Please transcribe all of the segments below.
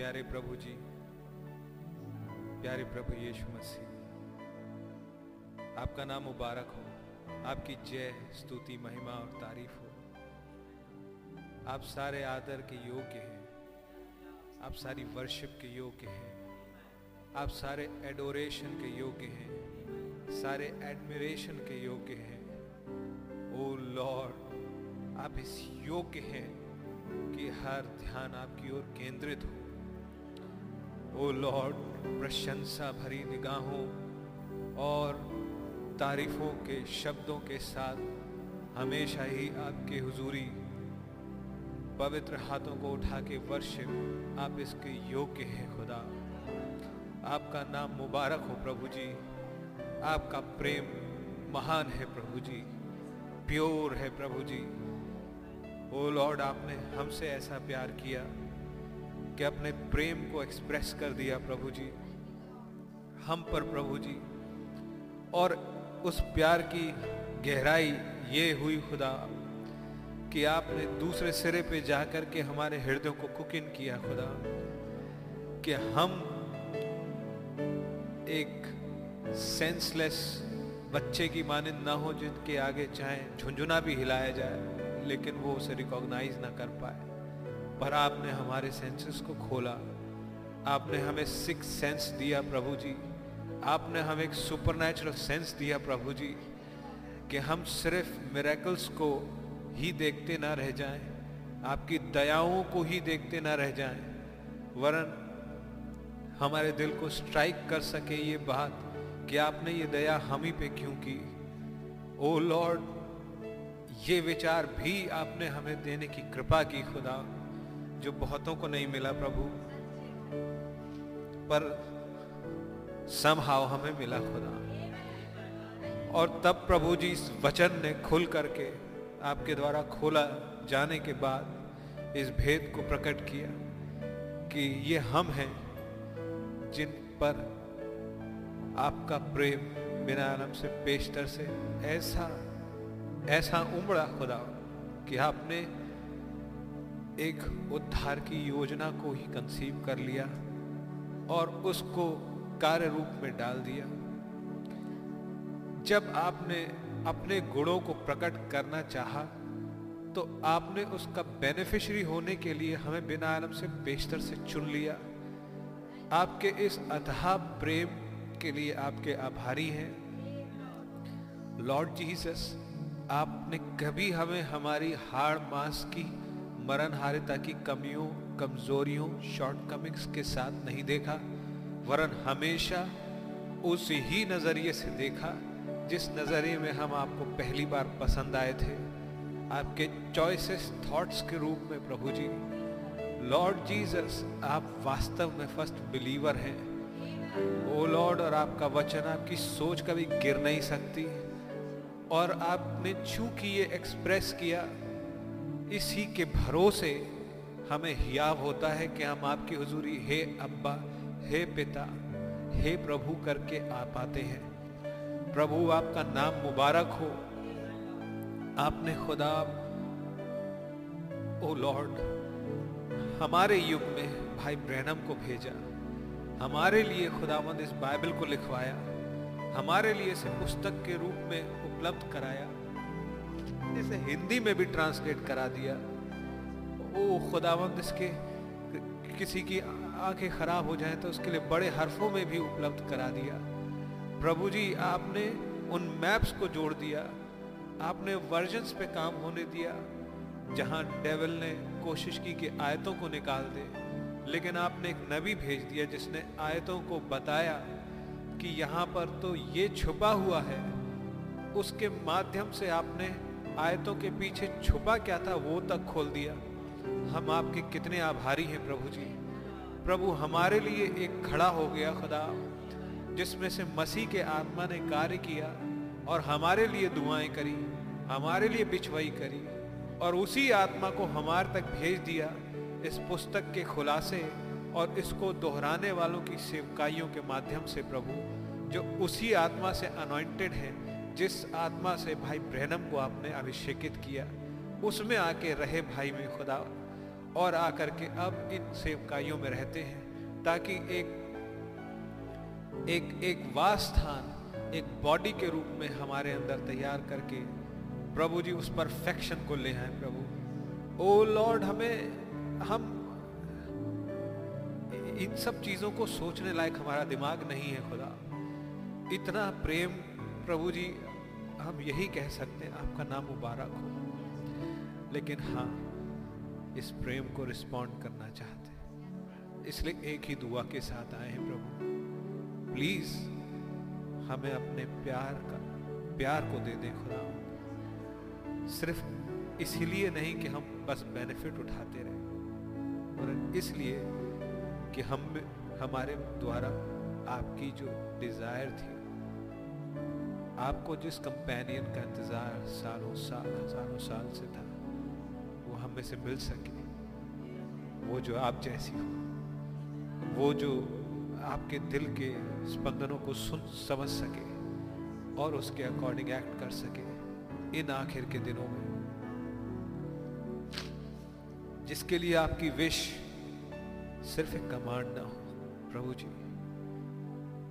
प्यारे प्रभु जी, प्यारे प्रभु यीशु मसीह, आपका नाम मुबारक हो, आपकी जय, स्तुति, महिमा और तारीफ़ हो। आप सारे आदर के योग्य हैं, आप सारी वर्शिप के योग्य हैं, आप सारे एडोरेशन के योग्य हैं, सारे एडमिरेशन के योग्य हैं। ओ लॉर्ड आप इस योग्य हैं कि हर ध्यान आपकी ओर केंद्रित हो। ओ लॉर्ड, प्रशंसा भरी निगाहों और तारीफों के शब्दों के साथ हमेशा ही आपके हुजूरी, पवित्र हाथों को उठा के वर्शिप आप इसके योग्य हैं खुदा। आपका नाम मुबारक हो प्रभु जी। आपका प्रेम महान है प्रभु जी। प्योर है प्रभु जी। ओ लॉर्ड, आपने हमसे ऐसा प्यार किया कि अपने प्रेम को एक्सप्रेस कर दिया प्रभु जी। हम पर प्रभु जी। और उस प्यार की गहराई ये हुई खुदा, कि आपने दूसरे सिरे पे जाकर के हमारे हृदयों को कुकिन किया खुदा, कि हम एक सेंसलेस बच्चे की मानंद ना हो जिनके आगे चाहे झुंझुना भी हिलाया जाए, लेकिन वो उसे रिकॉग्नाइज ना कर पाए। पर आपने हमारे सेंसेस को खोला। आपने हमें सिक्स सेंस दिया प्रभु जी। आपने हमें एक सुपरनेचुरल सेंस दिया प्रभु जी कि हम सिर्फ़ मेरेकल्स को ही देखते ना रह जाएँ। आपकी दयाओं को ही देखते ना रह जाएँ। वरन हमारे दिल को स्ट्राइक कर सके ये बात कि आपने ये दया हम ही पे क्यों की? ओ लॉर्ड ये विचार भी आपने हमें देने की कृपा की खुदा। जो बहुतों को नहीं मिला प्रभु, पर समहाव हमें मिला खुदा। और तब प्रभु जी इस वचन ने खुल करके आपके द्वारा खोला जाने के बाद इस भेद को प्रकट किया कि ये हम हैं जिन पर आपका प्रेम बिना आलम से पेशतर से ऐसा ऐसा उमड़ा खुदा कि आपने एक उद्धार की योजना को ही कंसीव कर लिया और उसको कार्य रूप में डाल दिया। जब आपने अपने गुणों को प्रकट करना चाहा तो आपने उसका बेनिफिशरी होने के लिए हमें बिना आलम से बेशतर से चुन लिया। आपके इस अथाह प्रेम के लिए आपके आभारी हैं। लॉर्ड जीसस आपने कभी हमें हमारी हाड़ मांस की मरण हारिता की कमियों, कमजोरियों शॉर्टकमिंग्स के साथ नहीं देखा, वरन हमेशा उस ही नज़रिए से देखा, जिस नज़रिए में हम आपको पहली बार पसंद आए थे। आपके चॉइसेस थॉट्स के रूप में प्रभु जी लॉर्ड जीसस आप वास्तव में फ़र्स्ट बिलीवर हैं। ओ लॉर्ड और आपका वचन आपकी सोच कभी गिर नहीं सकती, और आपने चूँकि ये एक्सप्रेस किया इसी के भरोसे हमें हियाव होता है कि हम आपकी हुजूरी हे अब्बा, हे पिता, हे प्रभु करके आ पाते हैं। प्रभु, आपका नाम मुबारक हो। आपने खुदा, ओ लॉर्ड, हमारे युग में भाई ब्रैनम को भेजा। हमारे लिए खुदावंद इस बाइबल को लिखवाया। हमारे लिए इसे पुस्तक के रूप में उपलब्ध कराया। इसे हिंदी में भी ट्रांसलेट करा दिया। ओ, खुदावंद, इसके किसी की आँखें खराब हो जाए तो उसके लिए बड़े हरफों में भी उपलब्ध करा दिया। प्रभु जी, आपने उन मैप्स को जोड़ दिया। आपने वर्जन्स पे काम होने दिया, जहाँ डेवल ने कोशिश की कि आयतों को निकाल दे, लेकिन आपने एक नबी भेज दिया जिसने आयतों को बताया कि यहाँ पर तो ये छुपा हुआ है। उसके माध्यम से आपने आयतों के पीछे छुपा क्या था, वो तक खोल दिया। हम आपके कितने आभारी हैं प्रभु जी। प्रभु हमारे लिए एक खड़ा हो गया खुदा, जिसमें से मसीह के आत्मा ने कार्य किया और हमारे लिए दुआएँ करी, हमारे लिए बिछवाई करी और उसी आत्मा को हमारे तक भेज दिया इस पुस्तक के खुलासे और इसको दोहराने वालों की सेवकाइयों के माध्यम से प्रभु, जो उसी आत्मा से अनॉइंटेड है जिस आत्मा से भाई ब्रहनम को आपने अभिषेकित किया, उसमें आके रहे भाई में खुदा और आकर के अब इन सेवकाइयों में रहते हैं, ताकि एक एक एक वास्थान एक बॉडी के रूप में हमारे अंदर तैयार करके प्रभु जी उस परफेक्शन को ले आए प्रभु। ओ लॉर्ड, हमें, हम इन सब चीज़ों को सोचने लायक हमारा दिमाग नहीं है खुदा। इतना प्रेम प्रभु जी, हम यही कह सकते हैं, आपका नाम मुबारक हो। लेकिन हाँ इस प्रेम को रिस्पॉन्ड करना चाहते हैं। इसलिए एक ही दुआ के साथ आए हैं प्रभु। प्लीज़ हमें अपने प्यार का, प्यार को दे दें खुदा। सिर्फ़ इसीलिए नहीं कि हम बस बेनिफिट उठाते रहे और इसलिए कि हम, हमारे द्वारा आपकी जो डिज़ायर थी आपको जिस कंपेनियन का इंतज़ार सालों साल हज़ारों साल से था, वो हम में से मिल सके। वो जो आप जैसी हो, वो जो आपके दिल के स्पंदनों को सुन, समझ सके और उसके अकॉर्डिंग एक्ट कर सके इन आखिर के दिनों में। जिसके लिए आपकी विश सिर्फ़ एक कमांड ना हो, प्रभु जी,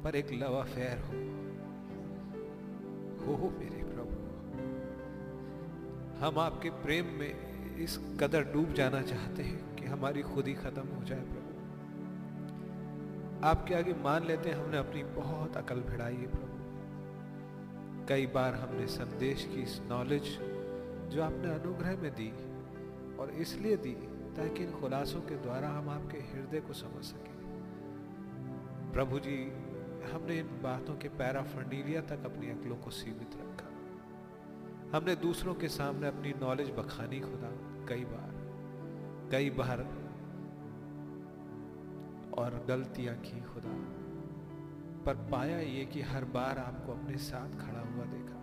पर एक लव अफेयर हो। हो मेरे प्रभु। हम आपके प्रेम में इस कदर डूब जाना चाहते हैं कि हमारी खुद खत्म हो जाए प्रभु। आपके आगे मान लेते हैं, हमने अपनी बहुत अकल भिड़ाई है प्रभु। कई बार हमने संदेश की इस नॉलेज जो आपने अनुग्रह में दी और इसलिए दी ताकि इन खुलासों के द्वारा हम आपके हृदय को समझ सकें। प्रभु जी हमने इन बातों के पैराफंडीलिया तक अपनी अकलों को सीमित रखा। हमने दूसरों के सामने अपनी नॉलेज बखानी खुदा, कई बार कई बार और गलतियाँ की खुदा। पर पाया ये कि हर बार आपको अपने साथ खड़ा हुआ देखा।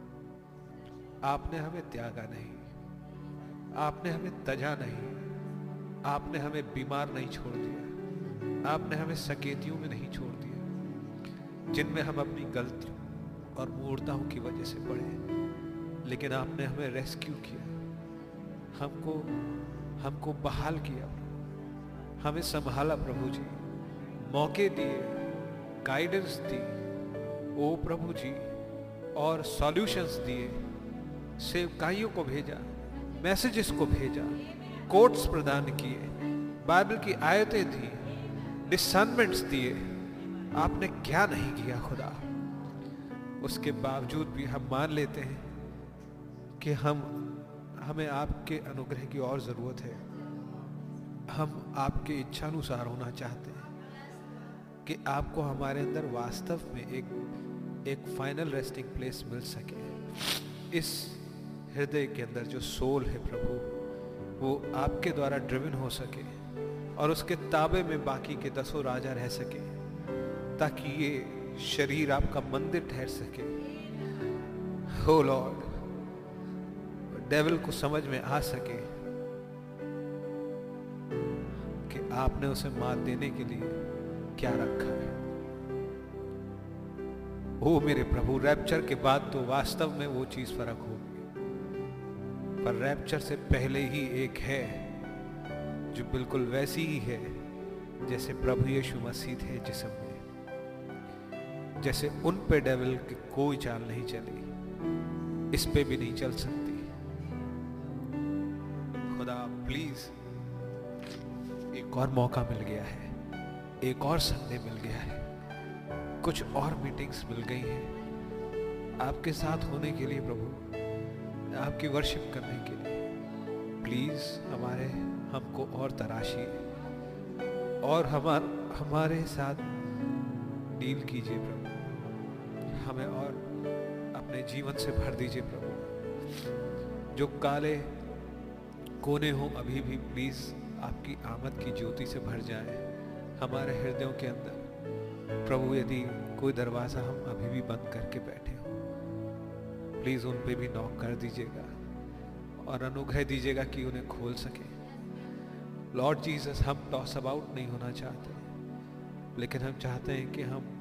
आपने हमें त्यागा नहीं, आपने हमें तजा नहीं, आपने हमें बीमार नहीं छोड़ दिया, आपने हमें सकेतियों में नहीं छोड़ दिया। जिनमें हम अपनी गलतियों और मूर्ताओं की वजह से पड़े लेकिन आपने हमें रेस्क्यू किया। हमको हमको बहाल किया हमें संभाला, प्रभु जी। मौके दिए गाइडेंस दी ओ प्रभु जी, और सॉल्यूशंस दिए। सेवकाइयों को भेजा मैसेजेस को भेजा कोट्स प्रदान किए बाइबल की आयतें दी डिसनमेंट्स दिए। आपने क्या नहीं किया, खुदा? उसके बावजूद भी हम मान लेते हैं कि हम, हमें आपके अनुग्रह की और ज़रूरत है। हम आपके इच्छानुसार होना चाहते हैं कि आपको हमारे अंदर वास्तव में एक एक फाइनल रेस्टिंग प्लेस मिल सके। इस हृदय के अंदर जो सोल है प्रभु, वो आपके द्वारा ड्रिवन हो सके और उसके ताबे में बाकी के दसों राजा रह सके। ताकि ये शरीर आपका मंदिर ठहर सके। हो लॉर्ड, डेविल को समझ में आ सके कि आपने उसे मात देने के लिए क्या रखा है। ओ मेरे प्रभु रैप्चर के बाद तो वास्तव में वो चीज़ फ़र्क होगी पर रैप्चर से पहले ही एक है, जो बिल्कुल वैसी ही है, जैसे प्रभु यीशु मसीह थे जिसम जैसे उन पे डेविल की कोई चाल नहीं चली, इस पे भी नहीं चल सकती। खुदा प्लीज़ एक और मौका मिल गया है, एक और संडे मिल गया है, कुछ और मीटिंग्स मिल गई हैं, आपके साथ होने के लिए प्रभु, आपकी वर्शिप करने के लिए। प्लीज़ हमारे, हमको और तराशिए और हमार हमारे साथ डील कीजिए प्रभु। हमें और अपने जीवन से भर दीजिए प्रभु। जो काले कोने हो, अभी भी प्लीज़ आपकी आमद की ज्योति से भर जाए हमारे हृदयों के अंदर। प्रभु, यदि कोई दरवाज़ा हम अभी भी बंद करके बैठे हो प्लीज़ उन पे भी नॉक कर दीजिएगा और अनुग्रह दीजिएगा कि उन्हें खोल सके। लॉर्ड जीसस हम टॉस अबाउट नहीं होना चाहते, लेकिन हम चाहते हैं कि हम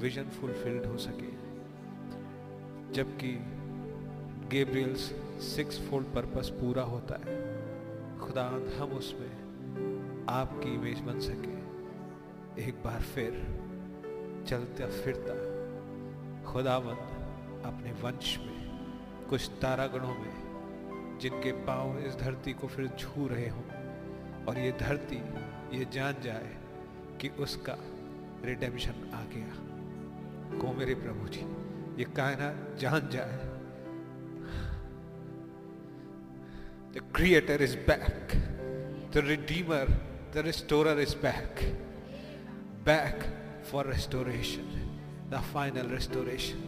विजन फुलफिल्ड हो सके। जबकि गेब्रियल्स सिक्स फोल्ड पर्पस पूरा होता है। खुदा हम उसमें आपकी इमेज बन सके। एक बार फिर चलता फिरता। खुदावंद अपने वंश में, कुछ तारागणों में, जिनके पाँव इस धरती को फिर छू रहे हों, और ये धरती, ये जान जाए कि उसका रिडेम्पशन आ गया। को मेरे प्रभु जी ये कायनात जान जाए The Creator is back. The Redeemer, the Restorer is back. Back for restoration, the final restoration.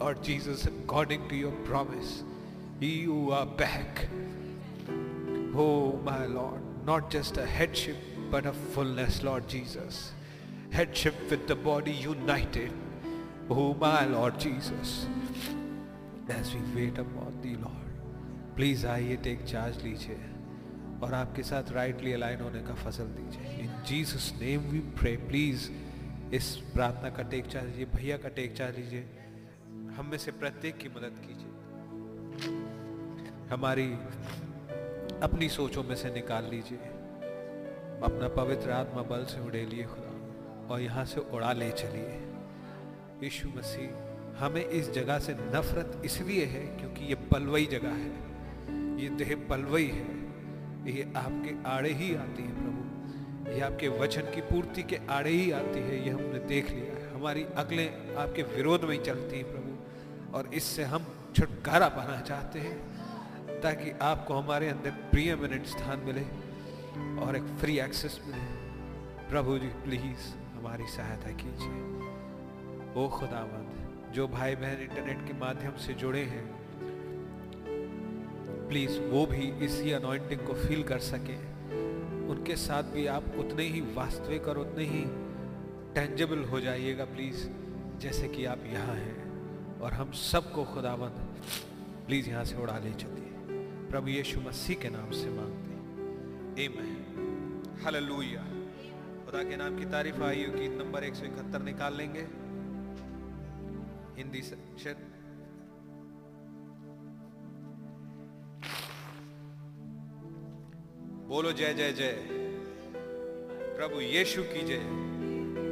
Lord Jesus, according to your promise, you are back. Oh, my Lord, not just a headship, but a fullness, Lord Jesus. Headship with the body united. Oh, my Lord Jesus, as we wait upon thee, Lord. Please आइए take charge लीजिए और आपके साथ rightly align होने का फ़सल दीजिए। In Jesus name we pray please इस प्रार्थना का टेक चार्ज लीजिए भैया का टेक चार्ज लीजिए। हम में से प्रत्येक की मदद कीजिए। हमारी अपनी सोचों में से निकाल लीजिए। अपना पवित्र आत्मा बल से उड़े लिए खुदा। और यहाँ से उड़ा ले चलिए। यीशु मसीह, हमें इस जगह से नफरत इसलिए है क्योंकि ये पलवई जगह है। ये देह पलवई है। ये आपके आड़े ही आती है प्रभु। ये आपके वचन की पूर्ति के आड़े ही आती है। ये हमने देख लिया है। हमारी अगलें आपके विरोध में ही चलती हैं प्रभु। और इससे हम छुटकारा पाना चाहते हैं ताकि आपको हमारे अंदर प्रिय मिनट स्थान मिले और एक फ्री एक्सेस मिले। प्रभु जी प्लीज़ हमारी सहायता कीजिए। ओ खुदावंद, जो भाई बहन इंटरनेट के माध्यम से जुड़े हैं प्लीज़ वो भी इसी अनॉइंटिंग को फील कर सके। उनके साथ भी आप उतने ही वास्तविक और उतने ही टेंजेबल हो जाइएगा प्लीज़ जैसे कि आप यहाँ हैं। और हम सबको खुदावंद प्लीज़ यहाँ से उड़ा ले चलिए। प्रभु यीशु मसीह के नाम से मांगते आमेन हालेलुया खुदा के नाम की तारीफ़ आई गीत नंबर एक सौ इकहत्तर निकाल लेंगे। हिंदी सेक्शन बोलो जय जय जय। प्रभु यीशु की जय।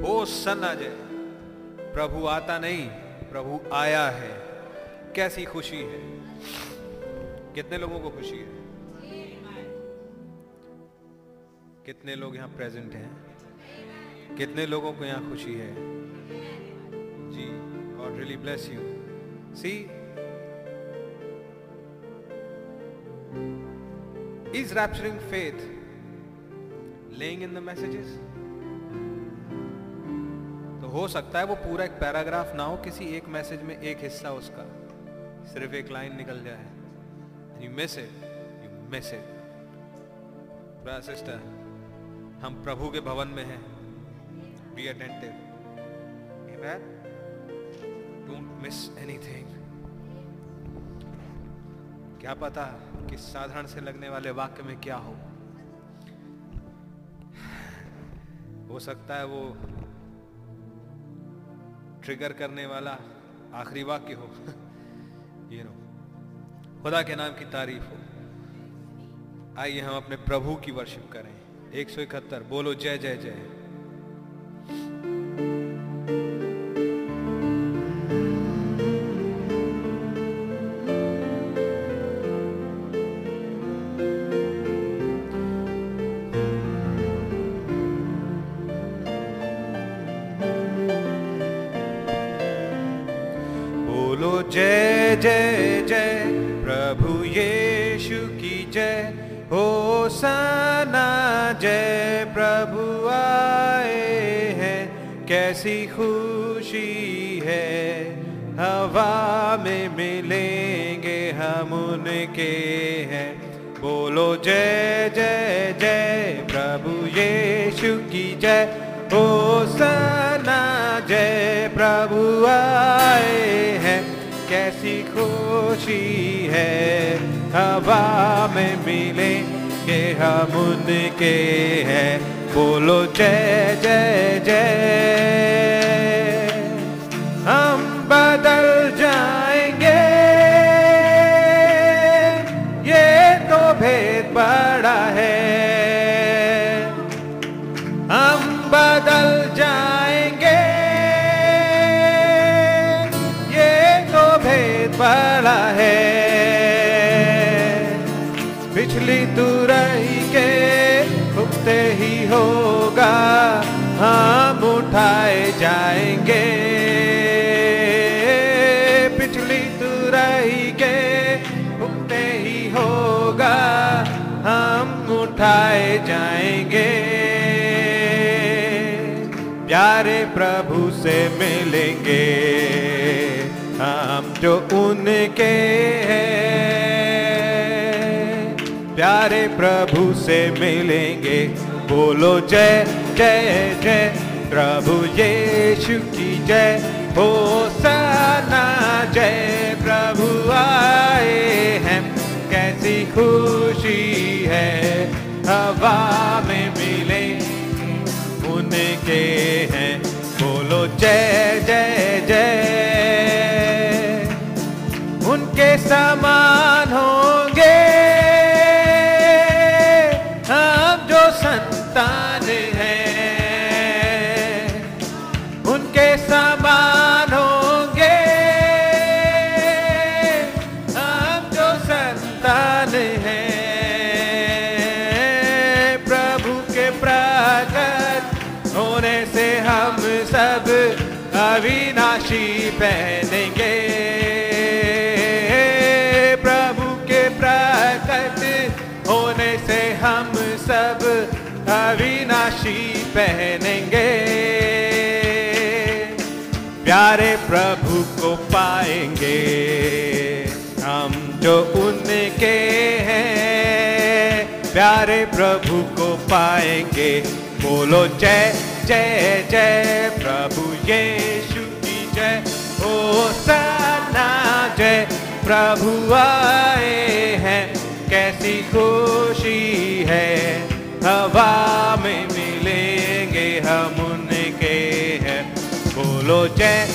हो सन्ना जय। प्रभु आता नहीं, प्रभु आया है। कैसी खुशी है। कितने लोगों को खुशी है? कितने लोग यहाँ प्रेजेंट हैं? कितने लोगों को यहाँ खुशी है? Bless you see Is rapturing faith laying in the messages? तो हो सकता है वो पूरा एक पैराग्राफ ना हो, किसी एक मैसेज में एक हिस्सा उसका। सिर्फ़ एक लाइन निकल जाए। You miss it you miss it sister हम प्रभु के भवन में हैं। Be attentive don't miss anything क्या पता कि साधारण से लगने वाले वाक्य में क्या हो। हो सकता है वो ट्रिगर करने वाला आखिरी वाक्य हो। ये नो खुदा के नाम की तारीफ़ हो। आइए हम अपने प्रभु की वर्शिप करें। एक सौ इकहत्तर, बोलो जय जय जय। हम उनके हैं। बोलो जय जय जय। जाएँगे। प्यारे प्रभु से मिलेंगे। हम जो उनके हैं, प्यारे प्रभु से मिलेंगे। बोलो जय जय जय, प्रभु यीशु की जय। हो सना जय, प्रभु आए हैं, कैसी खुशी है। हवा में मिले, उनके हैं बोलो जय जय जय। उनके समान होंगे, हम जो संतान अविनाशी पहनेंगे। प्रभु के प्रकट होने से हम सब अविनाशी पहनेंगे। प्यारे प्रभु को पाएँगे हम जो उनके हैं। प्यारे प्रभु को पाएँगे। बोलो जय जय जय प्रभु यीशु की जय ओ सना जय। प्रभु आए हैं, कैसी खुशी है। हवा में मिलेंगे हम उनके हैं। बोलो जय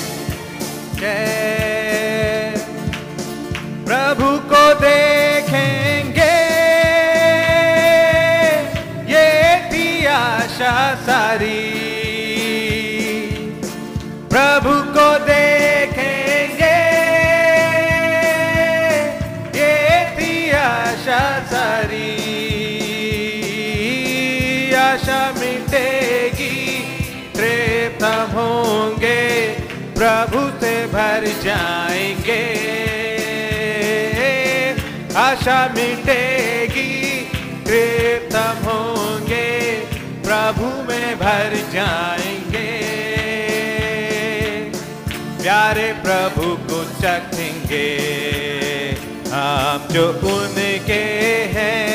जय। प्रभु को देखेंगे। ये थी आशा सारी। भर जाएँगे। आशा मिटेगी तृप्त होंगे, प्रभु में भर जाएँगे। प्यारे प्रभु को चखेंगे, हम जो उनके हैं।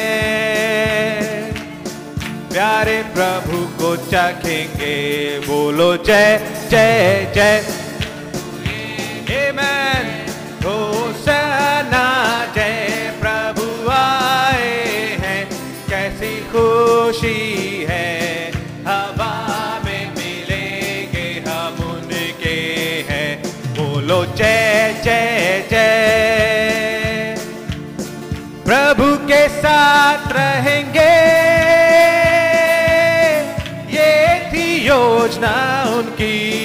प्यारे प्रभु को चखेंगे, बोलो जय जय जय। साथ रहेंगे। ये थी योजना उनकी।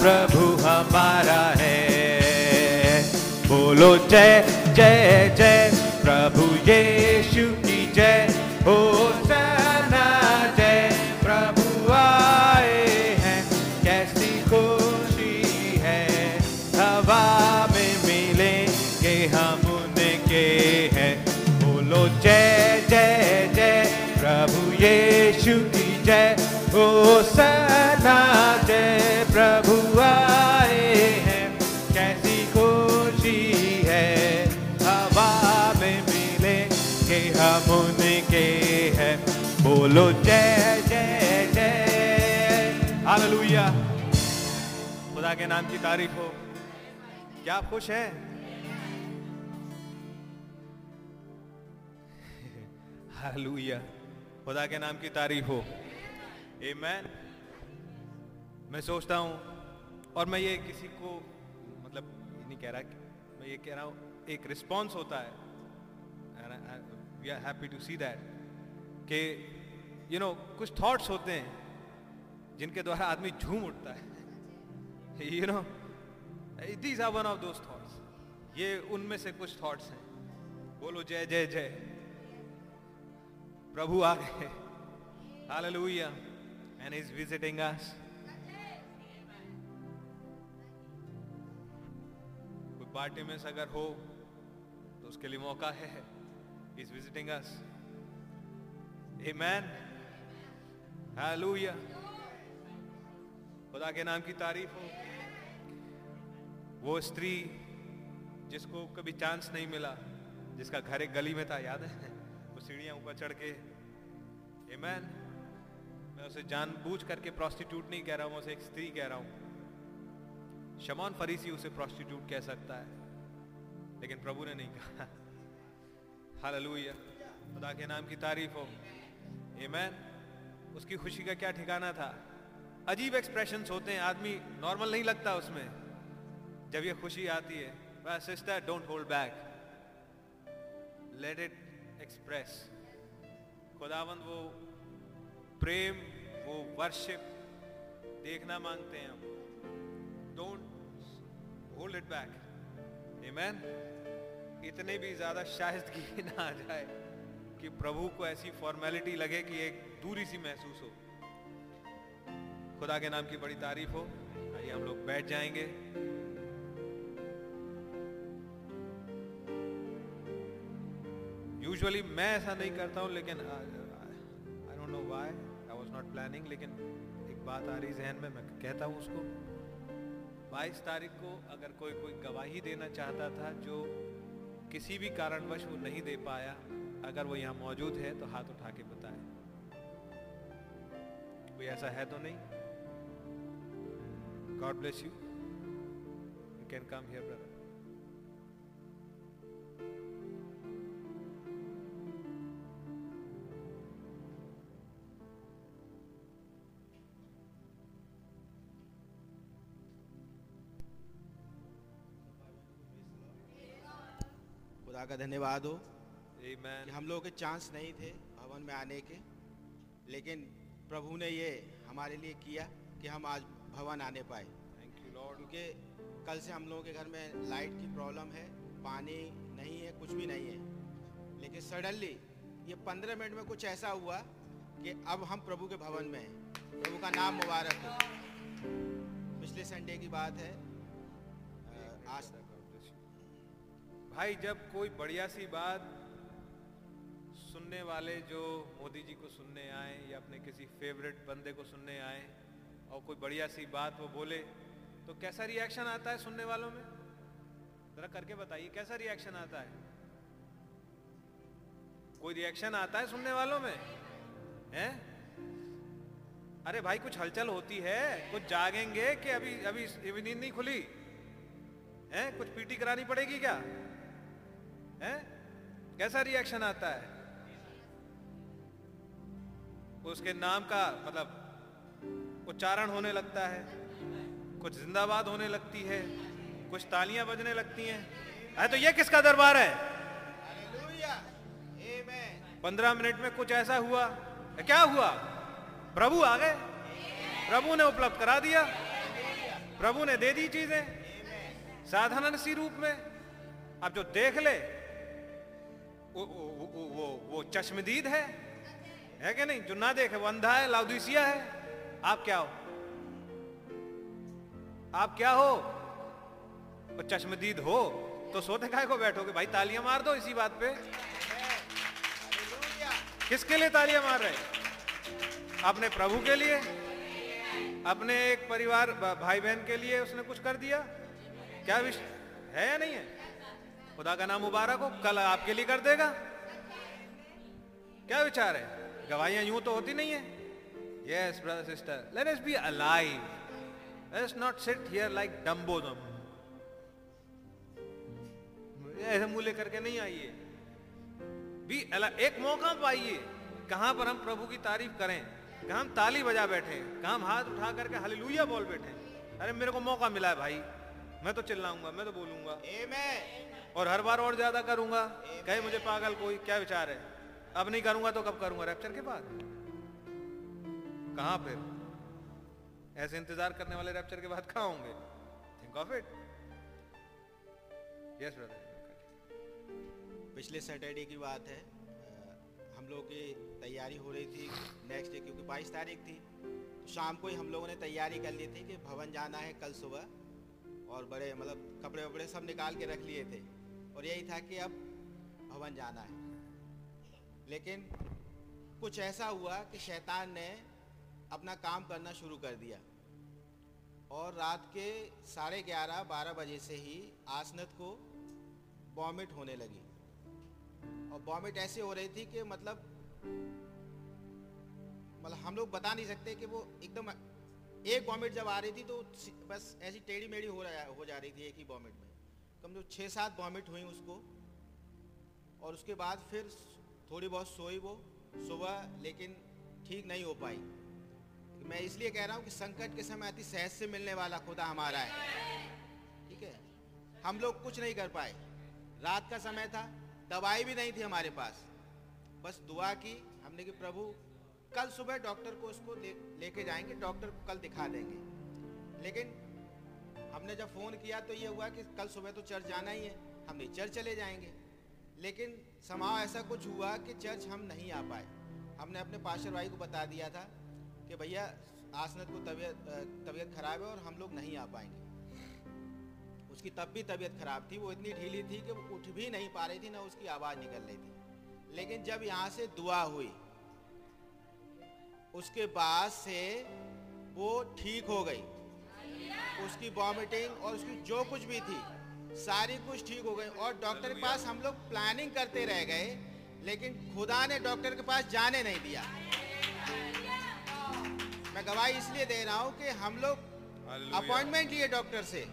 प्रभु हमारा है। बोलो जय जय जय, प्रभु यीशु की जय। हो सना जय, प्रभु आए हैं। कैसी है मिलेंगे हम उनके हैं। बोलो जय जय जय, प्रभु यीशु की जय। हो सना जय, प्रभु बोलो, जय जय जय। हालेलुया खुदा के नाम की तारीफ़ हो। क्या आप खुश हैं? हालेलुया खुदा के नाम की तारीफ़ हो। आमेन मैं सोचता हूँ, और मैं ये किसी को मतलब नहीं कह रहा कि, मैं ये कह रहा हूँ, एक रिस्पॉन्स होता है। We are happy to see that कि यू नो कुछ थॉट्स होते हैं, जिनके द्वारा आदमी झूम उठता है। You know these are one of those thoughts ये उनमें से कुछ थॉट्स हैं। बोलो, जय जय जय। प्रभु आ गए। Hallelujah and is visiting us कोई पार्टी में अगर हो तो उसके लिए मौका है। Is visiting us amen hallelujah. खुदा के नाम की तारीफ़ हो। वो स्त्री जिसको कभी चांस नहीं मिला, जिसका घर एक गली में था, याद है? वो सीढ़ियाँ ऊपर चढ़ के आमेन मैं उसे जानबूझ करके प्रोस्टिट्यूट नहीं कह रहा हूँ, मैं उसे एक स्त्री कह रहा हूँ। शमान फरीसी उसे प्रोस्टिट्यूट कह सकता है, लेकिन प्रभु ने नहीं कहा। हालेलुया। खुदा के नाम की तारीफ़ हो। आमेन उसकी खुशी का क्या ठिकाना था? अजीब एक्सप्रेशन होते हैं, आदमी नॉर्मल नहीं लगता उसमें। जब ये खुशी आती है sister don't hold back let it express खुदावंद, वो प्रेम, वो वर्शिप देखना मांगते हैं हम। Don't hold it back amen इतने भी ज़्यादा शायदगी ना आ जाए कि प्रभु को ऐसी फॉर्मेलिटी लगे कि एक दूरी सी महसूस हो। खुदा के नाम की बड़ी तारीफ़ हो। आइए हम लोग बैठ जाएँगे। यूजुअली मैं ऐसा नहीं करता हूँ, लेकिन I don't know why I was not planning लेकिन एक बात आ रही जहन में, मैं कहता हूँ उसको। 22 तारीख को अगर कोई कोई गवाही देना चाहता था, जो किसी भी कारणवश वो नहीं दे पाया, अगर वो यहाँ मौजूद है तो हाथ उठा के बताए। कोई ऐसा है तो नहीं। God bless you you can come here brother खुदा का धन्यवाद हो Amen. कि हम लोगों के चांस नहीं थे भवन में आने के लेकिन प्रभु ने ये हमारे लिए किया कि हम आज भवन आने पाए। Thank you, Lord. क्योंकि कल से हम लोगों के घर में लाइट की प्रॉब्लम है पानी नहीं है कुछ भी नहीं है। लेकिन सडनली ये पंद्रह मिनट में कुछ ऐसा हुआ कि अब हम प्रभु के भवन में हैं। प्रभु का नाम मुबारक हो। पिछले संडे की बात है। आज भाई जब कोई बढ़िया सी बात सुनने वाले जो मोदी जी को सुनने आए या अपने किसी फेवरेट बंदे को सुनने आए और कोई बढ़िया सी बात वो बोले तो कैसा रिएक्शन आता है सुनने वालों में? जरा करके बताइए, कैसा रिएक्शन आता है? कोई रिएक्शन आता है सुनने वालों में? हैं? अरे भाई, कुछ हलचल होती है, कुछ जागेंगे कि अभी अभी अभी नींद नहीं खुली। हैं? कुछ पीटी करानी पड़ेगी क्या? हैं? कैसा रिएक्शन आता है? उसके नाम का मतलब उच्चारण होने लगता है कुछ जिंदाबाद होने लगती है कुछ तालियाँ बजने लगती हैं। अरे तो ये किसका दरबार है? पंद्रह मिनट में कुछ ऐसा हुआ? क्या हुआ? प्रभु आ गए? प्रभु ने उपलब्ध करा दिया? प्रभु ने दे दी चीज़ें? साधारण सी रूप में। अब जो देख ले वो वो वो, वो, वो चश्मदीद है। है कि नहीं? जो ना देखे वो अंधा है लाउदीसिया है। आप क्या हो? आप क्या हो? वो चश्मदीद हो तो सोते काय को बैठोगे? भाई तालियाँ मार दो इसी बात पे। किसके लिए तालियाँ मार रहे अपने प्रभु के लिए? अपने एक परिवार भाई बहन के लिए उसने कुछ कर दिया? क्या विश है या नहीं है? खुदा का नाम मुबारक हो कल आपके लिए कर देगा। क्या विचार है? गवाहियाँ यूँ तो होती नहीं है। Yes brother sister let us be alive let us not sit here like dumbo दम ऐसे मुँह लेकर के नहीं आइए। भी एक मौका पाइए। कहाँ पर हम प्रभु की तारीफ़ करें? कहा हम ताली बजा बैठे? कहा हम हाथ उठा करके हालेलुया बोल बैठे? अरे मेरे को मौका मिला है भाई। मैं तो चिल्लाऊँगा मैं तो बोलूँगा। और हर बार और ज़्यादा करूँगा। कहे मुझे पागल कोई क्या विचार है? अब नहीं करूँगा तो कब करूँगा? रैप्चर के बाद। कहा फिर? ऐसे इंतज़ार करने वाले रैप्चर के बाद कहा होंगे? Think of it yes brother पिछले सैटरडे की बात है। हम लोग की तैयारी हो रही थी नेक्स्ट डे क्योंकि 22 तारीख थी। तो शाम को ही हम लोगों ने तैयारी कर ली थी कि भवन जाना है कल सुबह। और बड़े मतलब कपड़े वपड़े सब निकाल के रख लिए थे। और यही था कि अब भवन जाना है। लेकिन कुछ ऐसा हुआ कि शैतान ने अपना काम करना शुरू कर दिया। और रात के साढ़े ग्यारह, बारह बजे से ही आसनत को वॉमिट होने लगी। और वॉमिट ऐसे हो रही थी कि मतलब मतलब हम लोग बता नहीं सकते कि वो एकदम एक वॉमिट जब आ रही थी तो बस ऐसी टेढ़ी मेढ़ी हो रहा, हो जा रही थी एक ही वॉमिट में। कम जो छः सात वॉमिट हुई उसको। और उसके बाद फिर थोड़ी बहुत सोई वो, सुबह, लेकिन ठीक नहीं हो पाई। मैं इसलिए कह रहा हूँ कि संकट के समय अति सहज से मिलने वाला खुदा हमारा है। ठीक है? हम लोग कुछ नहीं कर पाए। रात का समय था, दवाई भी नहीं थी हमारे पास। बस दुआ की हमने कि प्रभु, कल सुबह डॉक्टर को उसको लेके ले जाएँगे, डॉक्टर को कल दिखा देंगे। लेकिन हमने जब फ़ोन किया तो ये हुआ कि कल सुबह तो चर्च जाना ही है, हम नहीं, चर्च चले जाएँगे। लेकिन समाव ऐसा कुछ हुआ कि चर्च हम नहीं आ पाए। हमने अपने पाशर भाई को बता दिया था कि भैया आसनत को तबीयत तबीयत खराब है और हम लोग नहीं आ पाएँगे। उसकी तब भी तबीयत खराब थी, वो इतनी ढीली थी कि वो उठ भी नहीं पा रही थी, ना उसकी आवाज़ निकल रही थी। लेकिन जब यहाँ से दुआ हुई, उसके बाद से वो ठीक हो गई। उसकी वॉमिटिंग और उसकी जो कुछ भी थी सारी कुछ ठीक हो गई और डॉक्टर के पास हम लोग प्लानिंग करते रह गए लेकिन खुदा ने डॉक्टर के पास जाने नहीं दिया। मैं गवाही इसलिए दे रहा हूँ कि हम लोग अपॉइंटमेंट लिए डॉक्टर से।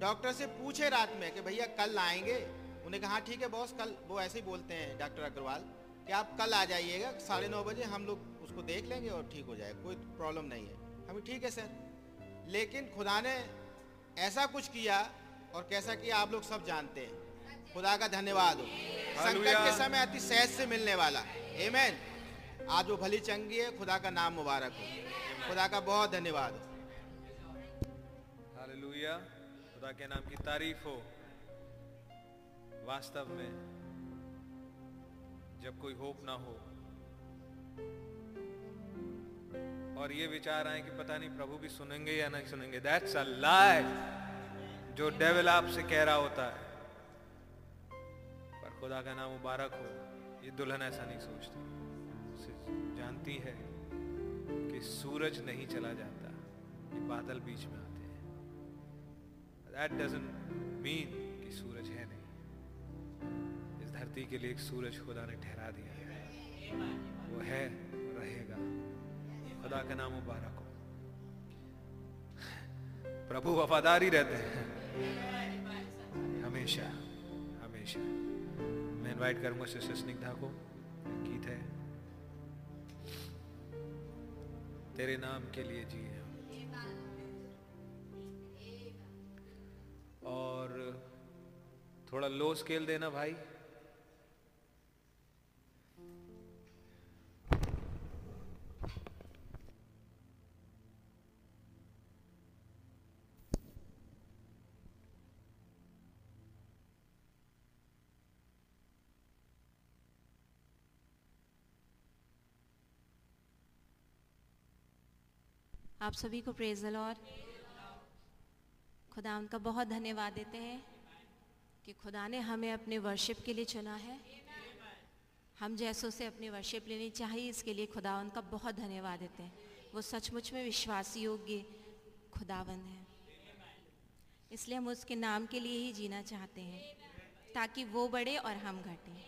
डॉक्टर से पूछे रात में कि भैया कल आएँगे? उन्हें कहा ठीक है बॉस कल वो ऐसे ही बोलते हैं डॉक्टर अग्रवाल कि आप कल आ जाइएगा साढ़े नौ बजे हम लोग उसको देख लेंगे और ठीक हो जाएगा कोई प्रॉब्लम नहीं है। हम ठीक है सर। लेकिन खुदा ने ऐसा कुछ किया और कैसा किया आप लोग सब जानते हैं। खुदा का धन्यवाद हो। संकट के समय अति सहज से मिलने वाला। एमेन आज वो भली चंगी है खुदा का नाम मुबारक हो। खुदा का बहुत धन्यवाद हो। खुदा के नाम की तारीफ़ हो। वास्तव में जब कोई होप ना हो। और ये विचार आए कि पता नहीं प्रभु भी सुनेंगे या नहीं सुनेंगे। दैट्स अ लाई जो डेविल आपसे कह रहा होता है। पर खुदा का नाम मुबारक हो। ये दुल्हन ऐसा नहीं सोचती। जानती है कि सूरज नहीं चला जाता, ये बादल बीच में आते हैं। दैट डजंट मीन कि सूरज है नहीं। इस धरती के लिए एक सूरज खुदा ने ठहरा दिया है। वो है रहेगा। खुदा का नाम मुबारक हो। प्रभु वफादारी रहते हैं। हमेशा हमेशा। मैं इनवाइट करूँगा सिस्टर स्निग्धा को। गीत है। तेरे नाम के लिए जी और थोड़ा लो स्केल देना भाई। आप सभी को प्रेज और खुदा उनका बहुत धन्यवाद देते हैं कि खुदा ने हमें अपने वर्शिप के लिए चुना है। हम जैसों से अपनी वर्शिप लेनी चाहिए, इसके लिए खुदा उनका बहुत धन्यवाद देते हैं। वो सचमुच में विश्वास योग्य खुदावन है। इसलिए हम उसके नाम के लिए ही जीना चाहते हैं, ताकि वो बढ़े और हम घटें।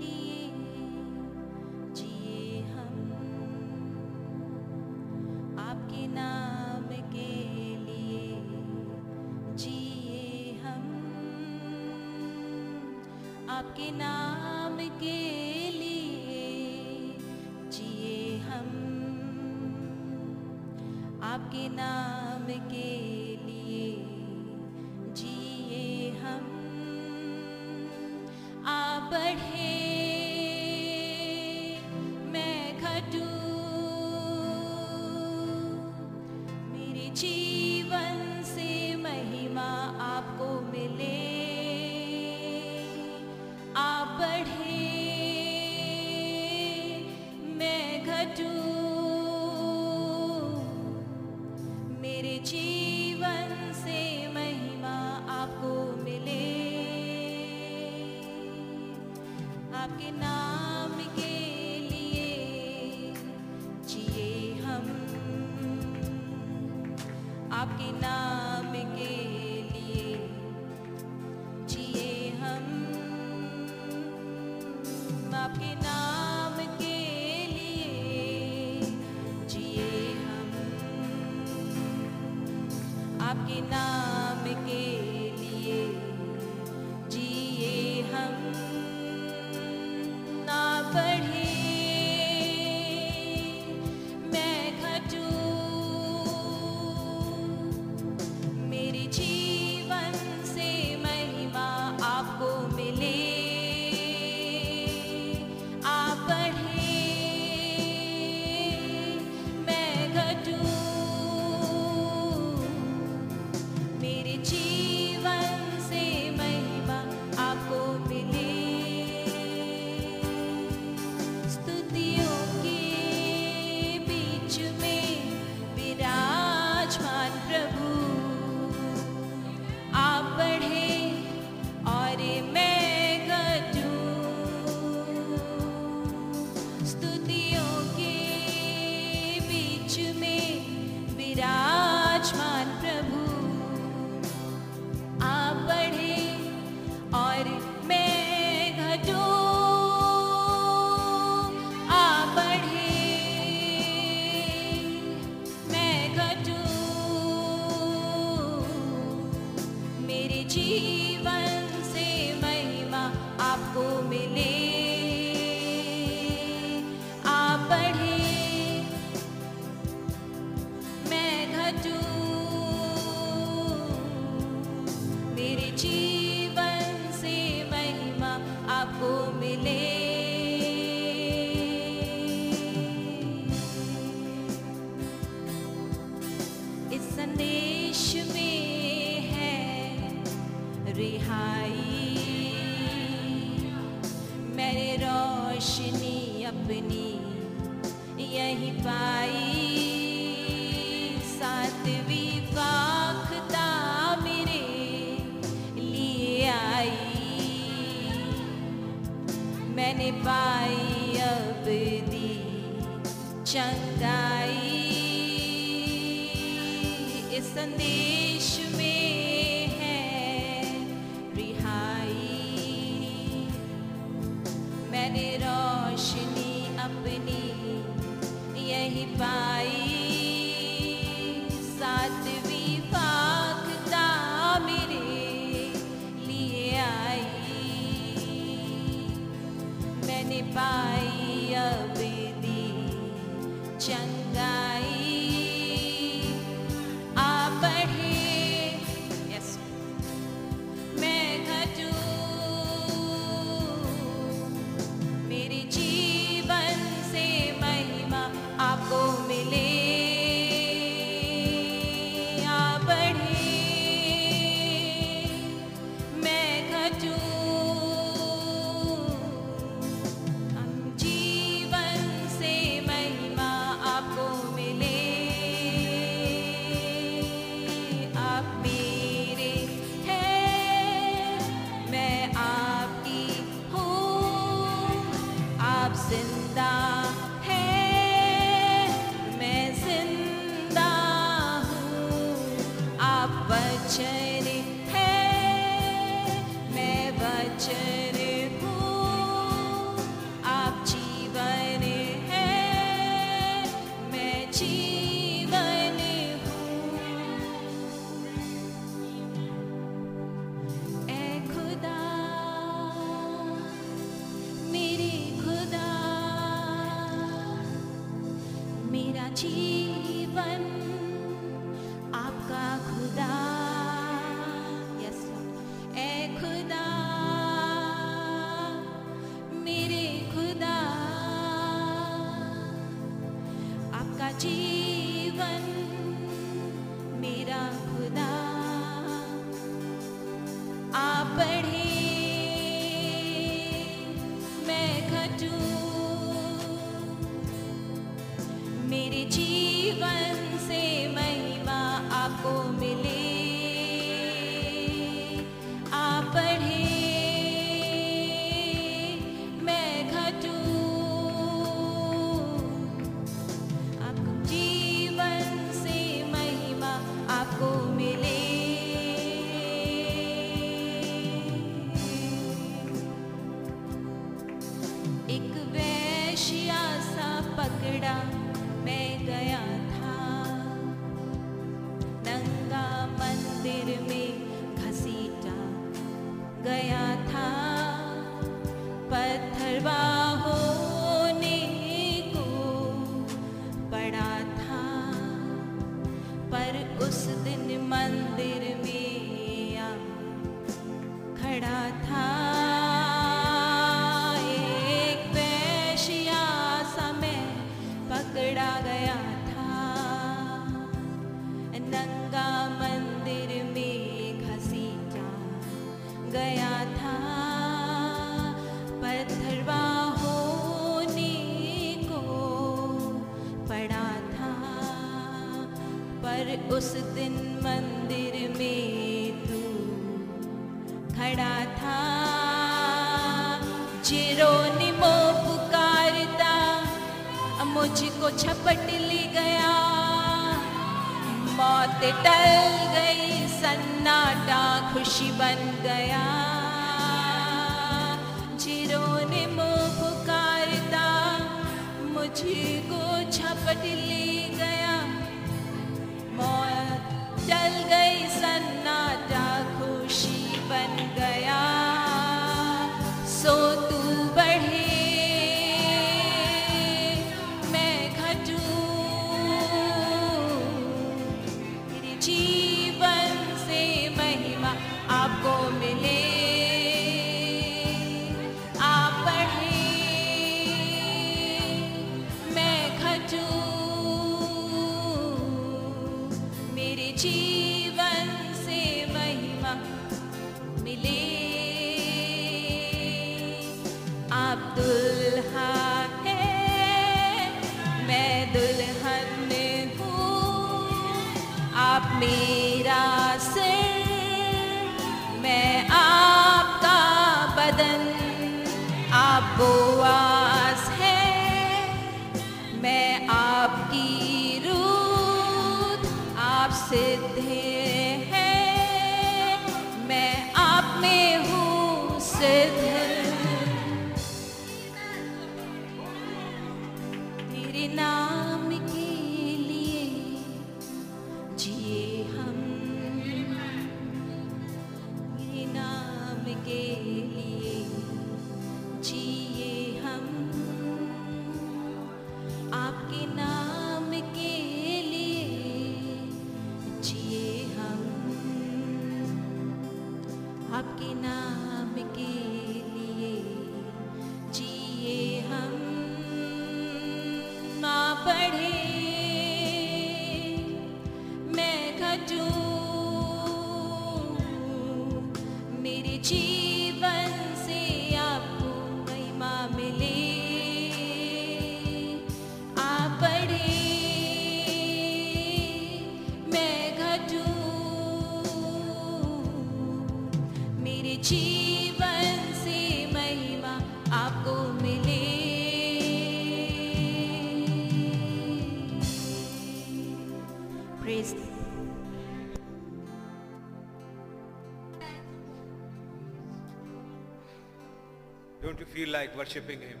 Feel like worshiping Him?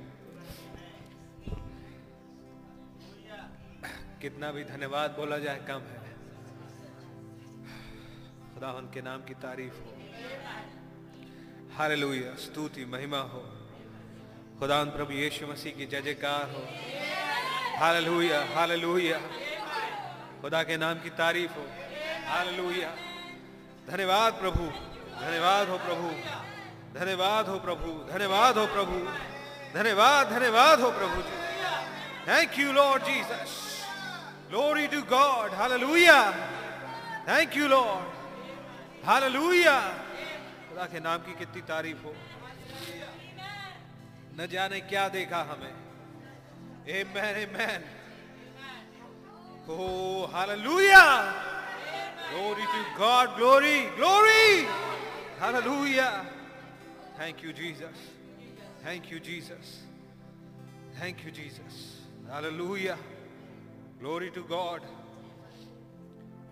कितना भी धन्यवाद बोला जाए, कम है। खुदा के नाम की तारीफ़ हो। हालेलुया, स्तुति, महिमा हो। खुदा प्रभु यीशु मसीह की जय जयकार हो। Hallelujah hallelujah. खुदा के नाम की तारीफ़ हो। हालेलुया। धन्यवाद प्रभु, धन्यवाद हो प्रभु। धन्यवाद हो प्रभु धन्यवाद हो प्रभु धन्यवाद धन्यवाद हो प्रभु जी। Thank you Lord Jesus glory to God hallelujah thank you Lord hallelujah खुदा के नाम की कितनी तारीफ़ हो। न जाने क्या देखा हमें। Amen, amen. Oh, hallelujah. Glory to God, glory glory. Hallelujah. Thank you, Jesus. Thank you, Jesus. Thank you, Jesus. Hallelujah. Glory to God.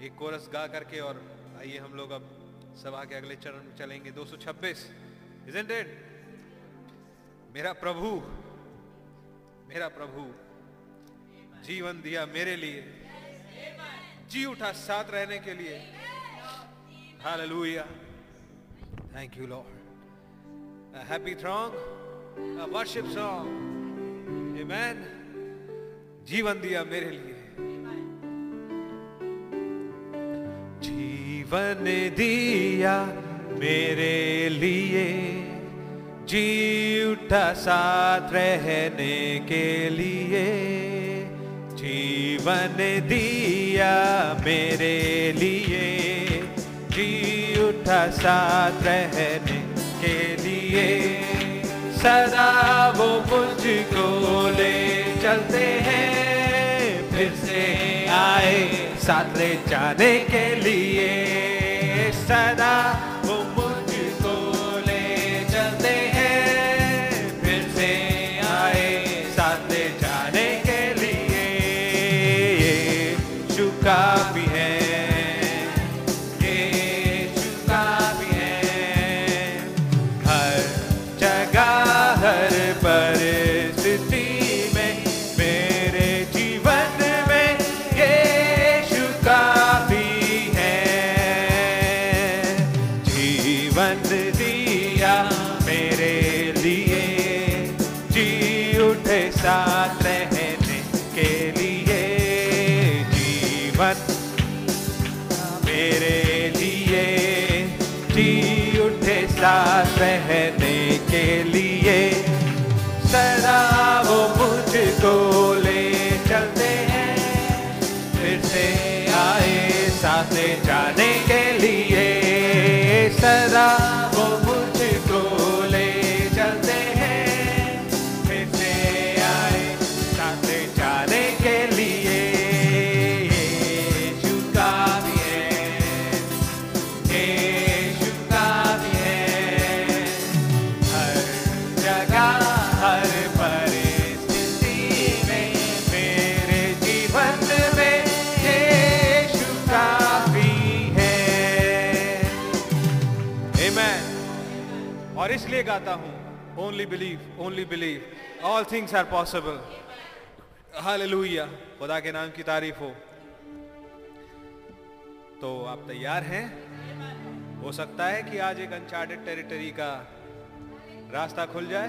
एक कोरस गा करके और आइए हम लोग अब सभा के अगले चरण में चलेंगे 226 isn't it मेरा प्रभु मेरा प्रभु जीवन दिया मेरे लिए जी उठा साथ रहने के लिए hallelujah thank you Lord a happy throng, a worship song. Amen. जीवन दिया मेरे लिए। जीवन दिया मेरे लिए। जी उठा साथ रहने के लिए। जीवन दिया मेरे लिए। जी उठा साथ रहने के लिए सदा वो मुझको ले चलते हैं। फिर से आए साथ ले जाने के लिए। सदा गाता हूँ। Only believe only believe all things are possible hallelujah खुदा के नाम की तारीफ़ हो। तो आप तैयार हैं? हो सकता है कि आज एक अनचार्टेड टेरिटरी का रास्ता खुल जाए।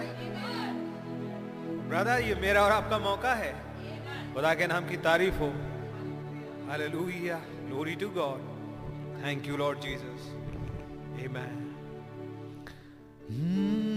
ब्रदर ये मेरा और आपका मौका है। खुदा के नाम की तारीफ़ हो। Hallelujah glory to God thank you Lord Jesus amen Mm.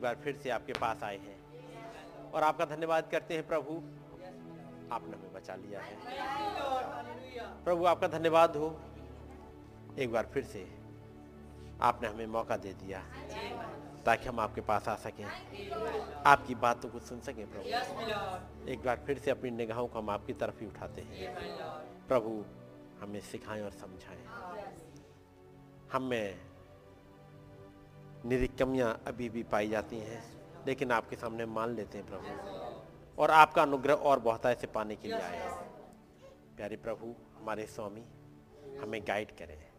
एक बार फिर से आपके पास आए हैं। और आपका धन्यवाद करते हैं प्रभु। आपने हमें बचा लिया है। प्रभु, आपका धन्यवाद हो। एक बार फिर से आपने हमें मौका दे दिया ताकि हम आपके पास आ सकें। आपकी बातों को सुन सकें, प्रभु। एक बार फिर से अपनी निगाहों को हम आपकी तरफ़ ही उठाते हैं। प्रभु, हमें सिखाएँ और समझाएँ। हम में निरी कमियाँ अभी भी पाई जाती हैं, लेकिन आपके सामने मान लेते हैं प्रभु। और आपका अनुग्रह और बहुतायत से पाने के लिए आए हैं प्यारे प्रभु, हमारे स्वामी, हमें गाइड करें।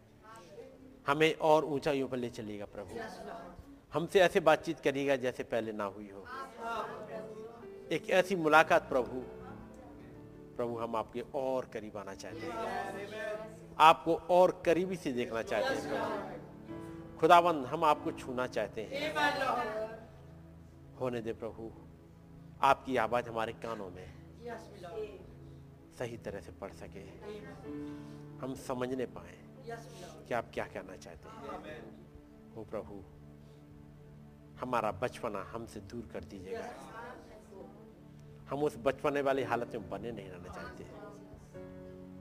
हमें और ऊंचाइयों पर ले चलिएगा प्रभु। हमसे ऐसे बातचीत करिएगा जैसे पहले ना हुई हो। एक ऐसी मुलाकात प्रभु प्रभु हम आपके और करीब आना चाहते हैं। आपको और करीबी से देखना चाहते हैं खुदावंद हम आपको छूना चाहते हैं। होने दे प्रभु आपकी आवाज़ हमारे कानों में सही तरह से पढ़ सके। हम समझने पाए कि आप क्या कहना चाहते हैं। हो प्रभु हमारा बचपना हमसे दूर कर दीजिएगा। हम उस बचपने वाली हालत में बने नहीं रहना चाहते।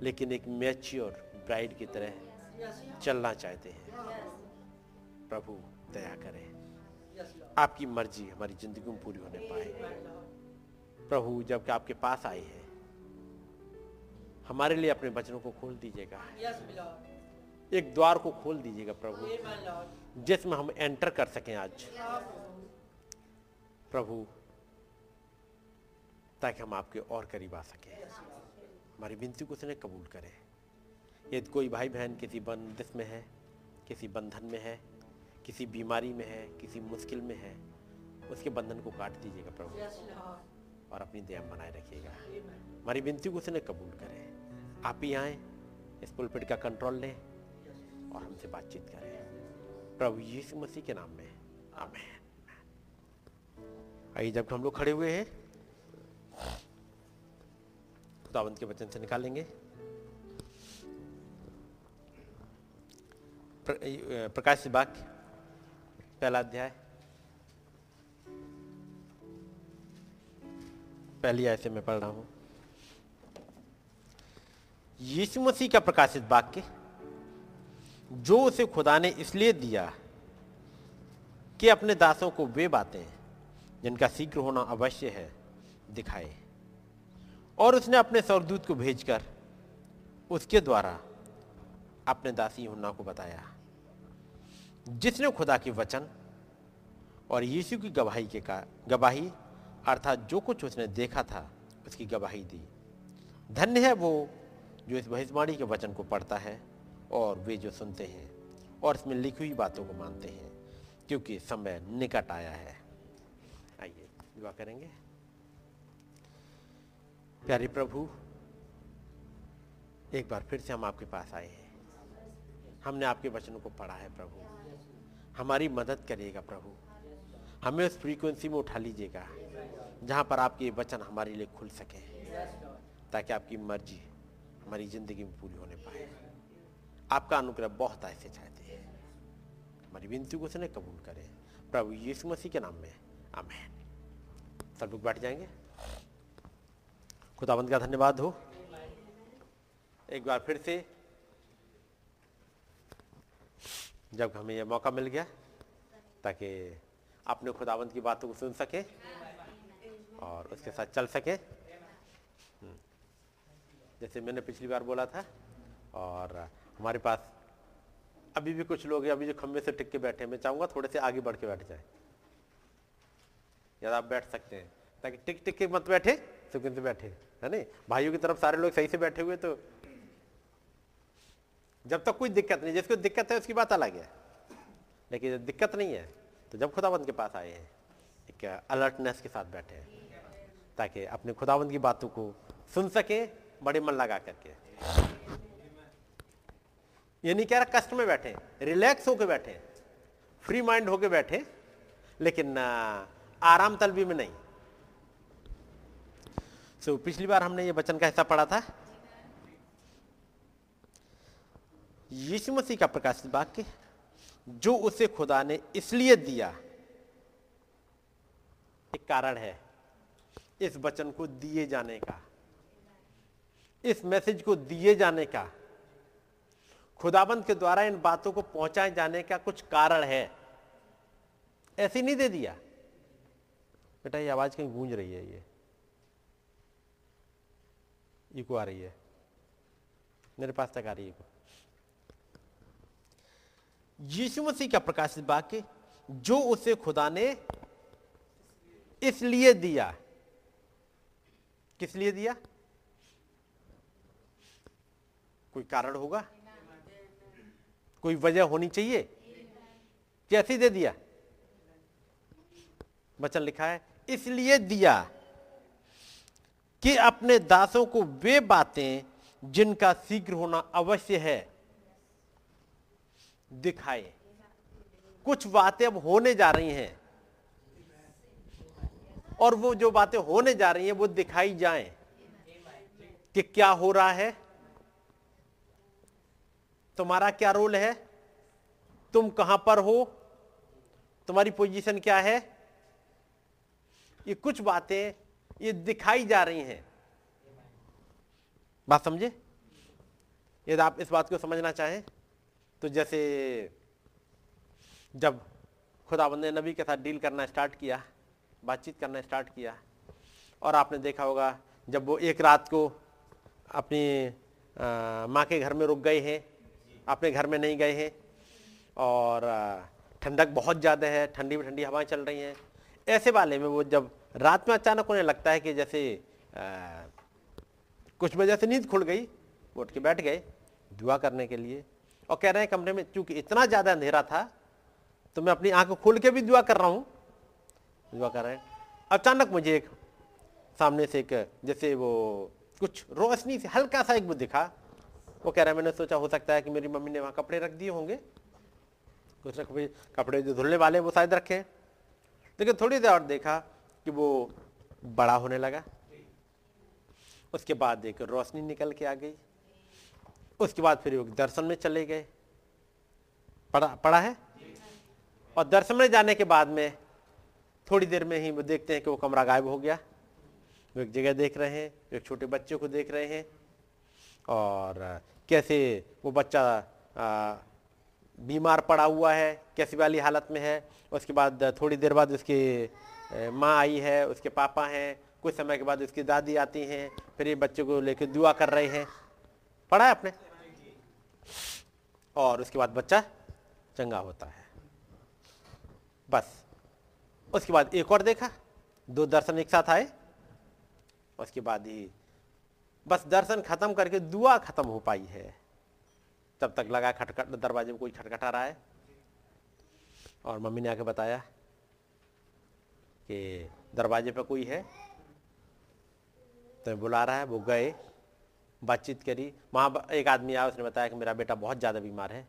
लेकिन एक मैच्योर ब्राइड की तरह चलना चाहते हैं। प्रभु दया करें। आपकी मर्ज़ी हमारी ज़िंदगी में पूरी होने पाए। प्रभु जबकि आपके पास आए हैं हमारे लिए अपने वचनों को खोल दीजिएगा। एक द्वार को खोल दीजिएगा प्रभु जिसमें हम एंटर कर सकें आज। प्रभु ताकि हम आपके और करीब आ सकें। हमारी विनती को उसने कबूल करें। यदि कोई भाई बहन किसी बंदिश में है किसी बंधन में है किसी बीमारी में है किसी मुश्किल में है उसके बंधन को काट दीजिएगा प्रभु। और अपनी दया बनाए रखिएगा। हमारी विनती को उसने कबूल करें। आप ही आए इस पुलपिट का कंट्रोल लें और हमसे बातचीत करें। प्रभु यीशु मसीह के नाम में। आमेन। आइए जब हम लोग खड़े हुए हैं खुदावंत के वचन से निकालेंगे। प्र- प्रकाश वाक्य पहला अध्याय। पहली आय से मैं पढ़ रहा हूँ। यीशु मसीह का प्रकाशित वाक्य, जो उसे खुदा ने इसलिए दिया कि अपने दासों को वे बातें, जिनका शीघ्र होना अवश्य है, दिखाए। और उसने अपने स्वर्गदूत को भेजकर उसके द्वारा अपने दासी हुन्ना को बताया। जिसने खुदा के वचन और यीशु की गवाही के का, गवाही, अर्थात जो कुछ उसने देखा था, उसकी गवाही दी। धन्य है वो जो इस भविष्यवाणी के वचन को पढ़ता है और वे जो सुनते हैं और इसमें लिखी हुई बातों को मानते हैं, क्योंकि समय निकट आया है। आइए, दुआ करेंगे। प्यारे प्रभु, एक बार फिर से हम आपके पास आए हैं। हमने आपके वचनों को पढ़ा है प्रभु। हमारी मदद करिएगा प्रभु। हमें उस फ्रीक्वेंसी में उठा लीजिएगा, जहाँ पर आपके वचन हमारे लिए खुल सके, ताकि आपकी मर्ज़ी हमारी ज़िंदगी में पूरी होने पाए। आपका अनुग्रह बहुत ऐसे चाहते हैं। हमारी विनती को उसने कबूल करें। प्रभु यीशु मसीह के नाम में, आमेन। सब लोग बैठ जाएँगे। खुदाबंद का धन्यवाद हो। एक बार फिर से जब हमें यह मौका मिल गया, ताकि अपने खुदाबंद की बातों को सुन सके और उसके साथ चल सके। हम्म। जैसे मैंने पिछली बार बोला था, और हमारे पास अभी भी कुछ लोग अभी जो खंभे से टिक के बैठे हैं, मैं चाहूँगा थोड़े से आगे बढ़ के बैठ जाए। या आप बैठ सकते हैं, ताकि टिक टिक के मत बैठे, सुकून से बैठे, है नहीं? भाइयों की तरफ़ सारे लोग सही से बैठे हुए तो जब तक कोई दिक्कत नहीं जिसको दिक्कत है उसकी बात अलग है। लेकिन जब दिक्कत नहीं है तो जब खुदाबंद के पास आए हैं एक अलर्टनेस के साथ बैठे हैं ताकि अपने खुदाबंद की बातों को सुन सके बड़े मन लगा करके। ये नहीं कह रहा कष्ट में बैठे रिलैक्स होके बैठे फ्री माइंड होके बैठे लेकिन आराम तलबी में नहीं। सो so, पिछली बार हमने ये वचन का हिस्सा पढ़ा था यीशु मसीह का प्रकाशित वाक्य, जो उसे खुदा ने इसलिए दिया, एक कारण है इस वचन को दिए जाने का, इस मैसेज को दिए जाने का, खुदाबंद के द्वारा इन बातों को पहुँचाए जाने का कुछ कारण है। ऐसे नहीं दे दिया। बेटा, ये आवाज़ कहीं गूंज रही है, ये। इको आ रही है। मेरे पास तक आ रही है यीशु मसीह का प्रकाशित वाक्य जो उसे खुदा ने इसलिए दिया। किस लिए दिया? कोई कारण होगा? कोई वजह होनी चाहिए? कैसे दे दिया? वचन लिखा है, इसलिए दिया कि अपने दासों को वे बातें जिनका शीघ्र होना अवश्य है। दिखाए। कुछ बातें अब होने जा रही हैं और वो जो बातें होने जा रही हैं, वो दिखाई जाएँ कि क्या हो रहा है। तुम्हारा क्या रोल है? तुम कहाँ पर हो? तुम्हारी पोजीशन क्या है? ये कुछ बातें ये दिखाई जा रही हैं। बात समझे? यदि आप इस बात को समझना चाहें। तो जैसे जब खुदाबंद ने नबी के साथ डील करना स्टार्ट किया बातचीत करना स्टार्ट किया और आपने देखा होगा जब वो एक रात को अपनी माँ के घर में रुक गए हैं अपने घर में नहीं गए हैं और ठंडक बहुत ज़्यादा है ठंडी में ठंडी हवाएँ चल रही हैं ऐसे वाले में वो जब रात में अचानक उन्हें लगता है कि जैसे आ, कुछ वजह से नींद खुल गई वो उठ के बैठ गए दुआ करने के लिए और कह रहे हैं कमरे में, चूँकि इतना ज़्यादा अंधेरा था तो मैं अपनी आँख खोल के भी दुआ कर रहा हूँ। दुआ कर रहे हैं। अचानक मुझे एक सामने से एक, जैसे वो कुछ रोशनी से हल्का सा एक वो दिखा। वो कह रहा है, मैंने सोचा हो सकता है कि मेरी मम्मी ने वहाँ कपड़े रख दिए होंगे। कुछ ना कपड़े कपड़े जो धुलने वाले हैं, वो शायद रखे लेकिन थोड़ी देर और देखा कि वो बड़ा होने लगा। उसके बाद एक रोशनी निकल के आ गई। उसके बाद फिर दर्शन में चले गए। पढ़ा पढ़ा है? और दर्शन में जाने के बाद में थोड़ी देर में ही वो देखते हैं कि वो कमरा गायब हो गया। वो एक जगह देख रहे हैं, एक छोटे बच्चे को देख रहे हैं और कैसे वो बच्चा बीमार पड़ा हुआ है, कैसी वाली हालत में है। उसके बाद थोड़ी देर बाद उसकी माँ आई है, उसके पापा हैं। कुछ समय के बाद उसकी दादी आती हैं, फिर ये बच्चे को लेकर दुआ कर रहे हैं। पढ़ा है आपने? और उसके बाद बच्चा चंगा होता है। बस। उसके बाद एक और देखा। दो दर्शन एक साथ आए। उसके बाद ही बस दर्शन खत्म करके दुआ खत्म हो पाई है। तब तक लगा खटखट, दरवाजे में कोई खटखटा रहा है। और मम्मी ने आके बताया कि दरवाजे पर कोई है। तो बुला रहा है, वो गए। बातचीत करी। वहाँ एक आदमी आया उसने बताया कि मेरा बेटा बहुत ज़्यादा बीमार है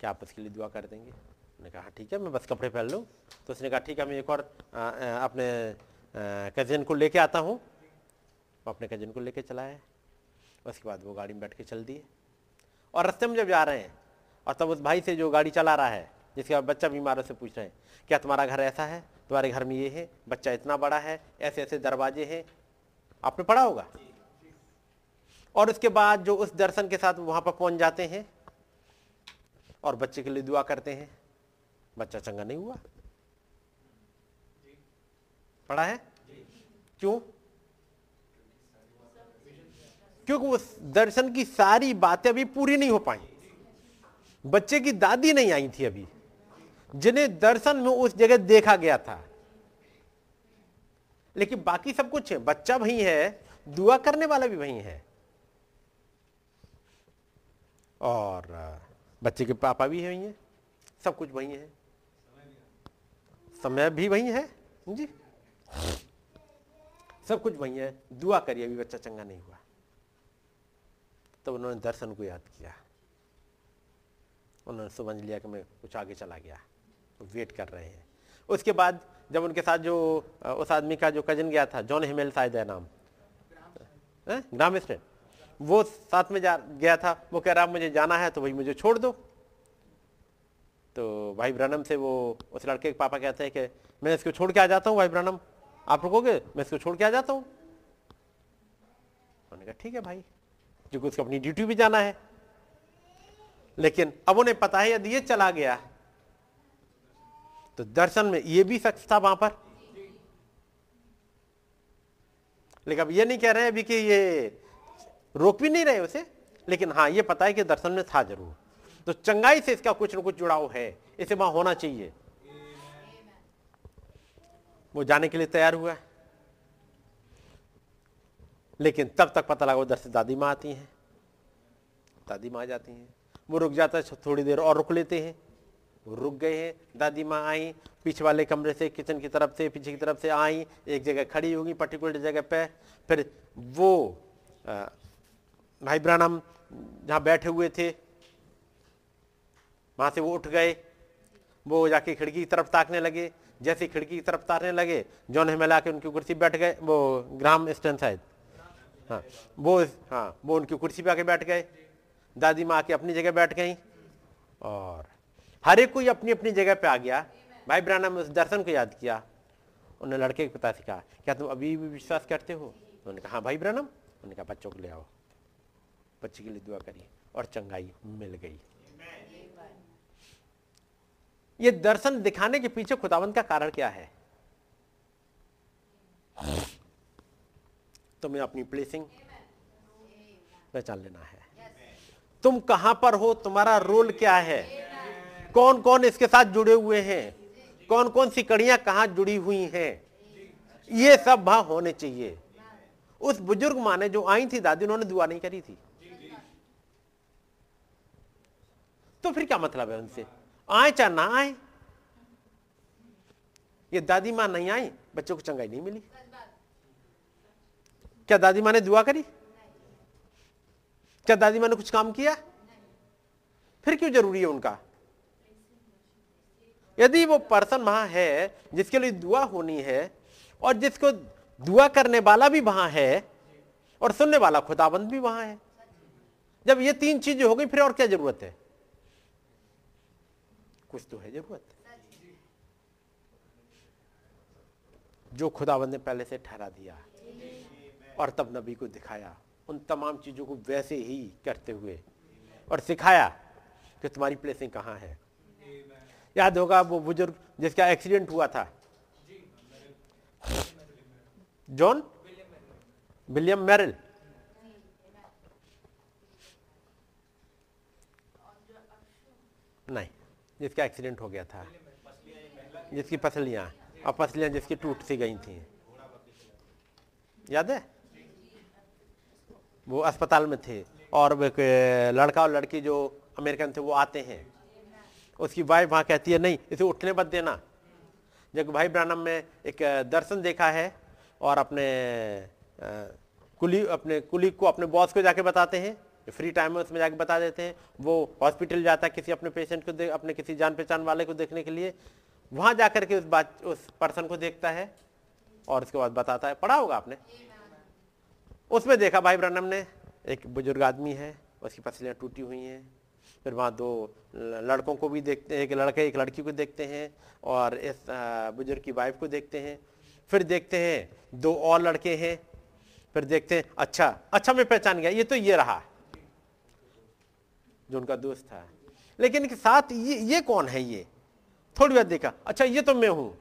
क्या आप उसके लिए दुआ कर देंगे? मैंने कहा हाँ, ठीक है मैं बस कपड़े पहन लूँ। तो उसने कहा ठीक है मैं एक और अपने कज़न को लेके आता हूँ। वो अपने कज़न को लेके चला है उसके बाद वो गाड़ी में बैठ के चल दिए। और रास्ते में जब जा रहे हैं और तब उस भाई से जो गाड़ी चला रहा है जिसके बाद बच्चा बीमारों से पूछ रहे हैं क्या तुम्हारा घर ऐसा है? तुम्हारे घर में ये है? बच्चा इतना बड़ा है ऐसे ऐसे दरवाजे हैं। आपने पढ़ा होगा? और उसके बाद जो उस दर्शन के साथ वहाँ पर पहुँच जाते हैं और बच्चे के लिए दुआ करते हैं। बच्चा चंगा नहीं हुआ? पढ़ा है? क्यों? क्योंकि उस दर्शन की सारी बातें अभी पूरी नहीं हो पाई। बच्चे की दादी नहीं आई थी अभी, जिन्हें दर्शन में उस जगह देखा गया था। लेकिन बाकी सब कुछ है। बच्चा वही है, दुआ करने वाला भी वही है। और बच्चे के पापा भी वही है सब कुछ वही है। समय भी वही है। जी। सब कुछ वही है। दुआ करिए, अभी बच्चा चंगा नहीं हुआ। तो उन्होंने दर्शन को याद किया। उन्होंने समझ लिया कि मैं कुछ आगे चला गया। वेट कर रहे हैं। उसके बाद जब उनके साथ जो उस आदमी का जो कज़न गया था, जॉन हिमेल शायद है नाम। ग्राम स्टेट वो साथ में जा, गया था, वो कह रहा मुझे जाना है तो भाई मुझे छोड़ दो। तो भाई ब्रनम से वो, उस लड़के के पापा कहते हैं कि, मैं इसको छोड़ के आ जाता हूँ, भाई ब्रनम आप रुकोगे? मैं इसको छोड़ के आ जाता हूँ। उन्होंने कहा, ठीक है भाई। क्योंकि उसको अपनी ड्यूटी भी जाना है। लेकिन अब उन्हें पता है, यदि ये चला गया तो दर्शन में ये भी शख्स था वहाँ पर। लेकिन अब ये नहीं कह रहे हैं अभी कि ये रोक भी नहीं रहे उसे। लेकिन हाँ ये पता है कि दर्शन में था ज़रूर। तो चंगाई से इसका कुछ ना कुछ जुड़ाव है। इसे वहाँ होना चाहिए। वो जाने के लिए तैयार हुआ लेकिन तब तक पता लगा उधर से दादी माँ आती हैं। दादी माँ आ जाती हैं। वो रुक जाता है, थोड़ी देर और रुक लेते हैं। वो रुक गए हैं। दादी माँ आई, पीछे वाले कमरे से, किचन की तरफ़ से, पीछे की तरफ़ से आई। एक जगह खड़ी होगी, पर्टिकुलर जगह पे। फिर वो भाई ब्रानम जहाँ बैठे हुए थे, वहाँ से वो उठ गए। वो जाके खिड़की की तरफ़ ताकने लगे। जैसे खिड़की की तरफ़ ताकने लगे, जॉन हिमेला के उनकी कुर्सी बैठ गए। वो ग्राम स्टैंड शायद हाँ वो हाँ वो उनकी कुर्सी पे आके बैठ गए। दादी माँ आके अपनी जगह बैठ गई। और हर एक कोई अपनी अपनी जगह पे आ गया। भाई ब्राना में उस दर्शन को याद किया। उन्होंने लड़के के पिता से कहा क्या तुम अभी भी विश्वास करते हो? उन्होंने कहा हाँ भाई ब्रानम उन्होंने कहा, बच्चों को ले आओ। बच्चे के लिए दुआ करिए और चंगाई मिल गई। ये दर्शन दिखाने के पीछे खुदावंत का कारण क्या है? तुम्हें अपनी प्लेसिंग पहचान लेना है। तुम कहाँ पर हो? तुम्हारा रोल क्या है? कौन कौन इसके साथ जुड़े हुए हैं? कौन कौन सी कड़ियाँ कहाँ जुड़ी हुई हैं? ये सब वहाँ होने चाहिए। उस बुज़ुर्ग माँ ने जो आई थी, दादी, उन्होंने दुआ नहीं करी थी। तो फिर क्या मतलब है उनसे? आए चाहे ना आए? ये दादी माँ नहीं आई, बच्चों को चंगाई नहीं मिली? क्या दादी माँ ने दुआ करी? क्या दादी माँ ने कुछ काम किया? फिर क्यों ज़रूरी है उनका? यदि वो पर्सन वहाँ है, जिसके लिए दुआ होनी है, और जिसको दुआ करने वाला भी वहाँ है, और सुनने वाला खुदाबंद भी वहाँ है, जब ये तीन चीज़ें हो गई, फिर और क्या ज़रूरत है? कुछ तो है ज़रूरत जो खुदावन ने पहले से ठहरा दिया और तब नबी को दिखाया, उन तमाम चीज़ों को वैसे ही करते हुए और सिखाया कि तुम्हारी प्लेसिंग कहाँ है। याद होगा वो बुज़ुर्ग जिसका एक्सीडेंट हुआ था। जॉन? William Merrill. नहीं। जिसका एक्सीडेंट हो गया था, जिसकी पसलियाँ और पसलियाँ जिसकी टूट सी गई थी। याद है? वो अस्पताल में थे, और लड़का और लड़की जो अमेरिकन थे, वो आते हैं। उसकी वाइफ वहाँ कहती है, नहीं, इसे उठने मत देना। जब भाई ब्रानम में एक दर्शन देखा है, और अपने कुली अपने कुली को, अपने बॉस को जाके बताते हैं फ्री टाइम में उसमें जाके बता देते हैं। वो हॉस्पिटल जाता है किसी अपने पेशेंट को देख अपने किसी जान पहचान वाले को देखने के लिए। वहाँ जाकर के उस बात, उस पर्सन को देखता है और उसके बाद बताता है। पढ़ा होगा आपने? उसमें देखा भाई ब्रनम ने, एक बुज़ुर्ग आदमी है, उसकी पसलियाँ टूटी हुई हैं। फिर वहाँ दो लड़कों को भी देखते हैं, एक लड़के, एक लड़की को देखते हैं और इस बुज़ुर्ग की वाइफ को देखते हैं। फिर देखते हैं दो और लड़के हैं। फिर देखते हैं अच्छा अच्छा मैं पहचान गया, ये तो ये रहा। जो उनका दोस्त था। लेकिन साथ ये ये कौन है ये? थोड़ी बार देखा। अच्छा ये तो मैं हूँ।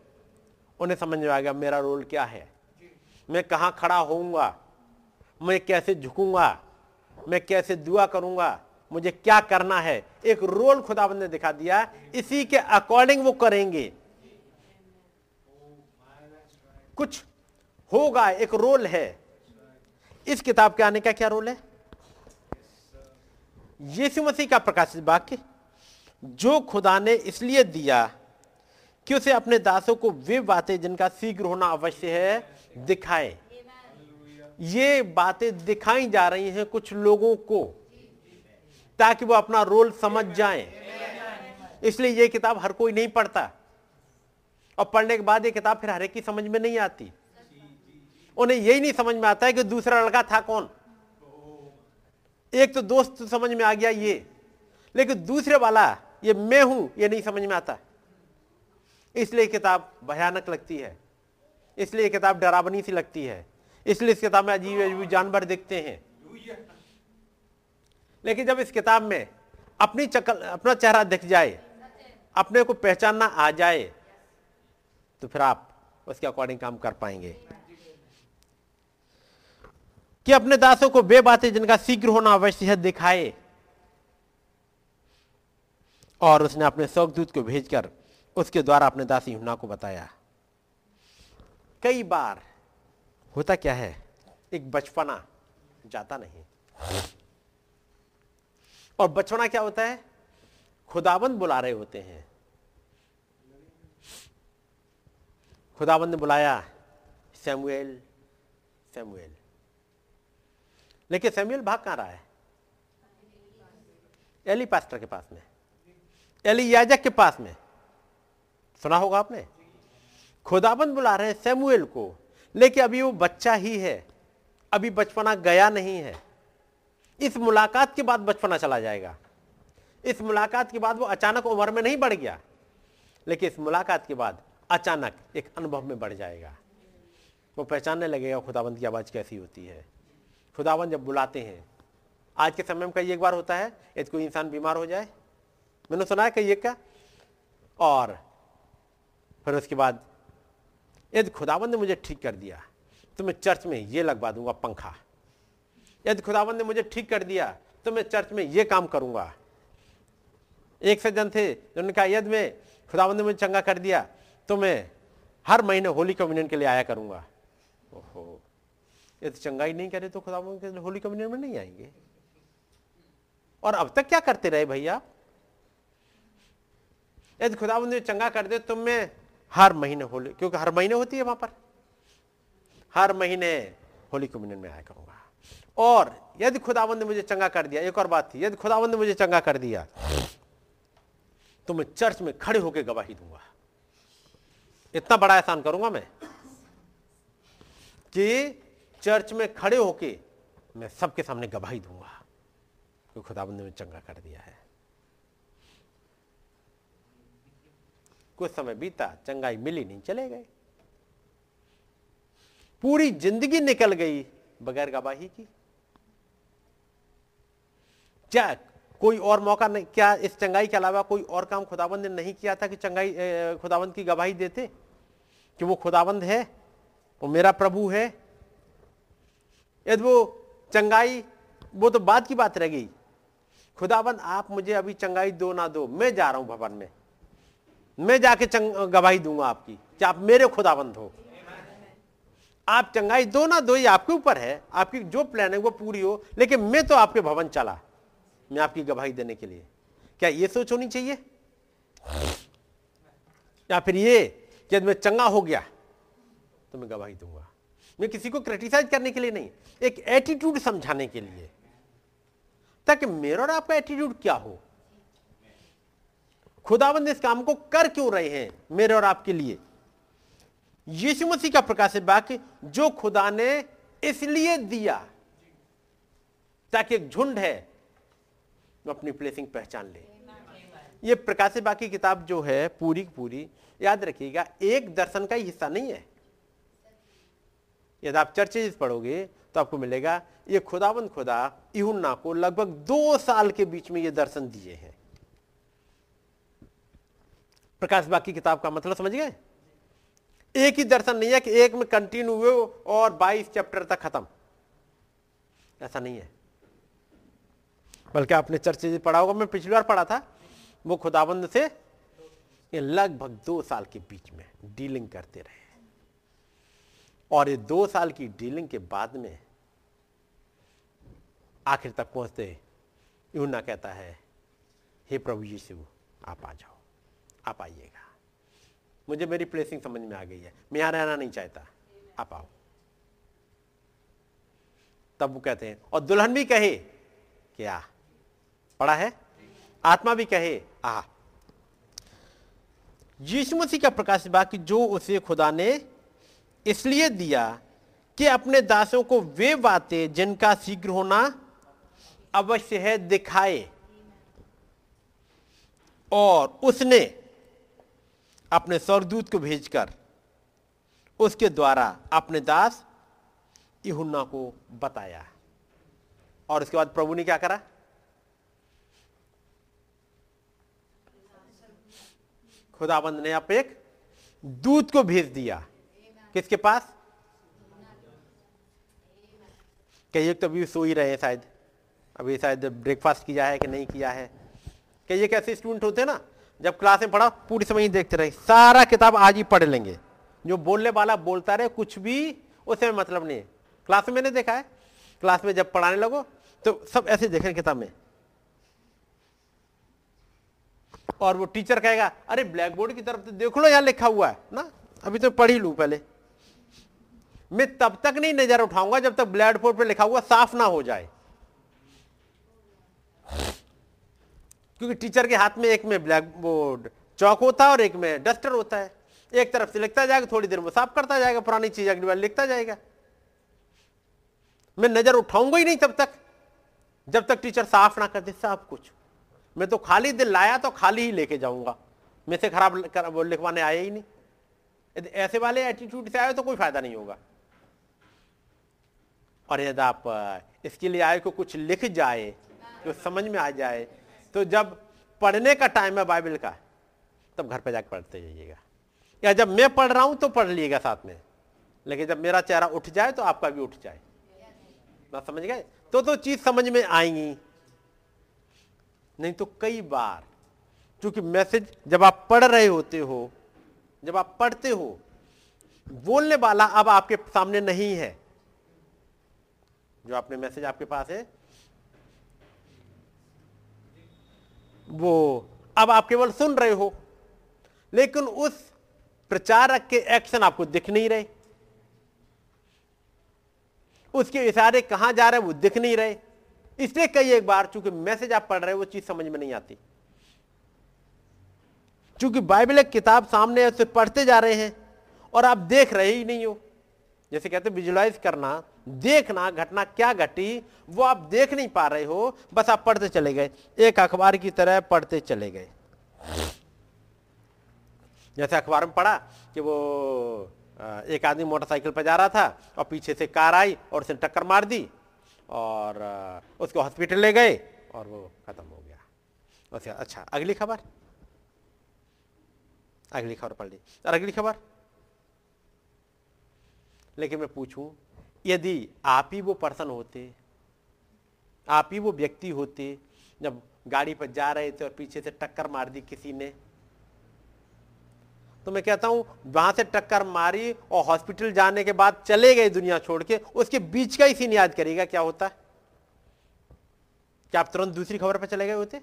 उन्हें समझ में आ गया, मेरा रोल क्या है? मैं कहाँ खड़ा होऊँगा? मैं कैसे झुकूँगा? मैं कैसे दुआ करूँगा? मुझे क्या करना है? एक रोल खुदाबंद ने दिखा दिया। इसी के अकॉर्डिंग वो करेंगे। कुछ होगा, एक रोल है। इस किताब के आने का क्या रोल है? यीशु मसीह का प्रकाशित वाक्य, जो खुदा ने इसलिए दिया कि उसे अपने दासों को वे बातें जिनका शीघ्र होना अवश्य है, दिखाए। ये बातें दिखाई जा रही हैं कुछ लोगों को, ताकि वो अपना रोल समझ जाएँ। इसलिए ये किताब हर कोई नहीं पढ़ता। और पढ़ने के बाद ये किताब फिर हर एक की समझ में नहीं आती। उन्हें यही नहीं समझ में आता है कि दूसरा लड़का था कौन? एक तो दोस्त समझ में आ गया ये, लेकिन दूसरे वाला, ये मैं हूँ, ये नहीं समझ में आता। इसलिए किताब भयानक लगती है। इसलिए किताब डरावनी सी लगती है। इसलिए इस किताब में अजीब अजीब जानवर दिखते हैं। लेकिन जब इस किताब में अपनी चकल, अपना चेहरा दिख जाए, अपने को पहचानना आ जाए तो फिर आप उसके अकॉर्डिंग काम कर पाएँगे। कि अपने दासों को वे बातें जिनका शीघ्र होना अवश्य है दिखाए। और उसने अपने दूत को भेजकर उसके द्वारा अपने दास यूना को बताया। कई बार होता क्या है? एक बचपना जाता नहीं। और बचपना क्या होता है? खुदाबंद बुला रहे होते हैं। खुदाबंद ने बुलाया, सैमुएल सैमुएल। लेकिन सैमुएल भाग कहाँ रहा है? एली पास्टर के पास में। एली याजक के पास में। सुना होगा आपने? खुदाबंद बुला रहे हैं सैमुएल को। लेकिन अभी वो बच्चा ही है। अभी बचपना गया नहीं है। इस मुलाकात के बाद बचपना चला जाएगा। इस मुलाकात के बाद वो अचानक उम्र में नहीं बढ़ गया। लेकिन इस मुलाकात के बाद अचानक एक अनुभव में बढ़ जाएगा। वो पहचानने लगेगा, खुदाबंद की आवाज़ कैसी होती है। खुदाबंद जब बुलाते हैं। आज के समय में कई एक बार होता है, यदि कोई इंसान बीमार हो जाए। मैंने सुना है कई एक का। और फिर उसके बाद, यदि खुदाबंद ने मुझे ठीक कर दिया तो मैं चर्च में ये लगवा दूँगा, पंखा। यदि खुदावन ने मुझे ठीक कर दिया तो मैं चर्च में ये काम करूँगा। एक सज्जन थे जिन्होंने कहा, यदि मैं खुदावन ने मुझे चंगा कर दिया तो मैं हर महीने होली कम्युनियन के लिए आया करूँगा। ओहो। यदि चंगाई नहीं करे तो खुदाबंद के होली कम्युनियन में नहीं आएँगे। और अब तक क्या करते रहे भैया? यदि खुदाबंद ने चंगा कर दे तो मैं हर महीने होली, क्योंकि हर महीने होती है वहाँ पर। हर महीने होली कम्युनियन में आया करूँगा। और यदि खुदाबंद ने मुझे चंगा कर दिया, एक और बात थी, यदि खुदाबंद ने मुझे चंगा कर दिया तो मैं चर्च में खड़े होकर गवाही दूँगा। इतना बड़ा एहसान करूँगा मैं कि चर्च में खड़े होके मैं सबके सामने गवाही दूँगा कि खुदाबंद ने चंगा कर दिया है। कुछ समय बीता, चंगाई मिली नहीं, चले गए। पूरी ज़िंदगी निकल गई बगैर गवाही की। क्या कोई और मौका नहीं, क्या इस चंगाई के अलावा कोई और काम खुदाबंद ने नहीं किया था कि चंगाई खुदाबंद की गवाही देते? कि वो खुदाबंद है, वो मेरा प्रभु है यदि वो चंगाई, वो तो बात की बात रह गई। खुदाबंद, आप मुझे अभी चंगाई दो ना दो, मैं जा रहा हूँ भवन में। मैं जाके चंग, गवाही दूँगा आपकी, कि आप मेरे खुदाबंद हो। आप चंगाई दो ना दो, ये आपके ऊपर है। आपकी जो प्लान है वो पूरी हो, लेकिन मैं तो आपके भवन चला, मैं आपकी गवाही देने के लिए। क्या ये सोच होनी चाहिए? या फिर ये, कि मैं चंगा हो गया तो मैं गवाही दूँगा। मैं किसी को क्रिटिसाइज करने के लिए नहीं, एक एटीट्यूड समझाने के लिए। ताकि मेरा और आपका एटीट्यूड क्या हो? खुदाबंद इस काम को कर क्यों रहे हैं मेरे और आपके लिए? यीशु मसीह का प्रकाशित वाक्य, जो खुदा ने इसलिए दिया ताकि एक झुंड है, वो अपनी प्लेसिंग पहचान ले। ये प्रकाशित बाकी किताब जो है, पूरी पूरी, याद रखिएगा, एक दर्शन का हिस्सा नहीं है। यदि आप चर्चेज पढ़ोगे तो आपको मिलेगा, ये खुदाबंद खुदा यूना को लगभग दो साल के बीच में ये दर्शन दिए हैं। प्रकाश बाकी किताब का मतलब समझ गए? एक ही दर्शन नहीं है कि एक में कंटिन्यू हुए और 22 चैप्टर तक खत्म। ऐसा नहीं है। बल्कि आपने चर्चे पढ़ा होगा, मैं पिछली बार पढ़ा था, वो खुदाबंद से लगभग दो साल के बीच में डीलिंग करते रहे। और ये दो साल की डीलिंग के बाद में आखिर तक पहुँचते यूना कहता है, हे प्रभु यीशु, आप आ जाओ, आप आइएगा। मुझे मेरी प्लेसिंग समझ में आ गई है। मैं यहाँ रहना नहीं चाहता। आप आओ। तब वो कहते हैं, और दुल्हन भी कहे क्या पढ़ा है? आत्मा भी कहे, आ। यीशु मसीह का प्रकाश बाकी जो उसे खुदा ने इसलिए दिया कि अपने दासों को वे बातें जिनका शीघ्र होना अवश्य है, दिखाए। और उसने अपने स्वर्गदूत को भेजकर उसके द्वारा अपने दास इहुन्ना को बताया। और उसके बाद प्रभु ने क्या करा? खुदाबंद ने आप एक दूत को भेज दिया। किसके पास? कई एक तो अभी सो ही रहे हैं शायद। अभी शायद ब्रेकफास्ट किया है कि नहीं किया है। कई एक ऐसे स्टूडेंट होते हैं ना, जब क्लास में पढ़ा, पूरी समय ही देखते रहे। सारा किताब आज ही पढ़ लेंगे। जो बोलने वाला बोलता रहे, कुछ भी उससे मतलब नहीं है। क्लास में मैंने देखा है। क्लास में जब पढ़ाने लगो तो सब ऐसे देखें किताब में। और वो टीचर कहेगा, अरे ब्लैक बोर्ड की तरफ़ तो देख लो यहाँ लिखा हुआ है, ना? अभी तो पढ़ ही लू पहले। मैं तब तक नहीं नज़र उठाऊँगा जब तक ब्लैक बोर्ड पर लिखा हुआ साफ़ ना हो जाए। क्योंकि टीचर के हाथ में एक में ब्लैक बोर्ड चौक होता है और एक में डस्टर होता है। एक तरफ़ से लिखता जाएगा, थोड़ी देर में साफ़ करता जाएगा, पुरानी चीज़ अगली बार लिखता जाएगा। मैं नज़र उठाऊँगा ही नहीं तब तक, जब तक टीचर साफ़ ना कर दे सब कुछ। मैं तो खाली दिल लाया तो खाली ही लेके जाऊँगा। मैं से खराब लिखवाने आया ही नहीं। ऐसे वाले एटीट्यूड से आए तो कोई फ़ायदा नहीं होगा। और यदि आप इसके लिए आए को कुछ लिख जाए तो समझ में आ जाए। तो जब पढ़ने का टाइम है बाइबल का, तब घर पे जाकर पढ़ते जाइएगा। या जब मैं पढ़ रहा हूँ तो पढ़ लीजिएगा साथ में। लेकिन जब मेरा चेहरा उठ जाए तो आपका भी उठ जाए। बात समझ गए? तो तो चीज़ समझ में आएँगी। नहीं तो कई बार क्योंकि मैसेज जब आप पढ़ रहे होते हो, जब आप पढ़ते हो, बोलने वाला अब आपके सामने नहीं है। जो आपने मैसेज आपके पास है? वो, अब आप केवल सुन रहे हो, लेकिन उस प्रचारक के एक्शन आपको दिख नहीं रहे। उसके इशारे कहाँ जा रहे वो दिख नहीं रहे। इसलिए कई एक बार चूँकि मैसेज आप पढ़ रहे हो, वो चीज़ समझ में नहीं आती। चूँकि बाइबल एक किताब सामने है, उसे पढ़ते जा रहे हैं, और आप देख रहे ही नहीं हो। जैसे कहते विजुलाइज करना, देखना, घटना क्या घटी, वो आप देख नहीं पा रहे हो, बस आप पढ़ते चले गए। एक अखबार की तरह पढ़ते चले गए। जैसे अखबार में पढ़ा कि वो एक आदमी मोटरसाइकिल पर जा रहा था और पीछे से कार आई और उसने टक्कर मार दी और उसको हॉस्पिटल ले गए और वो खत्म हो गया। अच्छा अगली खबर? अगली खबर पढ़ ली। और अगली खबर? लेकिन मैं पूछूँ, यदि आप ही वो पर्सन होते, आप ही वो व्यक्ति होते, जब गाड़ी पर जा रहे थे और पीछे से टक्कर मार दी किसी ने तो मैं कहता हूँ, वहाँ से टक्कर मारी और हॉस्पिटल जाने के बाद चले गए दुनिया छोड़ के, उसके बीच का ही सीन याद करेगा क्या होता। है क्या आप तुरंत दूसरी खबर पर चले गए होते?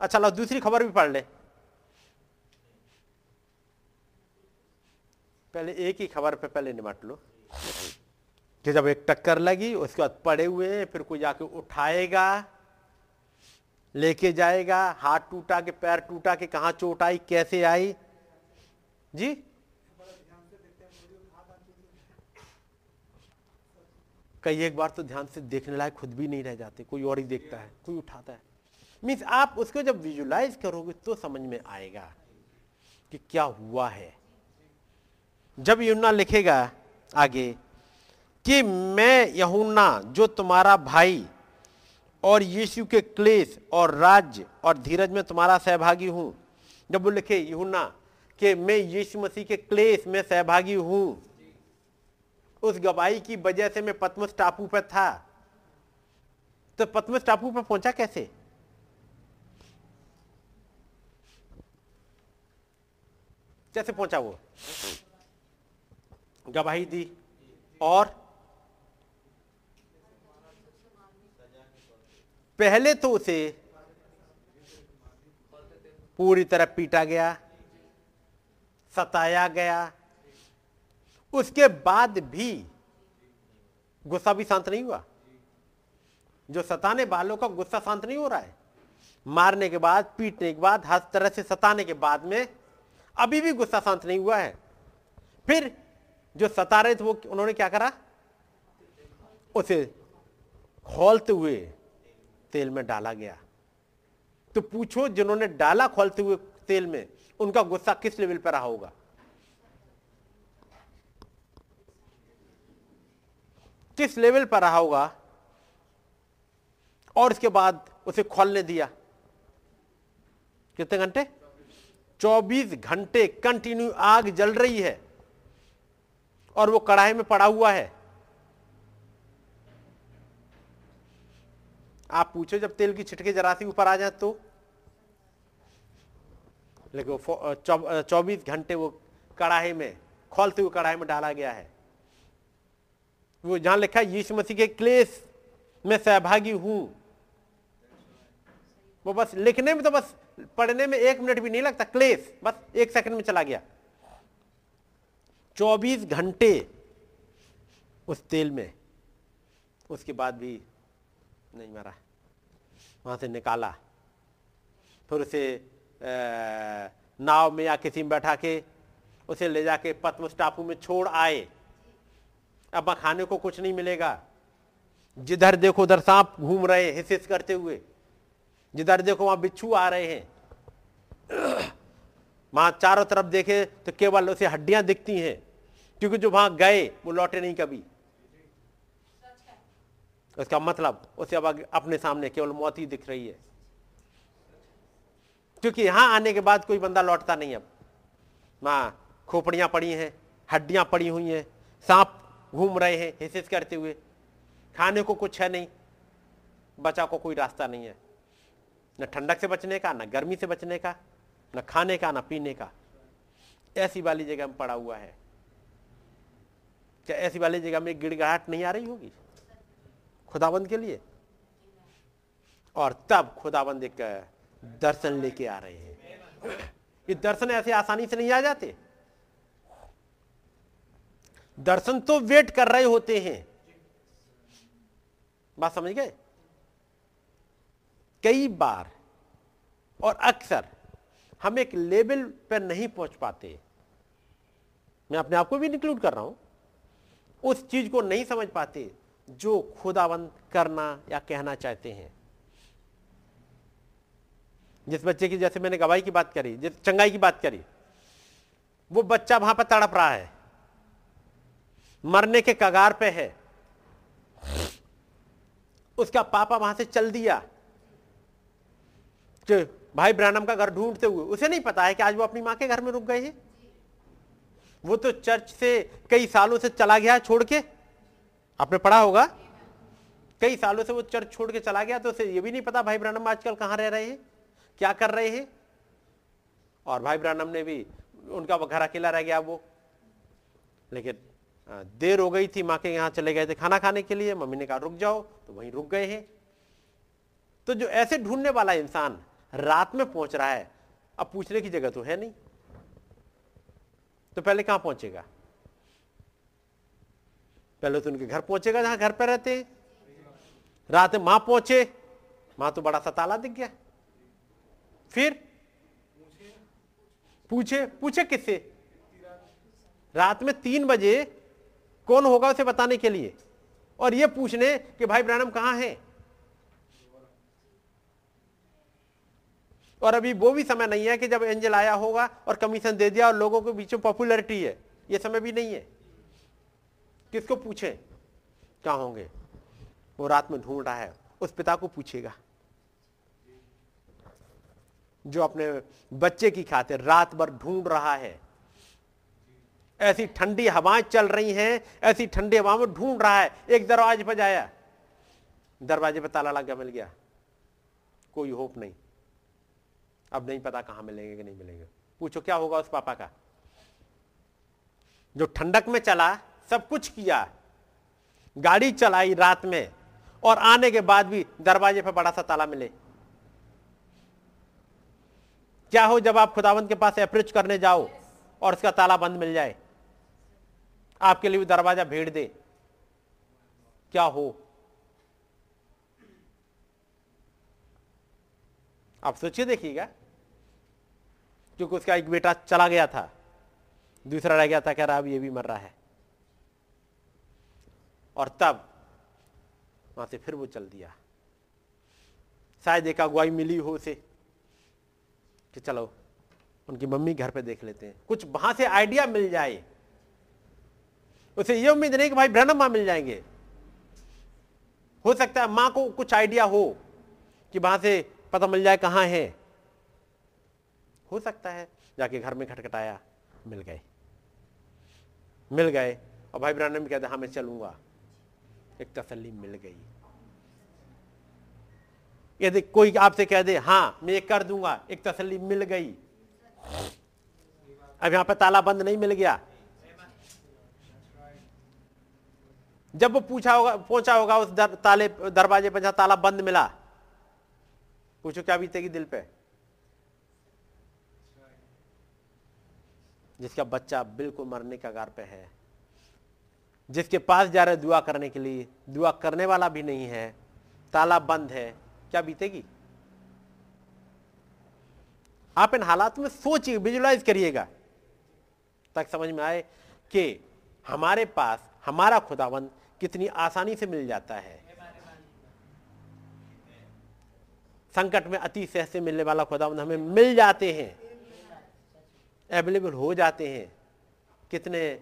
अच्छा लो दूसरी खबर भी पढ़ ले। पहले एक ही खबर पे पहले निमट लो। कि जब एक टक्कर लगी, उसके बाद पड़े हुए, फिर कोई जाके उठाएगा, लेके जाएगा, हाथ टूटा के, पैर टूटा के, कहा चोट आई, कैसे आई? जी? कई एक बार तो ध्यान से देखने लायक खुद भी नहीं रह जाते, कोई और ही देखता है, कोई उठाता है। मीन्स आप उसको जब विजुलाइज करोगे तो समझ में आएगा कि क्या हुआ है। जब यूना लिखेगा आगे कि मैं यहुन्ना, जो तुम्हारा भाई और यीशु के क्लेश और राज्य और धीरज में तुम्हारा सहभागी हूँ। जब वो लिखे यूना कि मैं यीशु मसीह के क्लेश में सहभागी हूँ। उस गवाही की वजह से मैं पद्मस टापू पर था। तो पद्मस टापू पर पहुँचा कैसे? कैसे पहुँचा वो? गवाही दी और पहले तो उसे पूरी तरह पीटा गया, सताया गया। उसके बाद भी गुस्सा भी शांत नहीं हुआ। जो सताने वालों का गुस्सा शांत नहीं हो रहा है, मारने के बाद, पीटने के बाद, हर तरह से सताने के बाद में अभी भी गुस्सा शांत नहीं हुआ है। फिर जो सता रहे थे, वो उन्होंने क्या करा? उसे खोलते हुए तेल में डाला गया। तो पूछो, जिन्होंने डाला खोलते हुए तेल में, उनका गुस्सा किस लेवल पर रहा होगा? किस लेवल पर रहा होगा? और इसके बाद उसे खोलने दिया। कितने घंटे? 24 घंटे कंटिन्यू आग जल रही है। और वो कढ़ाई में पड़ा हुआ है। आप पूछो जब तेल की छिटके जरा सी ऊपर आ जाए तो। लेकिन चौबीस घंटे वो कढ़ाई में, खोलते हुए कढ़ाई में डाला गया है। वो जहाँ लिखा यीशु मसीह के क्लेश में सहभागी हूँ। वो बस लिखने में तो बस, पढ़ने में एक मिनट भी नहीं लगता, क्लेश, बस एक सेकंड में चला गया। 24 घंटे उस तेल में। उसके बाद भी नहीं मरा। वहाँ से निकाला। फिर उसे नाव में या किसी में बैठा के उसे ले जाके पद्मस टापू में छोड़ आए। अब खाने को कुछ नहीं मिलेगा। जिधर देखो उधर सांप घूम रहे हिस हिस करते हुए। जिधर देखो वहाँ बिच्छू आ रहे हैं। वहाँ चारों तरफ़ देखे तो केवल उसे हड्डियाँ दिखती हैं। क्योंकि जो वहाँ गए, वो लौटे नहीं कभी। उसका मतलब उसे अब अपने सामने केवल मौत ही दिख रही है। क्योंकि यहाँ आने के बाद कोई बंदा लौटता नहीं अब। वहाँ खोपड़ियाँ पड़ी हैं, हड्डियाँ पड़ी हुई हैं, सांप घूम रहे हैं हिसिस करते हुए। खाने को कुछ है नहीं। बचा को कोई रास्ता नहीं है। न ठंडक से बचने का, न गर्मी से बचने का। न खाने का, न पीने का। ऐसी वाली जगह में पड़ा हुआ है। क्या ऐसी वाली जगह में गिड़गड़ाहट नहीं आ रही होगी? खुदाबंद के लिए। और तब खुदाबंद एक दर्शन लेके आ रहे हैं। ये दर्शन ऐसे आसानी से नहीं आ जाते। दर्शन तो वेट कर रहे होते हैं। बात समझ गए? कई बार और अक्सर हम एक लेवल पर नहीं पहुँच पाते। मैं अपने आप को भी इंक्लूड कर रहा हूँ। उस चीज़ को नहीं समझ पाते जो खुदाबंद करना या कहना चाहते हैं। जिस बच्चे की, जैसे मैंने गवाही की बात करी, जिस चंगाई की बात करी, वो बच्चा वहाँ पर तड़प रहा है। मरने के कगार पे है। उसका पापा वहाँ से चल दिया। भाई ब्रानम का घर ढूंढते हुए, उसे नहीं पता है कि आज वो अपनी माँ के घर में रुक गए हैं। वो तो चर्च से कई सालों से चला गया छोड़ के। आपने पढ़ा होगा? कई सालों से वो चर्च छोड़ के चला गया तो उसे ये भी नहीं पता भाई ब्रानम आजकल कहाँ रह रहे हैं, क्या कर रहे हैं। और भाई ब्रानम ने भी, उनका घर अकेला रह गया वो। लेकिन देर हो गई थी माँ के यहाँ चले गए थे खाना खाने के लिए। मम्मी ने कहा, रुक जाओ। तो वहीं रुक गए हैं। तो जो ऐसे ढूँढने वाला इंसान रात में पहुँच रहा है। अब पूछने की जगह तो है नहीं। तो पहले कहाँ पहुंचेगा? पहले तो उनके घर पहुंचेगा जहाँ घर पर रहते हैं। रात में माँ पहुँचे, माँ तो बड़ा सा ताला दिख गया। फिर? पूछे पूछे किससे? रात में तीन बजे कौन होगा उसे बताने के लिए? और यह पूछने कि भाई ब्रानम कहाँ है? और अभी वो भी समय नहीं है कि जब एंजल आया होगा और कमीशन दे दिया और लोगों के बीच में पॉपुलरिटी है, ये समय भी नहीं है। किसको पूछे? क्या होंगे? वो रात में ढूंढ रहा है, उस पिता को पूछेगा। जो अपने बच्चे की खातिर रात भर ढूंढ रहा है। ऐसी ठंडी हवाएँ चल रही हैं, ऐसी ठंडी हवा में ढूंढ रहा है, एक दरवाजे पर जाया। दरवाजे पर ताला लग मिल गया। कोई होप नहीं। अब नहीं पता कहाँ मिलेंगे कि नहीं मिलेंगे। पूछो, क्या होगा उस पापा का? जो ठंडक में चला, सब कुछ किया, गाड़ी चलाई रात में, और आने के बाद भी दरवाजे पर बड़ा सा ताला मिले। क्या हो जब आप खुदावंत के पास अप्रोच करने जाओ और उसका ताला बंद मिल जाए? आपके लिए भी दरवाज़ा भेड़ दे। क्या हो? आप सोचिए देखिएगा। क्योंकि उसका एक बेटा चला गया था, दूसरा रह गया था, कह रहा, अब ये भी मर रहा है। और तब वहाँ से फिर वो चल दिया। शायद एक अगुवाई मिली हो उसे, कि चलो, उनकी मम्मी घर पे देख लेते हैं। कुछ वहाँ से आइडिया मिल जाए, उसे ये उम्मीद नहीं कि भाई ब्रहणम माँ मिल जाएँगे। हो सकता है माँ को कुछ आइडिया हो, कि वहाँ से पता मिल जाए कहाँ है। हो सकता है जाके घर में खटखटाया मिल गए। मिल गए और भाई ब्रहणम कहते हाँ मैं चलूँगा। एक तसल्ली मिल गई। यदि कोई आपसे कह दे हाँ मैं ये कर दूँगा एक तसल्ली मिल गई। अब यहाँ पर ताला बंद नहीं मिल गया। जब वो पूछा होगा पहुँचा होगा उस दर, ताले दरवाजे पर जहाँ ताला बंद मिला पूछो, क्या बीतेगी दिल पे? जिसका बच्चा बिल्कुल मरने का गार पे है। जिसके पास जा रहे दुआ करने के लिए, दुआ करने वाला भी नहीं है, ताला बंद है, क्या बीतेगी? आप इन हालात में सोचिए विजुलाइज करिएगा, तक समझ में आए कि हमारे पास, हमारा खुदावंद कितनी आसानी से मिल जाता है। संकट में अति सहज से मिलने वाला खुदावंद हमें मिल जाते हैं। अवेलेबल हो जाते हैं। कितने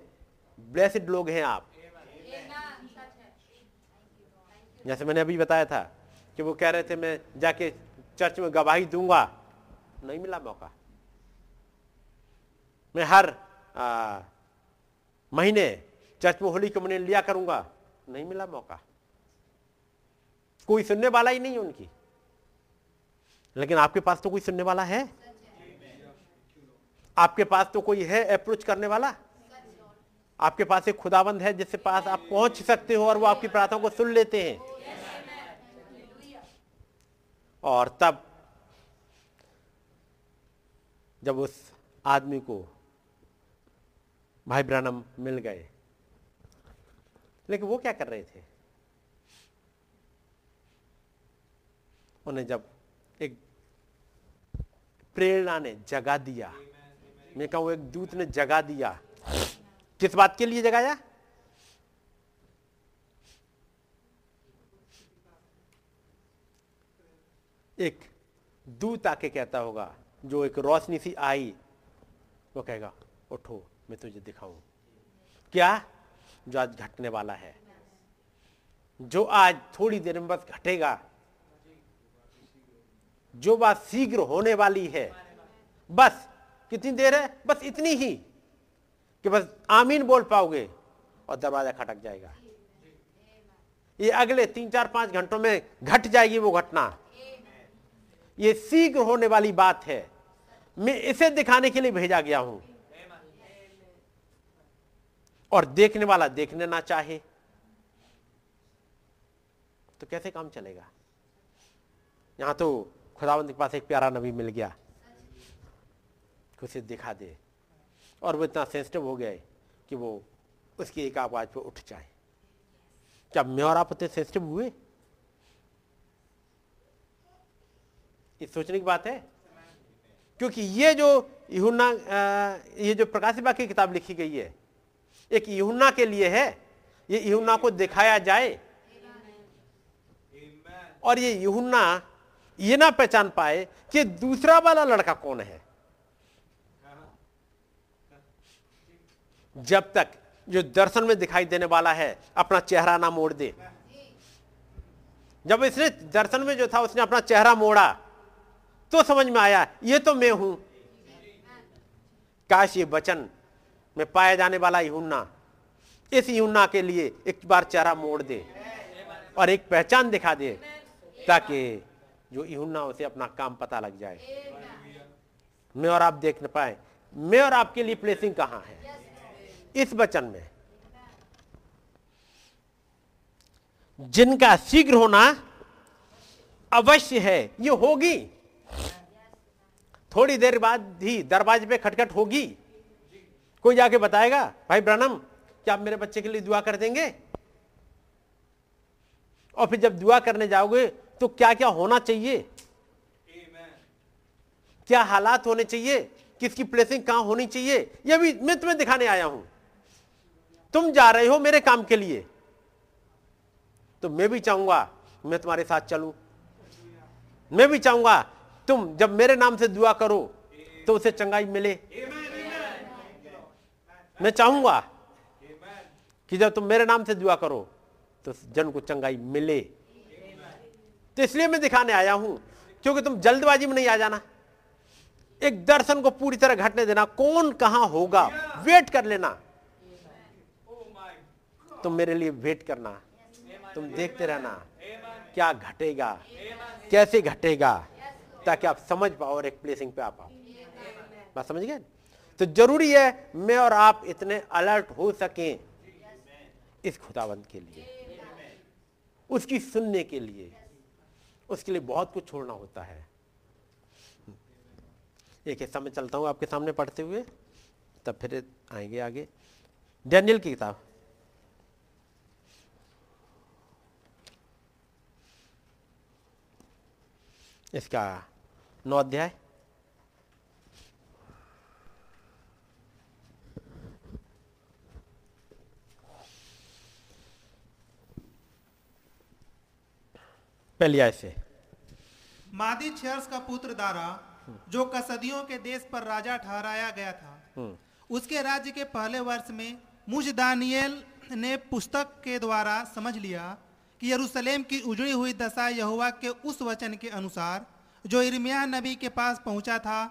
ब्लेसिड लोग हैं आप। जैसे मैंने अभी बताया था कि वो कह रहे थे मैं जाके चर्च में गवाही दूँगा। नहीं मिला मौका। मैं हर आ, महीने चर्च में होली कम्युनियन लिया करूँगा। नहीं मिला मौका। कोई सुनने वाला ही नहीं उनकी। लेकिन आपके पास तो कोई सुनने वाला है? आपके पास तो कोई है अप्रोच करने वाला? आपके पास एक खुदाबंद है जिसके पास आप पहुँच सकते हो और वो आपकी प्रार्थना को सुन लेते हैं। और तब जब उस आदमी को भाई ब्रानम मिल गए, लेकिन वो क्या कर रहे थे? उन्हें जब प्रेरणा ने जगा दिया। मैं कहूँ, एक दूत ने जगा दिया। किस बात के लिए जगाया? एक दूत आके कहता होगा, जो एक रोशनी सी आई, वो कहेगा, उठो, मैं तुझे दिखाऊँ। क्या? जो आज घटने वाला है। जो आज थोड़ी देर में बस घटेगा। जो बात शीघ्र होने वाली है। बस, कितनी देर है? बस इतनी ही कि बस आमीन बोल पाओगे और दरवाज़ा खटक जाएगा। ये अगले तीन, चार, पाँच घंटों में घट जाएगी वो घटना। ये शीघ्र होने वाली बात है। मैं इसे दिखाने के लिए भेजा गया हूँ। और देखने वाला देखने ना चाहे तो कैसे काम चलेगा? यहाँ तो खुदावंत के पास एक प्यारा नबी मिल गया। उसे दिखा दे। और वो इतना सेंसिटिव हो गया कि वो उसकी एक आवाज़ पर उठ जाए। क्या मैं और आप उतने सेंसिटिव हुए? ये सोचने की बात है? क्योंकि ये जो यहुना ये जो प्रकाशिबा की किताब लिखी गई है, एक यहुना के लिए है। ये यूना को दिखाया जाए। और ये यूना ये ना पहचान पाए कि दूसरा वाला लड़का कौन है। जब तक जो दर्शन में दिखाई देने वाला है, अपना चेहरा ना मोड़ दे। जब इसने दर्शन में जो था, उसने अपना चेहरा मोड़ा तो समझ में आया, ये तो मैं हूँ। काश ये वचन में पाया जाने वाला यूना इस यूना के लिए एक बार चेहरा मोड़ दे और एक पहचान दिखा दे, ताकि जो यूना उसे अपना काम पता लग जाए। मैं और आप देख न पाए मैं और आपके लिए प्लेसिंग कहाँ है? इस वचन में। जिनका शीघ्र होना अवश्य है ये होगी। थोड़ी देर बाद ही दरवाजे पे खटखट होगी। कोई जाके बताएगा भाई ब्रनम क्या आप मेरे बच्चे के लिए दुआ कर देंगे? और फिर जब दुआ करने जाओगे तो क्या क्या होना चाहिए? क्या हालात होने चाहिए? किसकी प्लेसिंग कहाँ होनी चाहिए? यह भी मैं तुम्हें दिखाने आया हूँ। तुम जा रहे हो मेरे काम के लिए। तो मैं भी चाहूँगा मैं तुम्हारे साथ चलूँ। मैं भी चाहूँगा तुम जब मेरे नाम से दुआ करो तो उसे चंगाई मिले। मैं चाहूँगा कि जब तुम मेरे नाम से दुआ करो तो जन को चंगाई मिले। तो इसलिए मैं दिखाने आया हूँ, क्योंकि तुम जल्दबाजी में नहीं आ जाना। एक दर्शन को पूरी तरह घटने देना, कौन कहाँ होगा वेट कर लेना। तुम मेरे लिए वेट करना, तुम देखते रहना, क्या घटेगा, कैसे घटेगा, ताकि आप समझ पाओ और एक प्लेसिंग पे आ पाओ। बात समझ गए? तो ज़रूरी है मैं और आप इतने अलर्ट हो सकें इस खुदाबंद के लिए, उसकी सुनने के लिए। उसके लिए बहुत कुछ छोड़ना होता है। एक हिस्सा में चलता हूँ आपके सामने पढ़ते हुए, तब फिर आएँगे आगे। डैनियल की किताब। इसका नौ अध्याय। पहली आय से। मादी छर्स का पुत्र दारा जो कसदियों के देश पर राजा ठहराया गया था उसके राज्य के पहले वर्ष में मुझ दानियल ने पुस्तक के द्वारा समझ लिया कि यरूशलेम की उजड़ी हुई दशा यहुआ के उस वचन के अनुसार जो इर्मिया नबी के पास पहुँचा था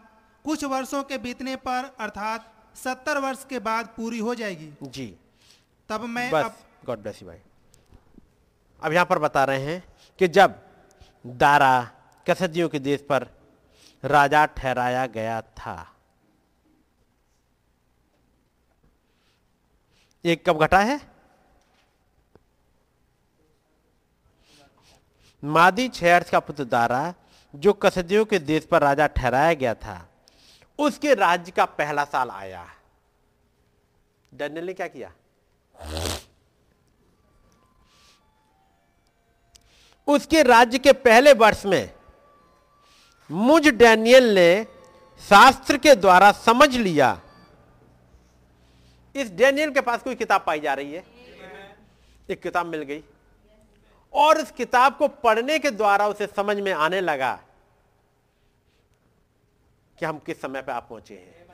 कुछ वर्षों के बीतने पर अर्थात सत्तर वर्ष के बाद पूरी हो जाएगी। जी। तब मैं अब गॉड ब्लेस यू भाई। अब यहाँ पर बता रहे हैं कि जब दारा कसदियों के देश पर राजा ठहराया गया था। एक कब घटा है? मादी छेर्स का पुत्र दारा जो कसदियों के देश पर राजा ठहराया गया था, उसके राज्य का पहला साल आया। डैनियल ने क्या किया? उसके राज्य के पहले वर्ष में मुझ डैनियल ने शास्त्र के द्वारा समझ लिया। इस डैनियल के पास कोई किताब पाई जा रही है? एक किताब मिल गई। और इस किताब को पढ़ने के द्वारा उसे समझ में आने लगा कि हम किस समय पे आप पहुँचे हैं।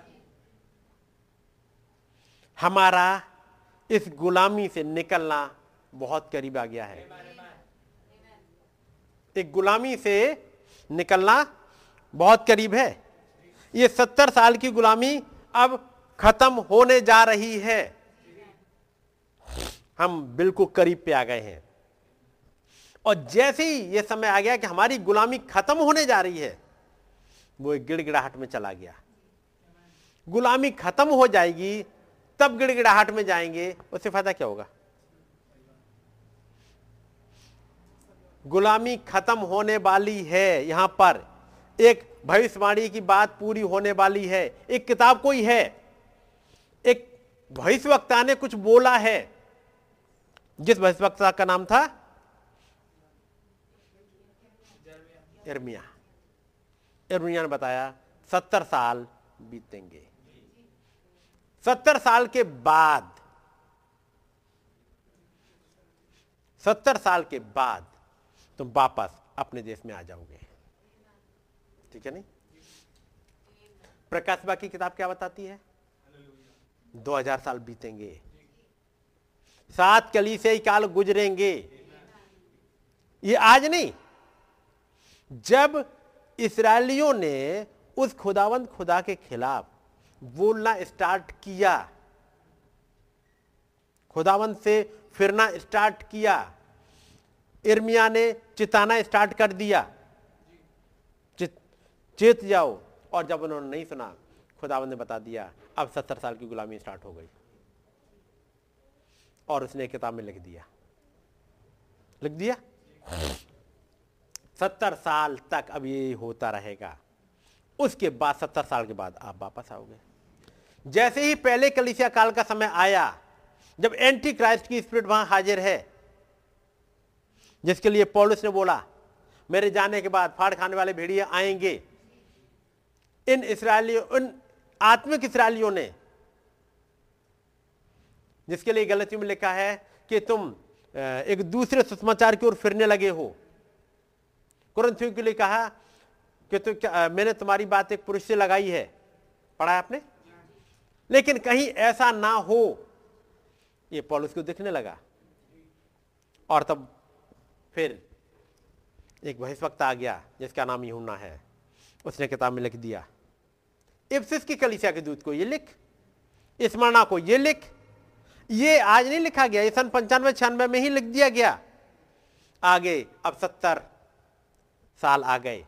हमारा इस गुलामी से निकलना बहुत करीब आ गया है। एक गुलामी से निकलना बहुत करीब है। ये सत्तर साल की गुलामी अब खत्म होने जा रही है। हम बिल्कुल करीब पे आ गए हैं। और जैसे ही यह समय आ गया कि हमारी गुलामी खत्म होने जा रही है, वो एक गिड़गिड़ाहट में चला गया। गुलामी खत्म हो जाएगी, तब गिड़गिड़ाहट में जाएँगे, उससे फ़ायदा क्या होगा? गुलामी खत्म होने वाली है यहाँ पर। एक भविष्यवाणी की बात पूरी होने वाली है। एक किताब कोई है। एक भविष्यवक्ता ने कुछ बोला है। जिस भविष्यवक्ता का नाम था? इर्मिया इर्मिया ने बताया, सत्तर साल बीतेंगे। सत्तर साल के बाद, सत्तर साल के बाद तुम वापस अपने देश में आ जाओगे। ठीक है नहीं? प्रकाश बा की किताब क्या बताती है? 2000 साल बीतेंगे। सात कली से ही काल गुजरेंगे। ये आज नहीं। जब इसराइलियों ने उस खुदावंत खुदा के खिलाफ बोलना स्टार्ट किया खुदावंत से फिरना स्टार्ट किया इर्मिया ने चिताना स्टार्ट कर दिया चेत जाओ। और जब उन्होंने नहीं सुना खुदावंत ने बता दिया, अब सत्तर साल की गुलामी स्टार्ट हो गई। और उसने किताब में लिख दिया। लिख दिया? सत्तर साल तक अब ये होता रहेगा। उसके बाद, सत्तर साल के बाद आप वापस आओगे। जैसे ही पहले कलिसिया काल का समय आया, जब एंटी क्राइस्ट की स्पिरिट वहाँ हाजिर है, जिसके लिए पॉलिस ने बोला, मेरे जाने के बाद फाड़ खाने वाले भेड़िए आएँगे। इन इसराइलियों इन आत्मिक इसराइलियों ने, जिसके लिए गलती में लिखा है कि तुम एक दूसरे सुषमाचार की ओर फिरने लगे हो। कुरंथियों के लिए कहा कि तो क्या मैंने तुम्हारी बात एक पुरुष से लगाई है। पढ़ा आपने? लेकिन कहीं ऐसा ना हो। ये पॉलिस को दिखने लगा। और तब फिर एक बहिष्वक्त आ गया, जिसका नाम यूना है। उसने किताब में लिख दिया। इफ्सिस की कलिसिया के दूत को ये लिख स्मरणा को ये लिख ये आज नहीं लिखा गया ये सन पंचानवे छियानवे में ही लिख दिया गया। आगे अब सत्तर साल आ गए।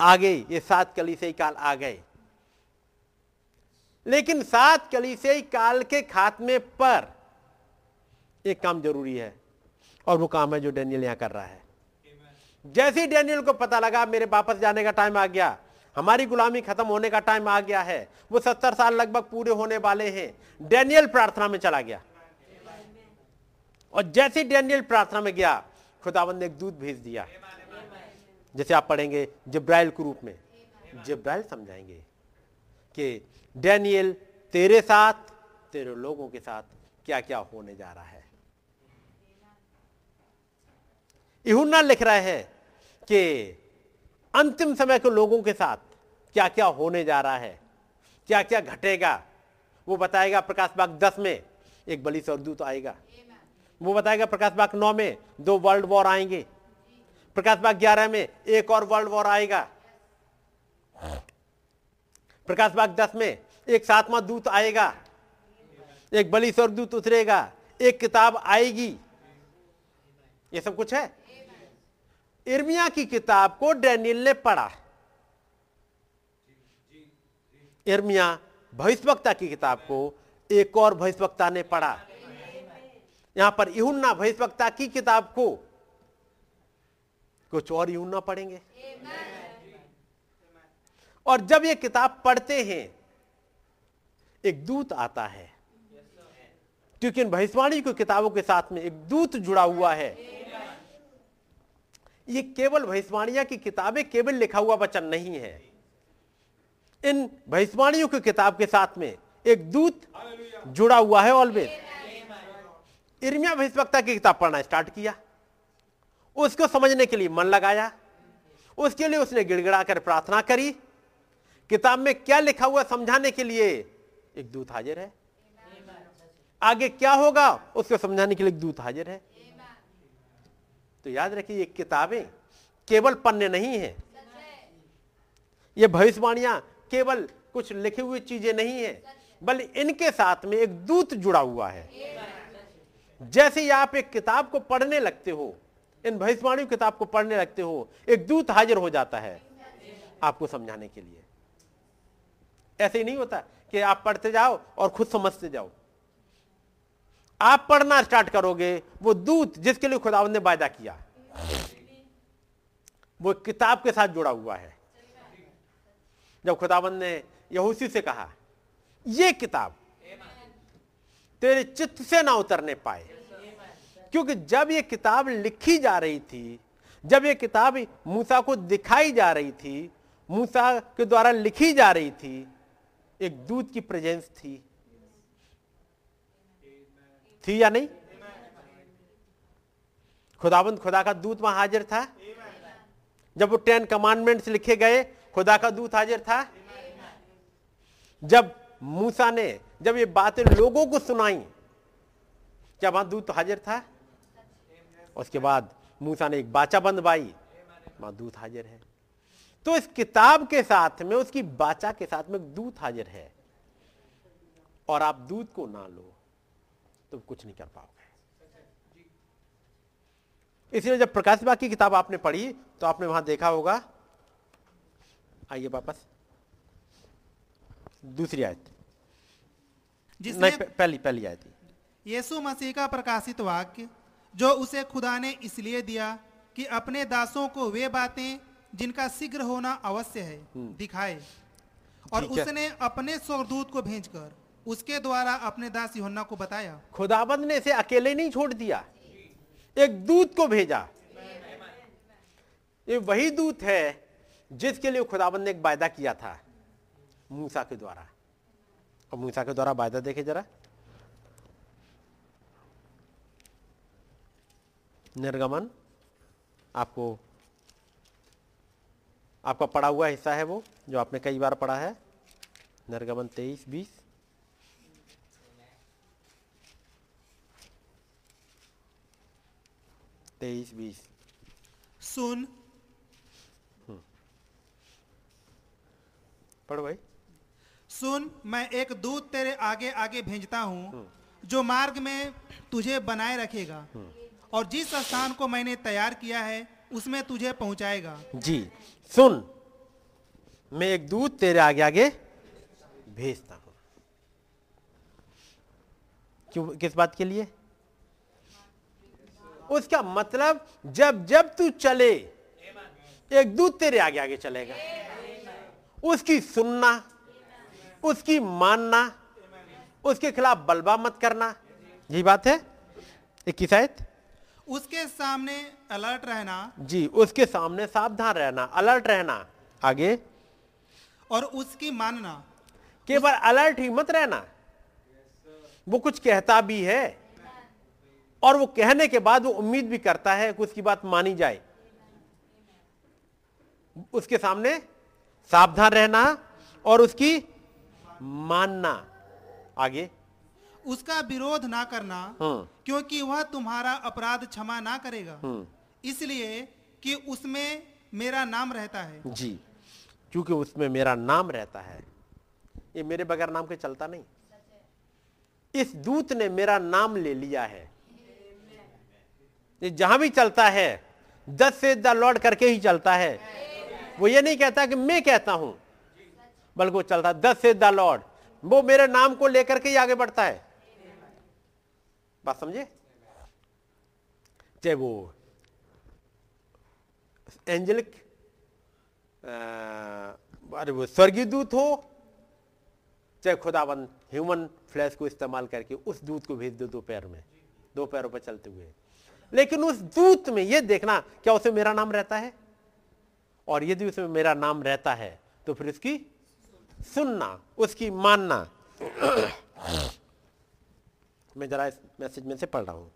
आगे ये सात कलीसियाई काल आ गए। लेकिन सात कलीसियाई काल के खात्मे पर एक काम ज़रूरी है और वो काम है जो डेनियल यहाँ कर रहा है। जैसे ही डेनियल को पता लगा मेरे वापस जाने का टाइम आ गया हमारी गुलामी खत्म होने का टाइम आ गया है। वो सत्तर साल लगभग पूरे होने वाले हैं। डेनियल प्रार्थना में चला गया। और जैसे डेनियल प्रार्थना में गया खुदावंद ने एक दूध भेज दिया। जैसे आप पढ़ेंगे जिब्राइल के रूप में। जिब्राइल समझाएँगे कि डेनियल, तेरे साथ, तेरे लोगों के साथ क्या क्या होने जा रहा है। इहुन्ना लिख रहा है कि अंतिम समय के लोगों के साथ क्या क्या होने जा रहा है? क्या क्या घटेगा? वो बताएगा प्रकाश बाग दस में एक बलि दूत आएगा। वो बताएगा प्रकाश बाग नौ में दो वर्ल्ड वॉर आएँगे। प्रकाश बाग ग्यारह में एक और वर्ल्ड वॉर आएगा। प्रकाश बाग दस में एक सातवां दूत आएगा। एक बलि दूत उतरेगा। एक किताब आएगी। ये सब कुछ है? इर्मिया की किताब को डैनियल ने पढ़ा। इर्मिया भविष्यवक्ता की किताब को एक और भविष्यवक्ता ने पढ़ा। यहाँ पर यूना भविष्यवक्ता की किताब को कुछ और यूना पढ़ेंगे। और जब ये किताब पढ़ते हैं, एक दूत आता है। क्योंकि इन भविष्यवाणी की किताबों के साथ में एक दूत जुड़ा हुआ है। ये केवल भविष्यवाणिया की किताबें, केवल लिखा हुआ वचन नहीं है। इन भविष्यवाणियों की किताब के साथ में एक दूत जुड़ा हुआ है ऑलवेज। इर्मिया भविष्यवक्ता की किताब पढ़ना स्टार्ट किया। उसको समझने के लिए मन लगाया। उसके लिए उसने गिड़गिड़ा कर प्रार्थना करी। किताब में क्या लिखा हुआ समझाने के लिए एक दूत हाजिर है। आगे क्या होगा उसको समझाने के लिए एक दूत हाजिर है। तो याद रखिए, ये किताबें केवल पन्ने नहीं है। ये भविष्यवाणियाँ केवल कुछ लिखी हुई चीज़ें नहीं है, बल्कि इनके साथ में एक दूत जुड़ा हुआ है। जैसे ही आप एक किताब को पढ़ने लगते हो, इन भविष्यवाणी किताब को पढ़ने लगते हो, एक दूत हाजिर हो जाता है आपको समझाने के लिए। ऐसे ही नहीं होता कि आप पढ़ते जाओ और खुद समझते जाओ। आप पढ़ना स्टार्ट करोगे, वो दूत जिसके लिए खुदावंद ने वायदा किया, वो किताब के साथ जुड़ा हुआ है। जब खुदाबंद ने यहूसी से कहा, ये किताब तेरे चित्त से ना उतरने पाए। क्योंकि जब ये किताब लिखी जा रही थी, जब ये किताब मूसा को दिखाई जा रही थी, मूसा के द्वारा लिखी जा रही थी, एक दूत की प्रेजेंस थी। थी या नहीं? खुदाबंद खुदा का दूत वहाँ हाजिर था। जब वो टेन कमांडमेंट्स लिखे गए खुदा का दूत हाजिर था? जब मूसा ने, जब ये बातें लोगों को सुनाई, क्या वहाँ दूत हाजिर था? उसके बाद मूसा ने एक बाचा बंदवाई वहाँ दूत हाजिर है। तो इस किताब के साथ में, उसकी बाचा के साथ में दूत हाजिर है। और आप दूध को ना लो तो कुछ नहीं कर पाओगे। इसलिए जब प्रकाश बाग की किताब आपने पढ़ी तो आपने वहाँ देखा होगा आइए वापस दूसरी आयत जिसने नहीं पहली पहली आयत यीशु मसीह का प्रकाशित वाक्य जो उसे खुदा ने इसलिए दिया कि अपने दासों को वे बातें जिनका शीघ्र होना अवश्य है दिखाए। और उसने अपने स्वर्गदूत को भेजकर उसके द्वारा अपने दास यूहन्ना को बताया। खुदाबंद ने इसे अकेले नहीं छोड़ दिया। एक दूत को भेजा। ये वही दूत है जिसके लिए खुदाबंद ने एक वायदा किया था, मूसा के द्वारा। और मूसा के द्वारा वायदा देखे जरा। निर्गमन, आपको, आपका पढ़ा हुआ हिस्सा है वो, जो आपने कई बार पढ़ा है। निर्गमन तेईस, बीस। तेईस, बीस। सुन पढ़ो भाई। सुन मैं एक दूत तेरे आगे आगे भेजता हूँ जो मार्ग में तुझे बनाए रखेगा। और जिस स्थान को मैंने तैयार किया है उसमें तुझे पहुंचाएगा। जी सुन मैं एक दूत तेरे आगे आगे भेजता हूँ। क्यों किस बात के लिए? उसका मतलब जब जब तू चले एक दूत तेरे आगे आगे चलेगा। उसकी सुनना उसकी मानना उसके खिलाफ बलबा मत करना। यही बात है? इक्कीस आयत उसके सामने अलर्ट रहना। जी उसके सामने सावधान रहना अलर्ट रहना। आगे। और उसकी मानना। केवल उस... अलर्ट ही मत रहना। वो कुछ कहता भी है और वो कहने के बाद वो उम्मीद भी करता है कि उसकी बात मानी जाए। उसके सामने सावधान रहना और उसकी मानना। आगे। उसका विरोध ना करना हम्म क्योंकि वह तुम्हारा अपराध क्षमा ना करेगा। हम्म इसलिए कि उसमें मेरा नाम रहता है। जी। क्योंकि उसमें मेरा नाम रहता है। ये मेरे बगैर नाम के चलता नहीं। इस दूत ने मेरा नाम ले लिया है। ये जहाँ भी चलता है दस से द लॉर्ड करके ही चलता है। वो ये नहीं कहता कि मैं कहता हूँ। बल्कि वो चलता, दस से द लॉर्ड। वो मेरे नाम को लेकर के ही आगे बढ़ता है। बात समझे? चाहे वो एंजलिक अरे वो स्वर्गीय दूत हो, चाहे खुदाबंद ह्यूमन फ्लैश को इस्तेमाल करके उस दूत को भेज दो दो पैर में, दो पैरों पर चलते हुए। लेकिन उस दूत में यह देखना, क्या उसमें मेरा नाम रहता है? और यदि उसमें मेरा नाम रहता है तो फिर उसकी सुनना, उसकी मानना। मैं जरा इस मैसेज में से पढ़ रहा हूँ।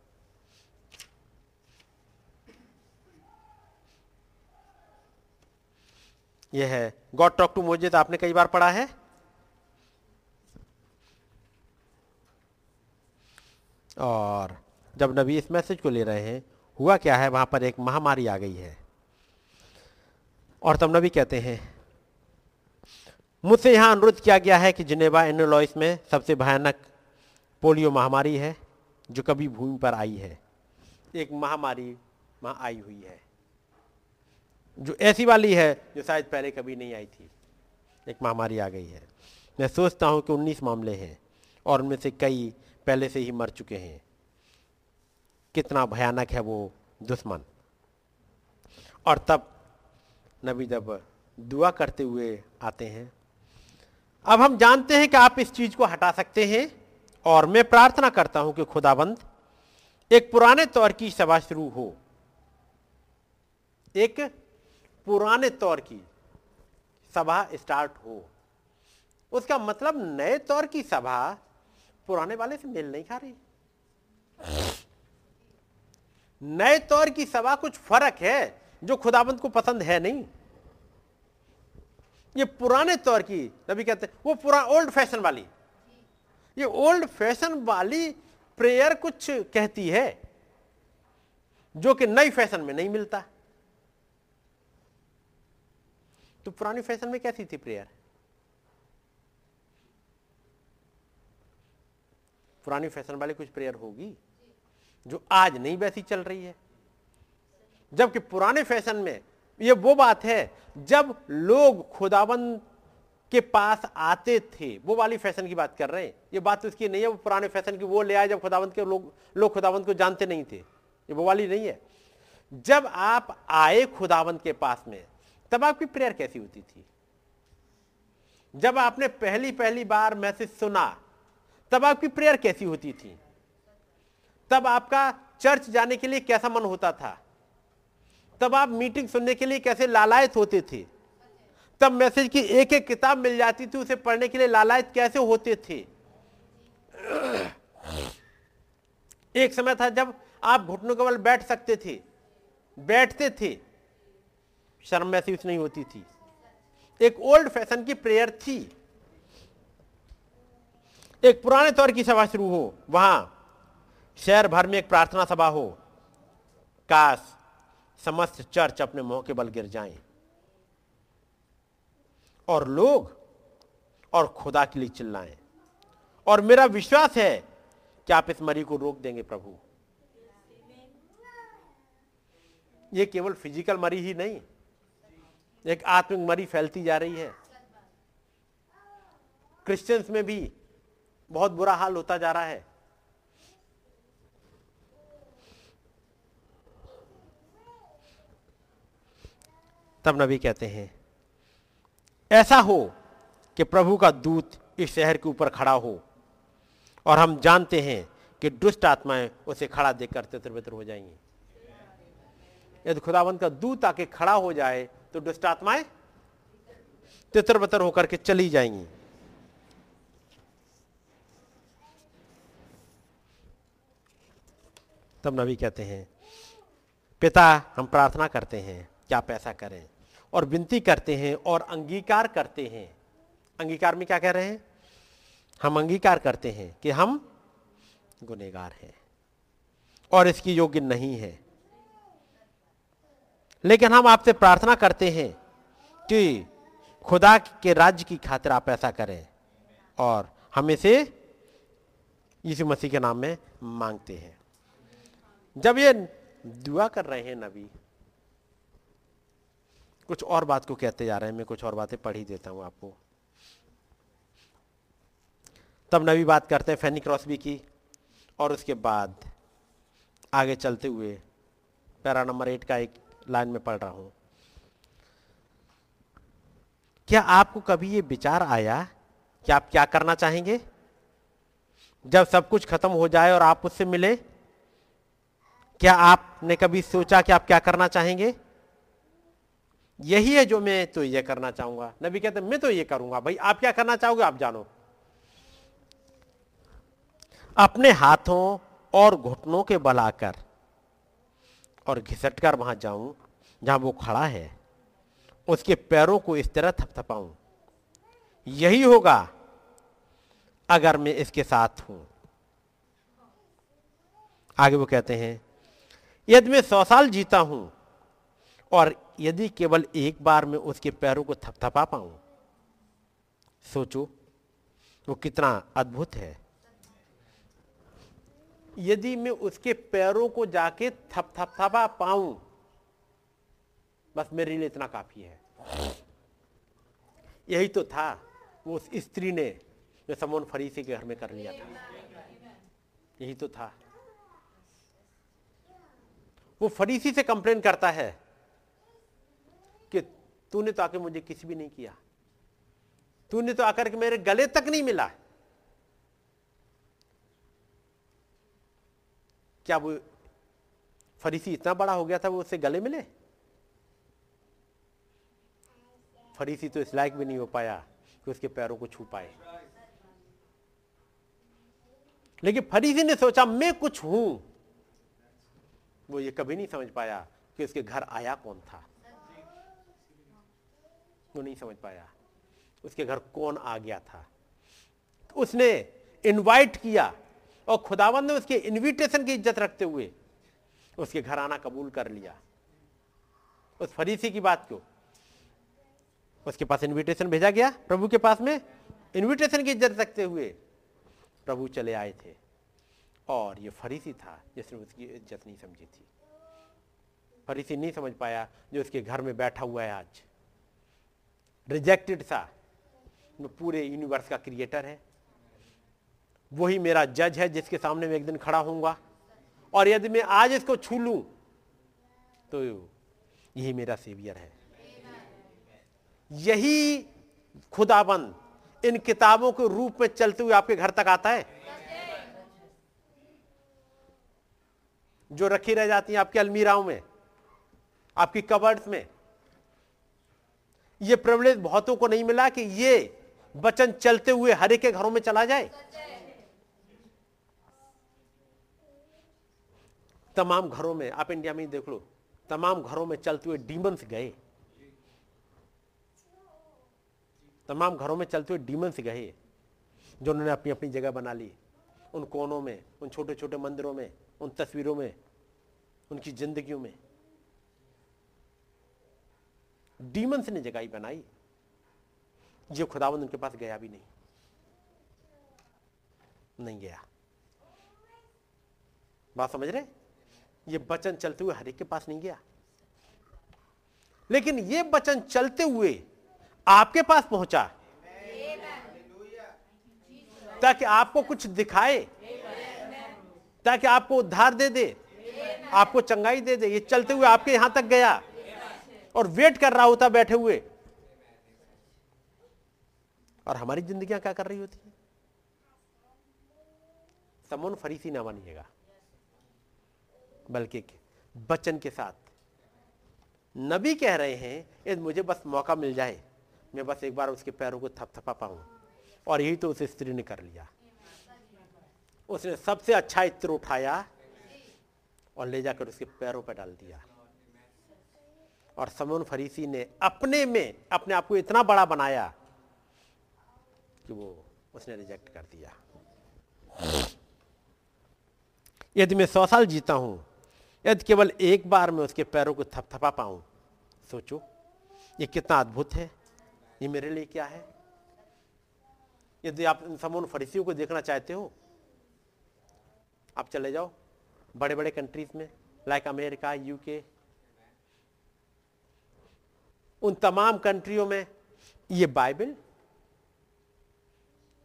यह है गॉड टॉक टू मोजेस आपने कई बार पढ़ा है? और जब नबी इस मैसेज को ले रहे हैं, हुआ क्या है? वहाँ पर एक महामारी आ गई है। और तब नबी कहते हैं, मुझसे यहाँ अनुरोध किया गया है कि जिनेवा एनोलॉइस में सबसे भयानक पोलियो महामारी है, जो कभी भूमि पर आई है। एक महामारी वहाँ आई हुई है, जो ऐसी वाली है, जो शायद पहले कभी नहीं आई थी। एक महामारी आ गई है। मैं सोचता हूँ कि 19 मामले हैं, और उनमें से कई पहले से ही मर चुके हैं। कितना भयानक है वो दुश्मन। और तब नबी जब दुआ करते हुए आते हैं। अब हम जानते हैं कि आप इस चीज़ को हटा सकते हैं और मैं प्रार्थना करता हूँ कि खुदाबंद, एक पुराने तौर की सभा शुरू हो। एक पुराने तौर की सभा स्टार्ट हो। उसका मतलब नए तौर की सभा पुराने वाले से मेल नहीं खा रही। नए तौर की सभा कुछ फ़र्क है। जो खुदाबंद को पसंद है नहीं। ये पुराने तौर की, नबी कहते हैं वो पूरा ओल्ड फ़ैशन वाली। ये ओल्ड फ़ैशन वाली प्रेयर कुछ कहती है, जो कि नई फ़ैशन में नहीं मिलता। तो पुरानी फ़ैशन में कैसी थी प्रेयर पुरानी फ़ैशन वाली कुछ प्रेयर होगी, जो आज नहीं वैसी चल रही है। जबकि पुराने फ़ैशन में ये वो बात है, जब लोग खुदाबंद के पास आते थे, वो वाली फ़ैशन की बात कर रहे हैं। ये बात तो इसकी नहीं है, वो पुराने फ़ैशन की वो ले आए जब खुदाबंद के लोग लोग खुदाबंद को जानते नहीं थे। ये वो वाली नहीं है। जब आप आए खुदाबंद के पास में, तब आपकी प्रेयर कैसी होती थी? जब आपने पहली पहली बार मैसेज सुना, तब आपकी प्रेयर कैसी होती थी? तब आपका चर्च जाने के लिए कैसा मन होता था? तब आप मीटिंग सुनने के लिए कैसे लालायत होते थे? तब मैसेज की एक एक किताब मिल जाती थी, उसे पढ़ने के लिए लालायत कैसे होते थे? एक समय था जब आप घुटनों के बल बैठ सकते थे। बैठते थे। शर्म महसूस नहीं होती थी। एक ओल्ड फ़ैशन की प्रेयर थी। एक पुराने तौर की सभा शुरू हो। वहाँ शहर भर में एक प्रार्थना सभा हो। काश समस्त चर्च अपने मुँह के बल गिर जाएँ। और लोग और खुदा के लिए चिल्लाएँ। और मेरा विश्वास है कि आप इस मरी को रोक देंगे प्रभु। ये केवल फ़िज़िकल मरी ही नहीं, एक आत्मिक मरी फैलती जा रही है। क्रिश्चियंस में भी बहुत बुरा हाल होता जा रहा है। तब नबी कहते हैं, ऐसा हो कि प्रभु का दूत इस शहर के ऊपर खड़ा हो और हम जानते हैं कि दुष्ट आत्माएँ उसे खड़ा देखकर तितर हो जाएँगी। यदि खुदावंत का दूत आके खड़ा हो जाए तो दुष्ट आत्माएँ तितर बतर होकर के चली जाएँगी। तब नबी कहते हैं, पिता, हम प्रार्थना करते हैं कि आप ऐसा करें। और विनती करते हैं और अंगीकार करते हैं। अंगीकार में क्या कह रहे हैं? हम अंगीकार करते हैं कि हम गुनेगार हैं और इसकी योग्य नहीं है। लेकिन हम आपसे प्रार्थना करते हैं कि खुदा के राज्य की खातिर आप ऐसा करें और हम इसे यीशु मसीह के नाम में मांगते हैं। जब ये दुआ कर रहे हैं नबी कुछ और बात को कहते जा रहे हैं, मैं कुछ और बातें पढ़ ही देता हूँ आपको। तब नबी बात करते हैं, फैनी क्रॉसबी की, और उसके बाद आगे चलते हुए पैरा नंबर एट का एक लाइन में पढ़ रहा हूँ। क्या आपको कभी ये विचार आया कि आप क्या करना चाहेंगे? जब सब कुछ खत्म हो जाए और आप उससे मिले, क्या आपने कभी सोचा कि आप क्या करना चाहेंगे? यही है जो मैं तो ये करना चाहूँगा। नबी कहते मैं तो ये करूँगा। भाई, आप क्या करना चाहोगे, आप जानो। अपने हाथों और घुटनों के बलाकर और घिसट कर वहाँ जाऊँ, जहाँ वो खड़ा है। उसके पैरों को इस तरह थपथपाऊं। यही होगा अगर मैं इसके साथ हूँ। आगे वो कहते हैं, यदि मैं सौ साल जीता हूँ और यदि केवल एक बार में उसके पैरों को थपथपा पाऊँ, सोचो, वो कितना अद्भुत है। यदि मैं उसके पैरों को जाके थपथपा पाऊँ, बस मेरे लिए इतना काफ़ी है। यही तो था, वो उस स्त्री ने जो समोन फरीसी के घर में कर लिया था। यही तो था। वो फरीसी से कंप्लेन करता है तूने तो आके मुझे किसी भी नहीं किया। तूने तो आकर के मेरे गले तक नहीं मिला। क्या वो फरीसी इतना बड़ा हो गया था वो उससे गले मिले? फरीसी तो इस लायक भी नहीं हो पाया कि उसके पैरों को छू पाए। लेकिन फरीसी ने सोचा, मैं कुछ हूँ। वो ये कभी नहीं समझ पाया कि उसके घर आया कौन था। वो नहीं समझ पाया। उसके घर कौन आ गया था? उसने इनवाइट किया और खुदावन ने उसके इनविटेशन की इज़्ज़त रखते हुए उसके घर आना कबूल कर लिया। उस फरीसी की बात को। उसके पास इनविटेशन भेजा गया प्रभु के पास में। इनविटेशन की इज़्ज़त रखते हुए प्रभु चले आए थे। और ये फरीसी था जिसने उसकी इज़्ज़त नहीं समझी थी। फरीसी नहीं समझ पाया जो उसके घर में बैठा हुआ है आज। रिजेक्टेड सा पूरे यूनिवर्स का क्रिएटर है। वही मेरा जज है, जिसके सामने मैं एक दिन खड़ा होऊँगा। और यदि मैं आज इसको छू लू तो यही मेरा सेवियर है। यही खुदाबंद इन किताबों के रूप में चलते हुए आपके घर तक आता है। जो रखी रह जाती हैं आपकी अलमीराओं में, आपकी कबर्ड्स में यह प्रिवलेज बहुतों को नहीं मिला कि ये वचन चलते हुए हर के घरों में चला जाए। तमाम घरों में, आप इंडिया में ही देख लो, तमाम घरों में चलते हुए डीमंस गए। तमाम घरों में चलते हुए डीमंस गए, जो उन्होंने अपनी अपनी जगह बना ली। उन कोनों में, उन छोटे छोटे मंदिरों में, उन तस्वीरों में, उनकी जिंदगियों में। डीमंस ने जगह बनाई। जो खुदावंद उनके पास गया भी नहीं। नहीं गया। बात समझ रहे? ये बचन चलते हुए हर एक के पास नहीं गया। लेकिन ये बचन चलते हुए आपके पास पहुँचा। ताकि आपको कुछ दिखाए। ताकि आपको उद्धार दे दे। आपको चंगाई दे दे। ये चलते हुए आपके यहाँ तक गया। और वेट कर रहा होता बैठे हुए। और हमारी जिंदगियाँ क्या कर रही होती है? समोन फरीसी ना बनिएगा बल्कि बचन के साथ। नबी कह रहे हैं यदि मुझे बस मौका मिल जाए, मैं बस एक बार उसके पैरों को थपथपा पाऊँ। और यही तो उस स्त्री ने कर लिया। उसने सबसे अच्छा इत्र उठाया और ले जाकर उसके पैरों पर डाल दिया। और समोन फरीसी ने अपने में, अपने आप को इतना बड़ा बनाया कि वो उसने रिजेक्ट कर दिया। यदि मैं सौ साल जीता हूँ, यदि केवल एक बार मैं उसके पैरों को थपथपा पाऊँ, सोचो, ये कितना अद्भुत है, ये मेरे लिए क्या है? यदि आप इन समून फरीसियों को देखना चाहते हो, आप चले जाओ बड़े बड़े कंट्रीज़ में लाइक अमेरिका यूके उन तमाम कंट्रियों में ये बाइबल,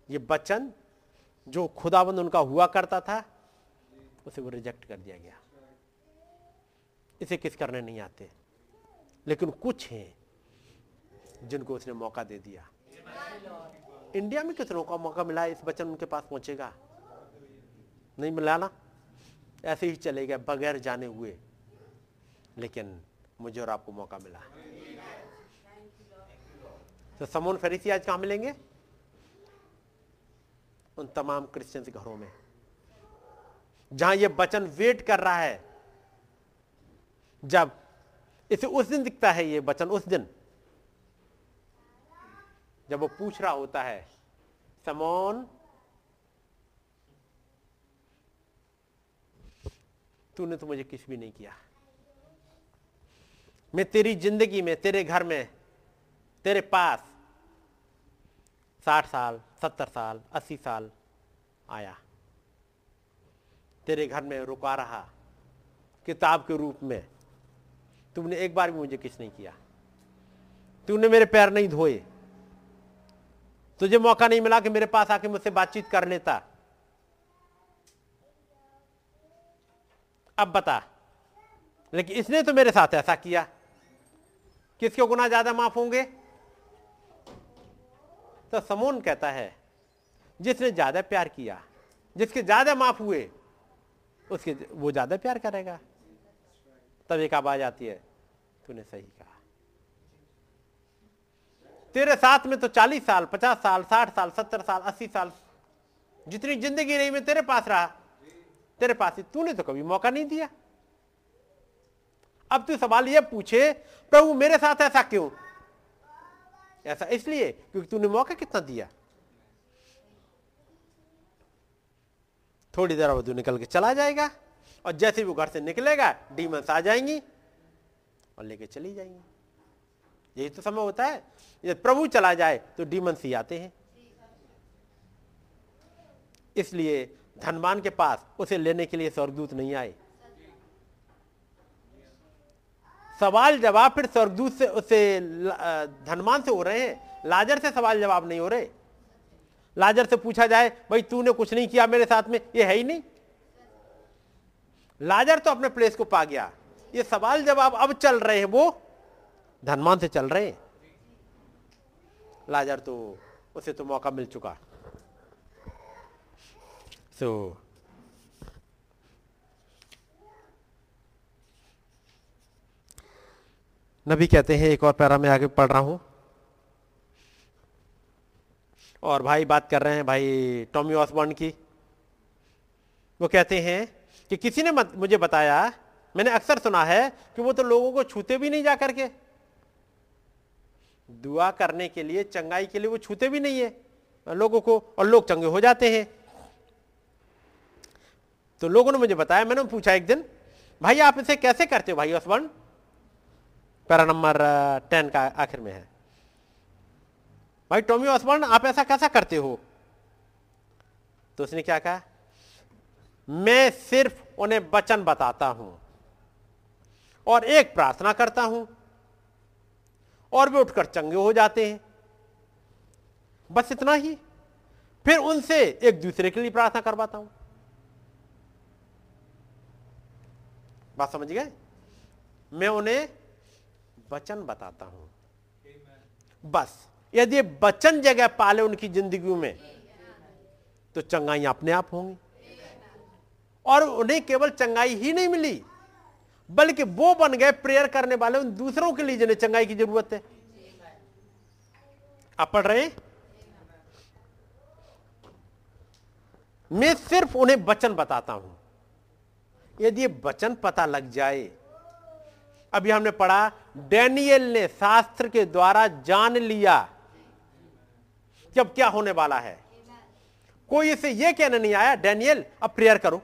ये बचन जो खुदाबंद उनका हुआ करता था, उसे वो रिजेक्ट कर दिया गया। इसे किस करने नहीं आते? लेकिन कुछ हैं जिनको उसने मौका दे दिया। इंडिया में कितनों का मौका मिला इस बचन उनके पास पहुंचेगा? नहीं मिला ना? ऐसे ही चले गए, बगैर जाने हुए। लेकिन मुझे और आपको मौका मिला। तो समोन फरीसी आज कहाँ मिलेंगे? उन तमाम क्रिश्चियंस घरों में। जहाँ यह बचन वेट कर रहा है, जब इसे उस दिन दिखता है ये बचन उस दिन। जब वो पूछ रहा होता है, समोन, तूने तो मुझे किस भी नहीं किया। मैं तेरी ज़िंदगी में, तेरे घर में तेरे पास साठ साल, सत्तर साल, अस्सी साल आया। तेरे घर में रुका रहा किताब के रूप में। तुमने एक बार भी मुझे किस नहीं किया। तूने मेरे पैर नहीं धोए। तुझे मौका नहीं मिला कि मेरे पास आके मुझसे बातचीत कर लेता। अब बता, लेकिन इसने तो मेरे साथ ऐसा किया। किसके गुना ज़्यादा माफ़ होंगे? तो समोन कहता है, जिसने ज़्यादा प्यार किया, जिसके ज़्यादा माफ़ हुए, उसके वो ज़्यादा प्यार करेगा। तब एक आवाज़ आती है, तूने सही कहा। तेरे साथ में तो चालीस साल, पचास साल, साठ साल, सत्तर साल, अस्सी साल, जितनी ज़िंदगी रही मैं तेरे पास रहा। तेरे पास ही तूने तो कभी मौका नहीं दिया। अब तू सवाल ये पूछे, प्रभु मेरे साथ ऐसा क्यों? ऐसा, इसलिए क्योंकि तूने मौका कितना दिया? थोड़ी देर बाद निकल के चला जाएगा और जैसे वो घर से निकलेगा डीमंस आ जाएँगी और लेके चली जाएँगी। यही तो समय होता है। ये प्रभु चला जाए तो डीमंस ही आते हैं। इसलिए धनवान के पास उसे लेने के लिए स्वर्गदूत नहीं आए। सवाल जवाब फिर स्वर्गदूत से उसे धनमान से हो रहे हैं। लाजर से सवाल जवाब नहीं हो रहे। लाजर से पूछा जाए भाई तूने कुछ नहीं किया मेरे साथ में? ये है ही नहीं। लाजर तो अपने प्लेस को पा गया। ये सवाल जवाब अब चल रहे हैं वो धनमान से चल रहे हैं। लाजर तो उसे तो मौका मिल चुका। सो so, नबी कहते हैं, एक और पैरा में आगे पढ़ रहा हूँ। और भाई बात कर रहे हैं भाई टॉमी ऑसबॉन्ड की। वो कहते हैं कि किसी ने मुझे बताया, मैंने अक्सर सुना है कि वो तो लोगों को छूते भी नहीं जा करके। दुआ करने के लिए, चंगाई के लिए वो छूते भी नहीं है, लोगों को, और लोग चंगे हो जाते हैं। तो लोगों ने मुझे बताया, मैंने पूछा एक दिन, भाई आप इसे कैसे करते हो भाई ऑसबॉन्ड पैरा नंबर टेन का आखिर में है। भाई टोमी ऑसबॉर्न आप ऐसा कैसा करते हो? तो उसने क्या कहा? मैं सिर्फ़ उन्हें वचन बताता हूँ और एक प्रार्थना करता हूँ और वे उठकर चंगे हो जाते हैं। बस इतना ही। फिर उनसे एक दूसरे के लिए प्रार्थना करवाता हूँ। बात समझ गए? मैं उन्हें वचन बताता हूँ। बस, यदि बचन जगह पाले उनकी ज़िंदगी में तो चंगाई अपने आप होंगी। और उन्हें केवल चंगाई ही नहीं मिली, बल्कि वो बन गए प्रेयर करने वाले उन दूसरों के लिए जिन्हें चंगाई की ज़रूरत है। आप पढ़ रहे मैं सिर्फ़ उन्हें वचन बताता हूँ। यदि वचन पता लग जाए अभी हमने पढ़ा, डैनियल ने शास्त्र के द्वारा जान लिया कि अब क्या होने वाला है। कोई इसे यह कहने नहीं आया, डैनियल, अब प्रेयर करो।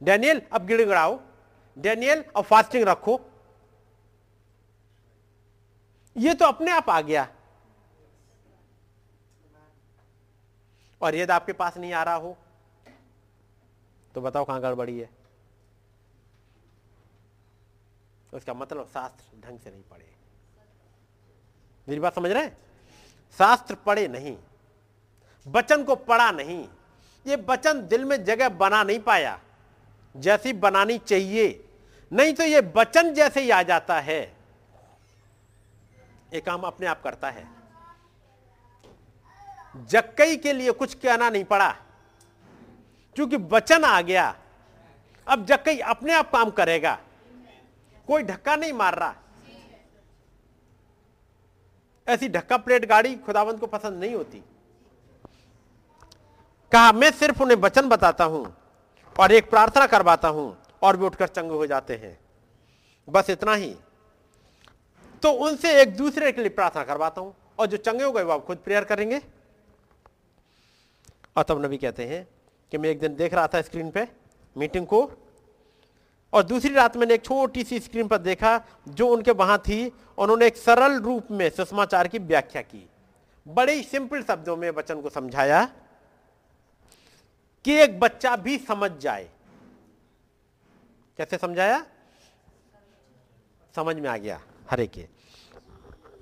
डैनियल, अब गिड़गड़ाओ। डैनियल, अब फास्टिंग रखो। ये तो अपने आप आ गया। और यदि आपके पास नहीं आ रहा हो तो बताओ कहाँ गड़बड़ी है। उसका मतलब शास्त्र ढंग से नहीं पढ़े। मेरी बात समझ रहे हैं? शास्त्र पढ़े नहीं। वचन को पढ़ा नहीं। ये वचन दिल में जगह बना नहीं पाया। जैसी बनानी चाहिए। नहीं तो ये वचन जैसे ही आ जाता है। ये काम अपने आप करता है। जक्कई के लिए कुछ कहना नहीं पड़ा। क्योंकि वचन आ गया। अब जक्कई अपने आप काम करेगा। कोई धक्का नहीं मार रहा। ऐसी ढक्का प्लेट गाड़ी खुदावंत को पसंद नहीं होती। कहा, मैं सिर्फ़ उन्हें वचन बताता हूँ और एक प्रार्थना करवाता हूँ और भी उठकर चंगे हो जाते हैं। बस इतना ही। तो उनसे एक दूसरे के लिए प्रार्थना करवाता हूँ और जो चंगे हो गए वो आप खुद प्रेयर करेंगे? और तब नबी कहते हैं कि मैं एक दिन देख रहा था स्क्रीन पे मीटिंग को और दूसरी रात मैंने एक छोटी सी स्क्रीन पर देखा जो उनके वहाँ थी। उन्होंने एक सरल रूप में सुषमाचार की व्याख्या की। बड़े सिंपल शब्दों में वचन को समझाया कि एक बच्चा भी समझ जाए। कैसे समझाया? समझ में आ गया, हरे के।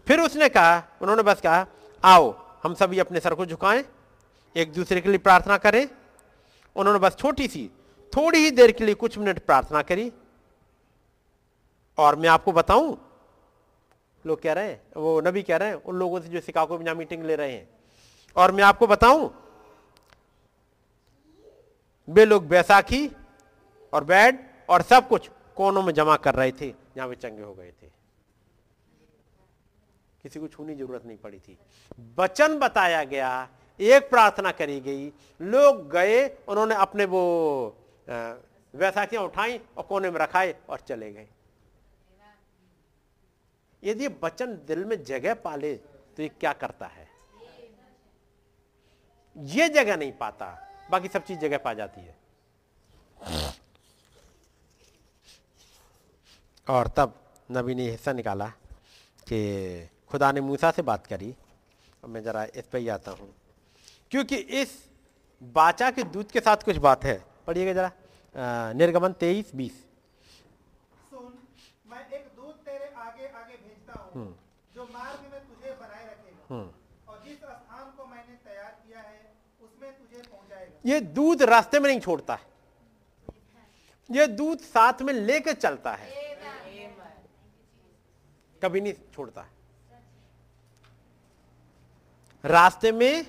फिर उसने कहा, उन्होंने बस कहा, आओ, हम सभी अपने सर को झुकाएँ, एक दूसरे के लिए प्रार्थना करें। उन्होंने बस छोटी सी थोड़ी ही देर के लिए कुछ मिनट प्रार्थना करी। और मैं आपको बताऊँ, लोग कह रहे हैं, वो नबी कह रहे हैं, उन लोगों से जो सिकागो में मीटिंग ले रहे हैं। और मैं आपको बताऊँ, वे लोग बैसाखी और बैड और सब कुछ कोनों में जमा कर रहे थे, जहाँ वे चंगे हो गए थे। किसी को छूने ज़रूरत नहीं पड़ी थी। वचन बताया गया, एक प्रार्थना करी गई, लोग गए, उन्होंने अपने वो वैसाखियाँ उठाई और कोने में रखाए और चले गए। यदि बचन दिल में जगह पाले तो ये क्या करता है? ये जगह नहीं पाता, बाकी सब चीज़ जगह पा जाती है। और तब नबी ने हिस्सा निकाला कि खुदा ने मूसा से बात करी। और मैं जरा इस पर ही आता हूँ। क्योंकि इस बाचा के दूध के साथ कुछ बात है। पढ़िएगा जरा। निर्गमन तेईस बीस। सुन मैं एक दूत तेरे आगे आगे भेजता हूँ जो मार्ग में तुझे बनाए रखेगा। और जिस स्थान को मैंने तैयार किया है उसमें तुझे पहुंचाएगा। ये दूध रास्ते में नहीं छोड़ता है। ये दूध साथ में लेकर चलता है। कभी नहीं छोड़ता है। रास्ते में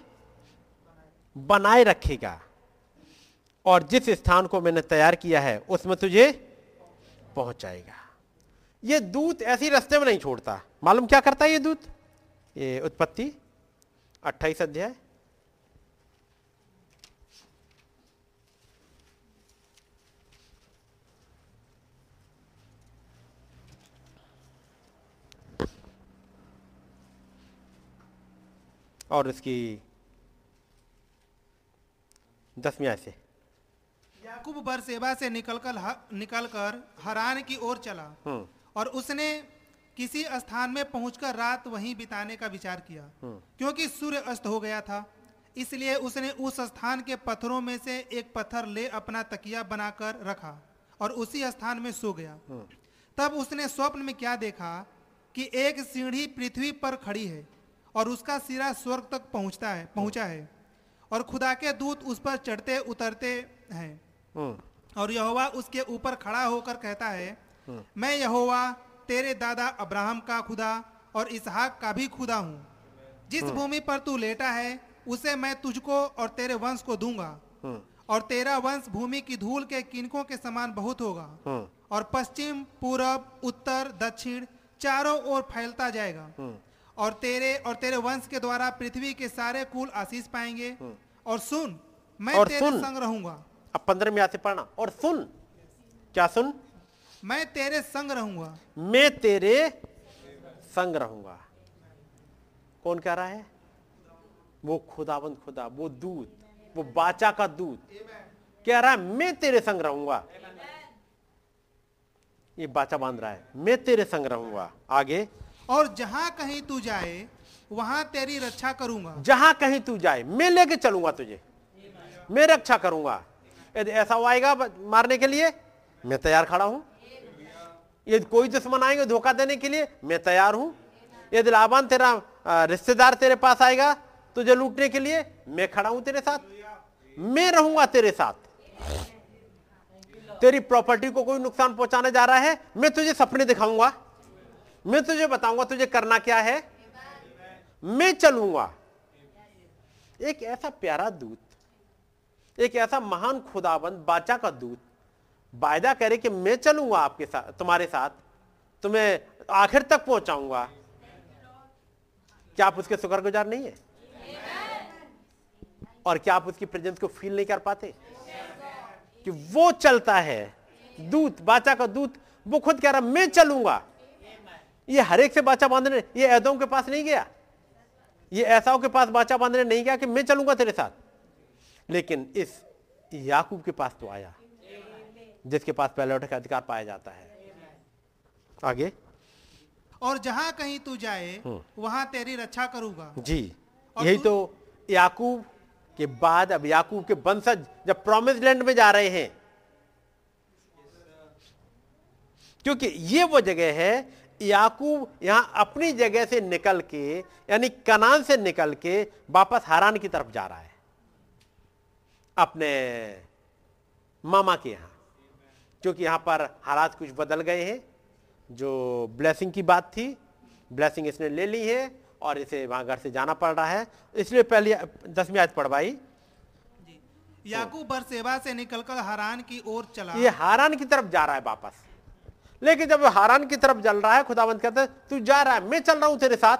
बनाए रखेगा। और जिस स्थान को मैंने तैयार किया है, उसमें तुझे पहुंचाएगा। ये दूत ऐसी रास्ते में नहीं छोड़ता। मालूम क्या करता है ये दूत? ये उत्पत्ति 28 अध्याय। और इसकी दसवीं से। याकूब बरसेबा से निकलकर निकलकर हरान की ओर चला। हम्म। और उसने किसी स्थान में पहुंचकर रात वहीं बिताने का विचार किया। क्योंकि सूर्य अस्त हो गया था इसलिए उसने उस स्थान के पत्थरों में से एक पत्थर ले अपना तकिया बनाकर रखा और उसी स्थान में सो गया। तब उसने स्वप्न में क्या देखा कि एक सीढ़ी पृथ्वी पर खड़ी है और उसका सिरा स्वर्ग तक पहुँचता है पहुँचा है और खुदा के दूत उस पर चढ़ते उतरते हैं। हम्म और यहोवा उसके ऊपर खड़ा होकर कहता है मैं यहोवा तेरे दादा अब्राहम का खुदा और इसहाक का भी खुदा हूँ। जिस भूमि पर तू लेटा है उसे मैं तुझको और तेरे वंश को दूँगा। और तेरा वंश भूमि की धूल के किनकों के समान बहुत होगा। और पश्चिम पूरब उत्तर दक्षिण चारों ओर फैलता जाएगा। और तेरे और तेरे वंश के द्वारा पृथ्वी के सारे कुल आशीष पाएँगे। और सुन मैं और तेरे सुन। संग रहूँगा। अब पंद्रह में आते पढ़ना। और सुन। क्या सुन? मैं तेरे संग रहूँगा। मैं तेरे संग रहूँगा। कौन कह रहा है? वो खुदाबंद खुदा वो दूत वो बाचा का दूत। कह रहा है मैं तेरे संग रहूँगा। ये बाचा बाँध रहा है। मैं तेरे संग रहूँगा। आगे। और जहाँ कहीं तू जाए वहाँ तेरी रक्षा करूँगा। जहाँ कहीं तू जाए मैं लेके चलूँगा तुझे। मैं रक्षा करूँगा। यदि ऐसा आएगा मारने के लिए, मैं तैयार खड़ा हूँ। यदि कोई दुश्मन आएँगे धोखा देने के लिए, मैं तैयार हूँ। यदि लाभान तेरा रिश्तेदार तेरे पास आएगा, तुझे लूटने के लिए, मैं खड़ा हूँ तेरे साथ। मैं रहूँगा तेरे साथ। तेरी प्रॉपर्टी को कोई नुकसान पहुँचाने जा रहा है, मैं तुझे सपने दिखाऊँगा। मैं तुझे बताऊँगा तुझे करना क्या है। मैं चलूँगा। एक ऐसा प्यारा दूत एक ऐसा महान खुदाबंद बाचा का दूत, वायदा करे कि मैं चलूँगा आपके साथ, तुम्हारे साथ, तुम्हें आखिर तक पहुंचाऊँगा। क्या आप उसके शुक्रगुजार नहीं है? और क्या आप उसकी प्रेजेंस को फील नहीं कर पाते? कि वो चलता है, दूत बाचा का दूत, वो खुद कह रहा, मैं चलूँगा। ये हर एक से बाचा बांधने, ये ऐदों के पास नहीं गया। ये ऐसाओं के पास बाचा बांधने नहीं गया कि मैं चलूँगा तेरे साथ। लेकिन इस याकूब के पास तो आया जिसके पास पहले का अधिकार पाया जाता है। आगे। और जहाँ कहीं तू जाए वहाँ तेरी रक्षा करूँगा। जी यही तो याकूब के बाद अब याकूब के वंशज जब प्रोमिस लैंड में जा रहे हैं। क्योंकि ये वो जगह है याकूब यहाँ अपनी जगह से निकल के यानी कनान से निकल के वापस हारान की तरफ़ जा रहा है। अपने मामा के यहाँ। क्योंकि यहाँ पर हालात कुछ बदल गए हैं। जो ब्लेसिंग की बात थी ब्लेसिंग इसने ले ली है और इसे वहाँ घर से जाना पड़ रहा है। इसलिए पहले दसवीं आज पढ़वाई। याकूब बरसेबा से निकलकर हरान की ओर चला। ये हारान की तरफ़ जा रहा है वापस। लेकिन जब हारान की तरफ़ चल रहा है खुदावंत कहता तू जा रहा है मैं चल रहा हूँ तेरे साथ।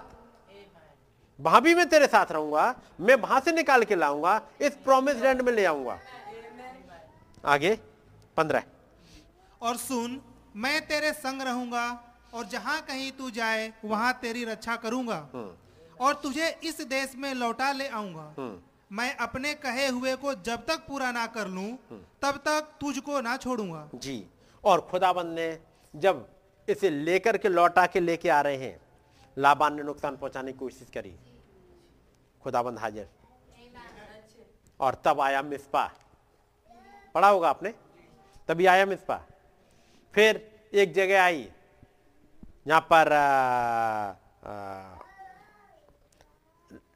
वहाँ भी मैं तेरे साथ रहूँगा मैं वहाँ से निकाल के लाऊँगा इस प्रोमिस लैंड में ले आऊँगा। आगे पंद्रह। और सुन मैं तेरे संग रहूँगा और जहाँ कहीं तू जाए वहाँ तेरी रक्षा करूँगा। हम्म, और तुझे इस देश में लौटा ले आऊँगा। हम्म, मैं अपने कहे हुए को जब तक पूरा ना कर लूँ तब तक तुझको ना छोड़ूँगा। जी। और खुदाबंद ने जब इसे लेकर के लौटा के लेके आ रहे हैं लाबान ने नुकसान पहुँचाने की कोशिश करी। खुदाबंद हाजिर। और तब आया मिसपा। पढ़ा होगा आपने? तभी आया मिसपा। फिर एक जगह आई यहाँ पर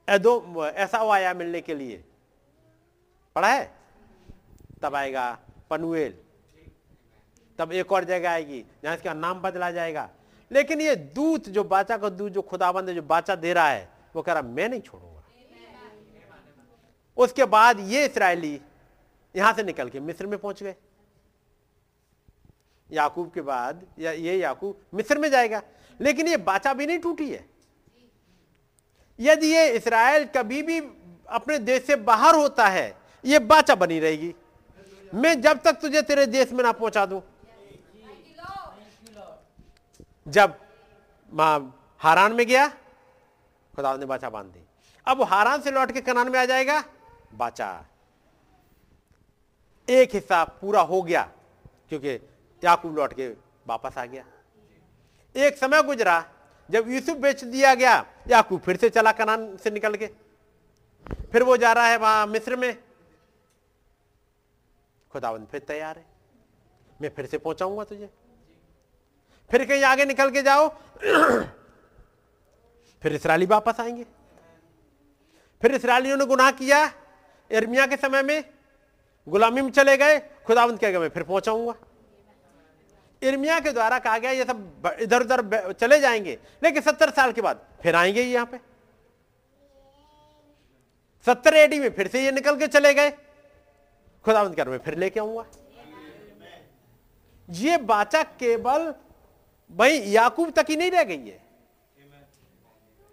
एदो ऐसा आया मिलने के लिए। पढ़ा है? तब आएगा पनवेल तब एक और जगह आएगी जहाँ इसका नाम बदला जाएगा। लेकिन ये दूत जो बाचा का दूत जो खुदाबंद जो बाचा दे रहा है वो कह रहा मैं नहीं छोड़ूँगा। उसके बाद ये इसराइली यहाँ से निकल के मिस्र में पहुँच गए। याकूब के बाद या ये याकूब मिस्र में जाएगा, लेकिन ये बाचा भी नहीं टूटी है। यदि ये इसराइल कभी भी अपने देश से बाहर होता है, ये बाचा बनी रहेगी। मैं जब तक तुझे तेरे देश में ना पहुँचा दूँ। जब माँ हारान में गया, खुदा ने बाचा बाँध दी। अब हारान से लौट के कनान में आ जाएगा। बाचा। एक हिस्सा पूरा हो गया, क्योंकि याकूब लौट के वापस आ गया। एक समय गुजरा, जब यूसुफ बेच दिया गया, याकूब फिर से चला कनान से निकल के। फिर वो जा रहा है वहाँ मिस्र में। खुदावंद फिर तैयार है। मैं फिर से पहुंचाऊँगा तुझे। फिर कहीं आगे निकल के जाओ। फिर इसराइली वापस आएँगे। फिर इसराइलियों ने गुनाह किया। इर्मिया के समय में गुलामी में चले गए, खुदावंत कहेगा मैं फिर पहुंचाऊँगा। इर्मिया के द्वारा कहा गया ये सब इधर उधर चले जाएँगे, लेकिन सत्तर साल के बाद फिर आएँगे यहाँ पे। सत्तर एडी में फिर से ये निकल के चले गए। खुदावंत कर मैं फिर लेके आऊँगा। ये बाचा केवल भाई याकूब तक ही नहीं रह गई है।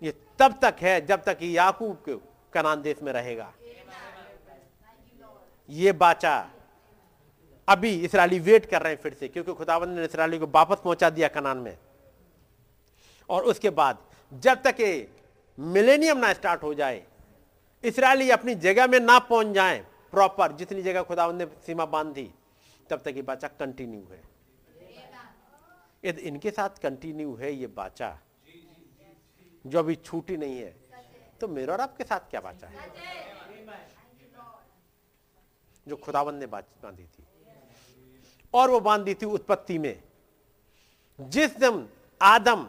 ये तब तक है जब तक याकूब कनान देश में रहेगा। ये बाचा अभी इसराइली वेट कर रहे हैं फिर से, क्योंकि खुदावंद ने इसराइली को वापस पहुँचा दिया कनान में। और उसके बाद, जब तक ये मिलेनियम ना स्टार्ट हो जाए, इसराइली अपनी जगह में ना पहुँच जाए प्रॉपर, जितनी जगह खुदावंद ने सीमा बाँध दी तब तक ये बाचा कंटिन्यू है। यदि इनके साथ कंटिन्यू है ये बाचा। जो अभी छूटी नहीं है तो मेरा और आपके साथ क्या बाचा है? जो खुदावंद ने बांधी थी। और वो बांधी थी उत्पत्ति में। जिस दिन आदम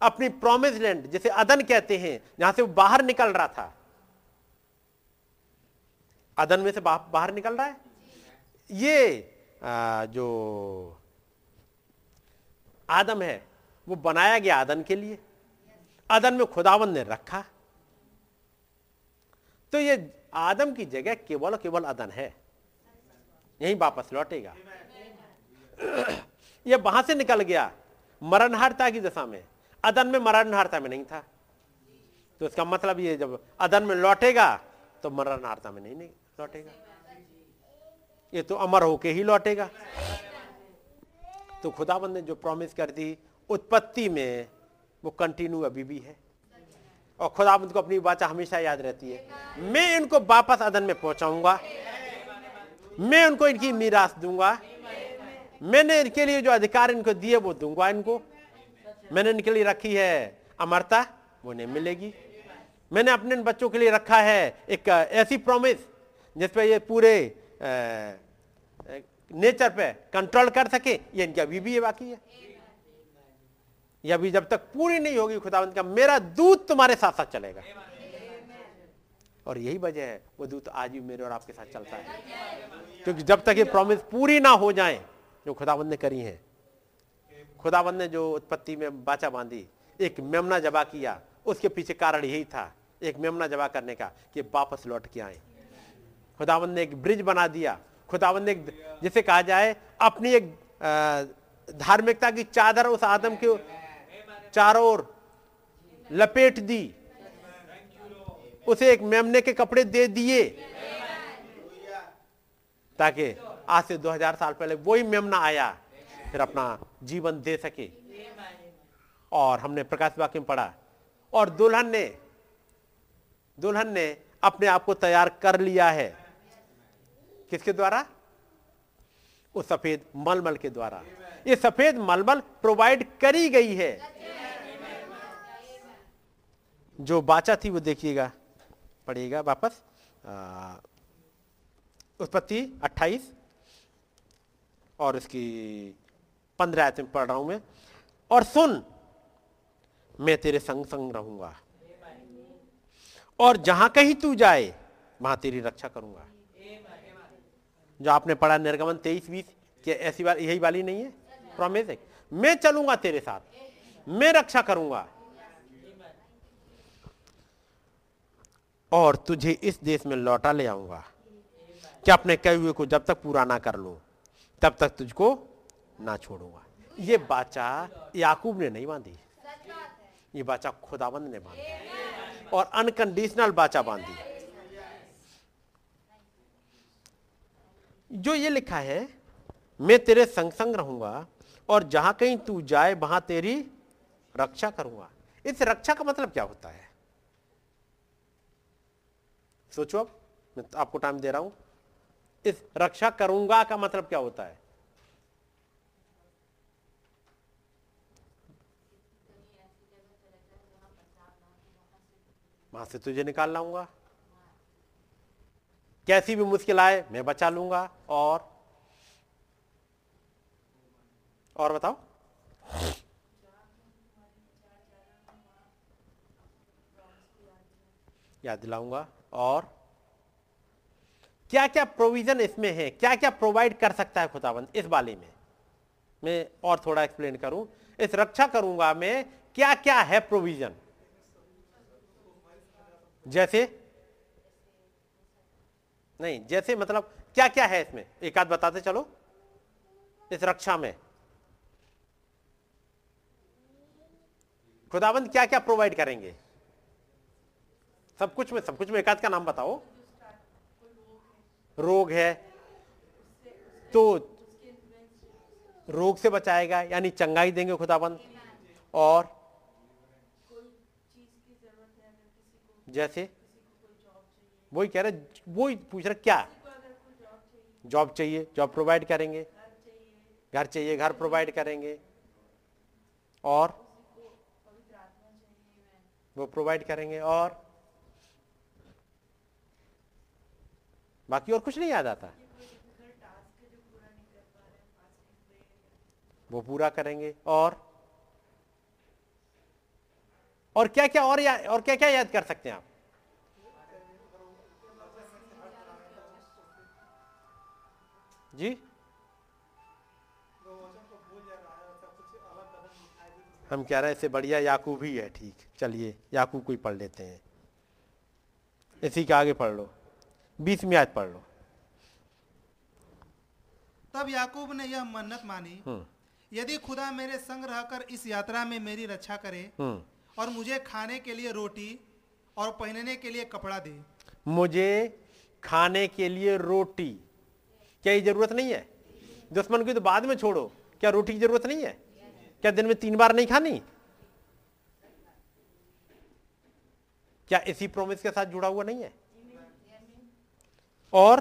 अपनी प्रोमिस लैंड जिसे अदन कहते हैं जहाँ से वो बाहर निकल रहा था अदन में से बाहर निकल रहा है? ये आ, जो आदम है वो बनाया गया आदन के लिए। अदन में खुदावन ने रखा। तो ये आदम की जगह केवल केवल अदन है। यहीं वापस लौटेगा। ये वहाँ से निकल गया मरणहारता की दशा में। अदन में मरणहारता में नहीं था। तो इसका मतलब ये जब अदन में लौटेगा तो मरणहारता में नहीं, नहीं लौटेगा। ये तो अमर होके ही लौटेगा। तो खुदाबंद ने जो प्रॉमिस कर दी उत्पत्ति में वो कंटिन्यू अभी भी है। और खुदाबंद को अपनी बाचा हमेशा याद रहती है। मैं इनको वापस अदन में पहुंचाऊँगा। मैं उनको इनकी मीरास दूँगा। मैंने इनके लिए जो अधिकार इनको दिए, वो दूँगा इनको। मैंने इनके लिए रखी है अमरता, वो नहीं मिलेगी। मैंने अपने इन बच्चों के लिए रखा है एक ऐसी प्रॉमिस जिसपे ये पूरे नेचर पे कंट्रोल कर सके। ये इनकी अभी भी ये बाकी है। ये अभी जब तक पूरी नहीं होगी खुदावंत का, मेरा दूध तुम्हारे साथ साथ चलेगा। और यही वजह है, वो दूत आज भी मेरे और आपके साथ चलता है। क्योंकि जब तक ये प्रॉमिस पूरी ना हो जाए, जो खुदाबंद ने करी है, खुदाबंद ने जो उत्पत्ति में बाचा बांधी, एक मेमना जबा किया, उसके पीछे कारण यही था, एक मेमना जबा करने का, कि वापस लौट के आए। खुदाबंद ने एक ब्रिज बना दिया। खुदाबंद ने जिसे कहा जाए, अपनी एक धार्मिकता की चादर उस आदम के चारों ओर लपेट दी। उसे एक मेमने के कपड़े दे दिए। ताकि आज से 2000 साल पहले वही मेमना आया, फिर अपना जीवन दे सके। और हमने प्रकाश वाक्य में पढ़ा, और दुल्हन ने दुल्हन ने अपने आप को तैयार कर लिया है। किसके द्वारा? उस सफ़ेद मलमल के द्वारा। ये सफ़ेद मलमल प्रोवाइड करी गई है। जो बाचा थी वो देखिएगा। पढ़िएगा वापस उत्पत्ति 28 और इसकी पंद्रह आयत में पढ़ रहा हूँ मैं। और सुन, मैं तेरे संग संग रहूँगा। और जहाँ कहीं तू जाए, वहाँ तेरी रक्षा करूँगा। जो आपने पढ़ा निर्गमन तेईस बीस, क्या ऐसी बात, यही वाली नहीं है? प्रॉमिस है। मैं चलूँगा तेरे साथ। मैं रक्षा करूँगा। और तुझे इस देश में लौटा ले आऊँगा। क्या अपने कहे हुए को जब तक पूरा ना कर लो, तब तक तुझको ना छोड़ूँगा। ये बाचा याकूब ने नहीं बांधी। ये बाचा खुदाबंद ने बांधी। और अनकंडीशनल बाचा बांधी। जो ये लिखा है, मैं तेरे संग संग रहूँगा और जहाँ कहीं तू जाए, वहाँ तेरी रक्षा करूँगा। इस रक्षा का मतलब क्या होता है? सोचो अब, मैं तो आपको टाइम दे रहा हूँ। इस रक्षा करूँगा का मतलब क्या होता है? वहाँ से तुझे निकाल लाऊँगा कैसी भी मुश्किल आए, मैं बचा लूँगा। और और बताओ। याद दिलाऊँगा। और क्या क्या प्रोविज़न इसमें है? क्या क्या प्रोवाइड कर सकता है खुदाबंद इस वाले में? मैं और थोड़ा एक्सप्लेन करूँ। इस रक्षा करूँगा मैं क्या क्या है प्रोविज़न जैसे? नहीं, जैसे मतलब क्या क्या है इसमें? एक आध बताते चलो। इस रक्षा में। खुदाबंद क्या क्या प्रोवाइड करेंगे? सब कुछ में, सब कुछ में एकाध का नाम बताओ। रोग है। तो रोग से बचाएगा, यानी चंगाई देंगे खुदाबंद। और जैसे वही कह रहे, वही पूछ रहे, क्या? जॉब चाहिए, जॉब प्रोवाइड करेंगे। घर चाहिए, घर प्रोवाइड करेंगे। और वो प्रोवाइड करेंगे, और बाकी और कुछ नहीं याद आता। वो पूरा करेंगे और? और क्या क्या और या, और क्या क्या याद कर सकते हैं आप? जी? हम कह रहे हैं इससे बढ़िया याकूब ही है ठीक। चलिए याकूब को ही पढ़ लेते हैं। इसी के आगे पढ़ लो। बीस में आज पढ़ लो। तब याकूब ने यह मन्नत मानी हम्म। यदि खुदा मेरे संग रहकर इस यात्रा में मेरी रक्षा करे हम्म। और मुझे खाने के लिए रोटी और पहनने के लिए कपड़ा दे। मुझे खाने के लिए रोटी। क्या ये ज़रूरत नहीं है? दुश्मन की तो बाद में छोड़ो। क्या रोटी की ज़रूरत नहीं है? क्या दिन में तीन बार नहीं खानी? क्या इसी प्रोमिस के साथ जुड़ा हुआ नहीं है? और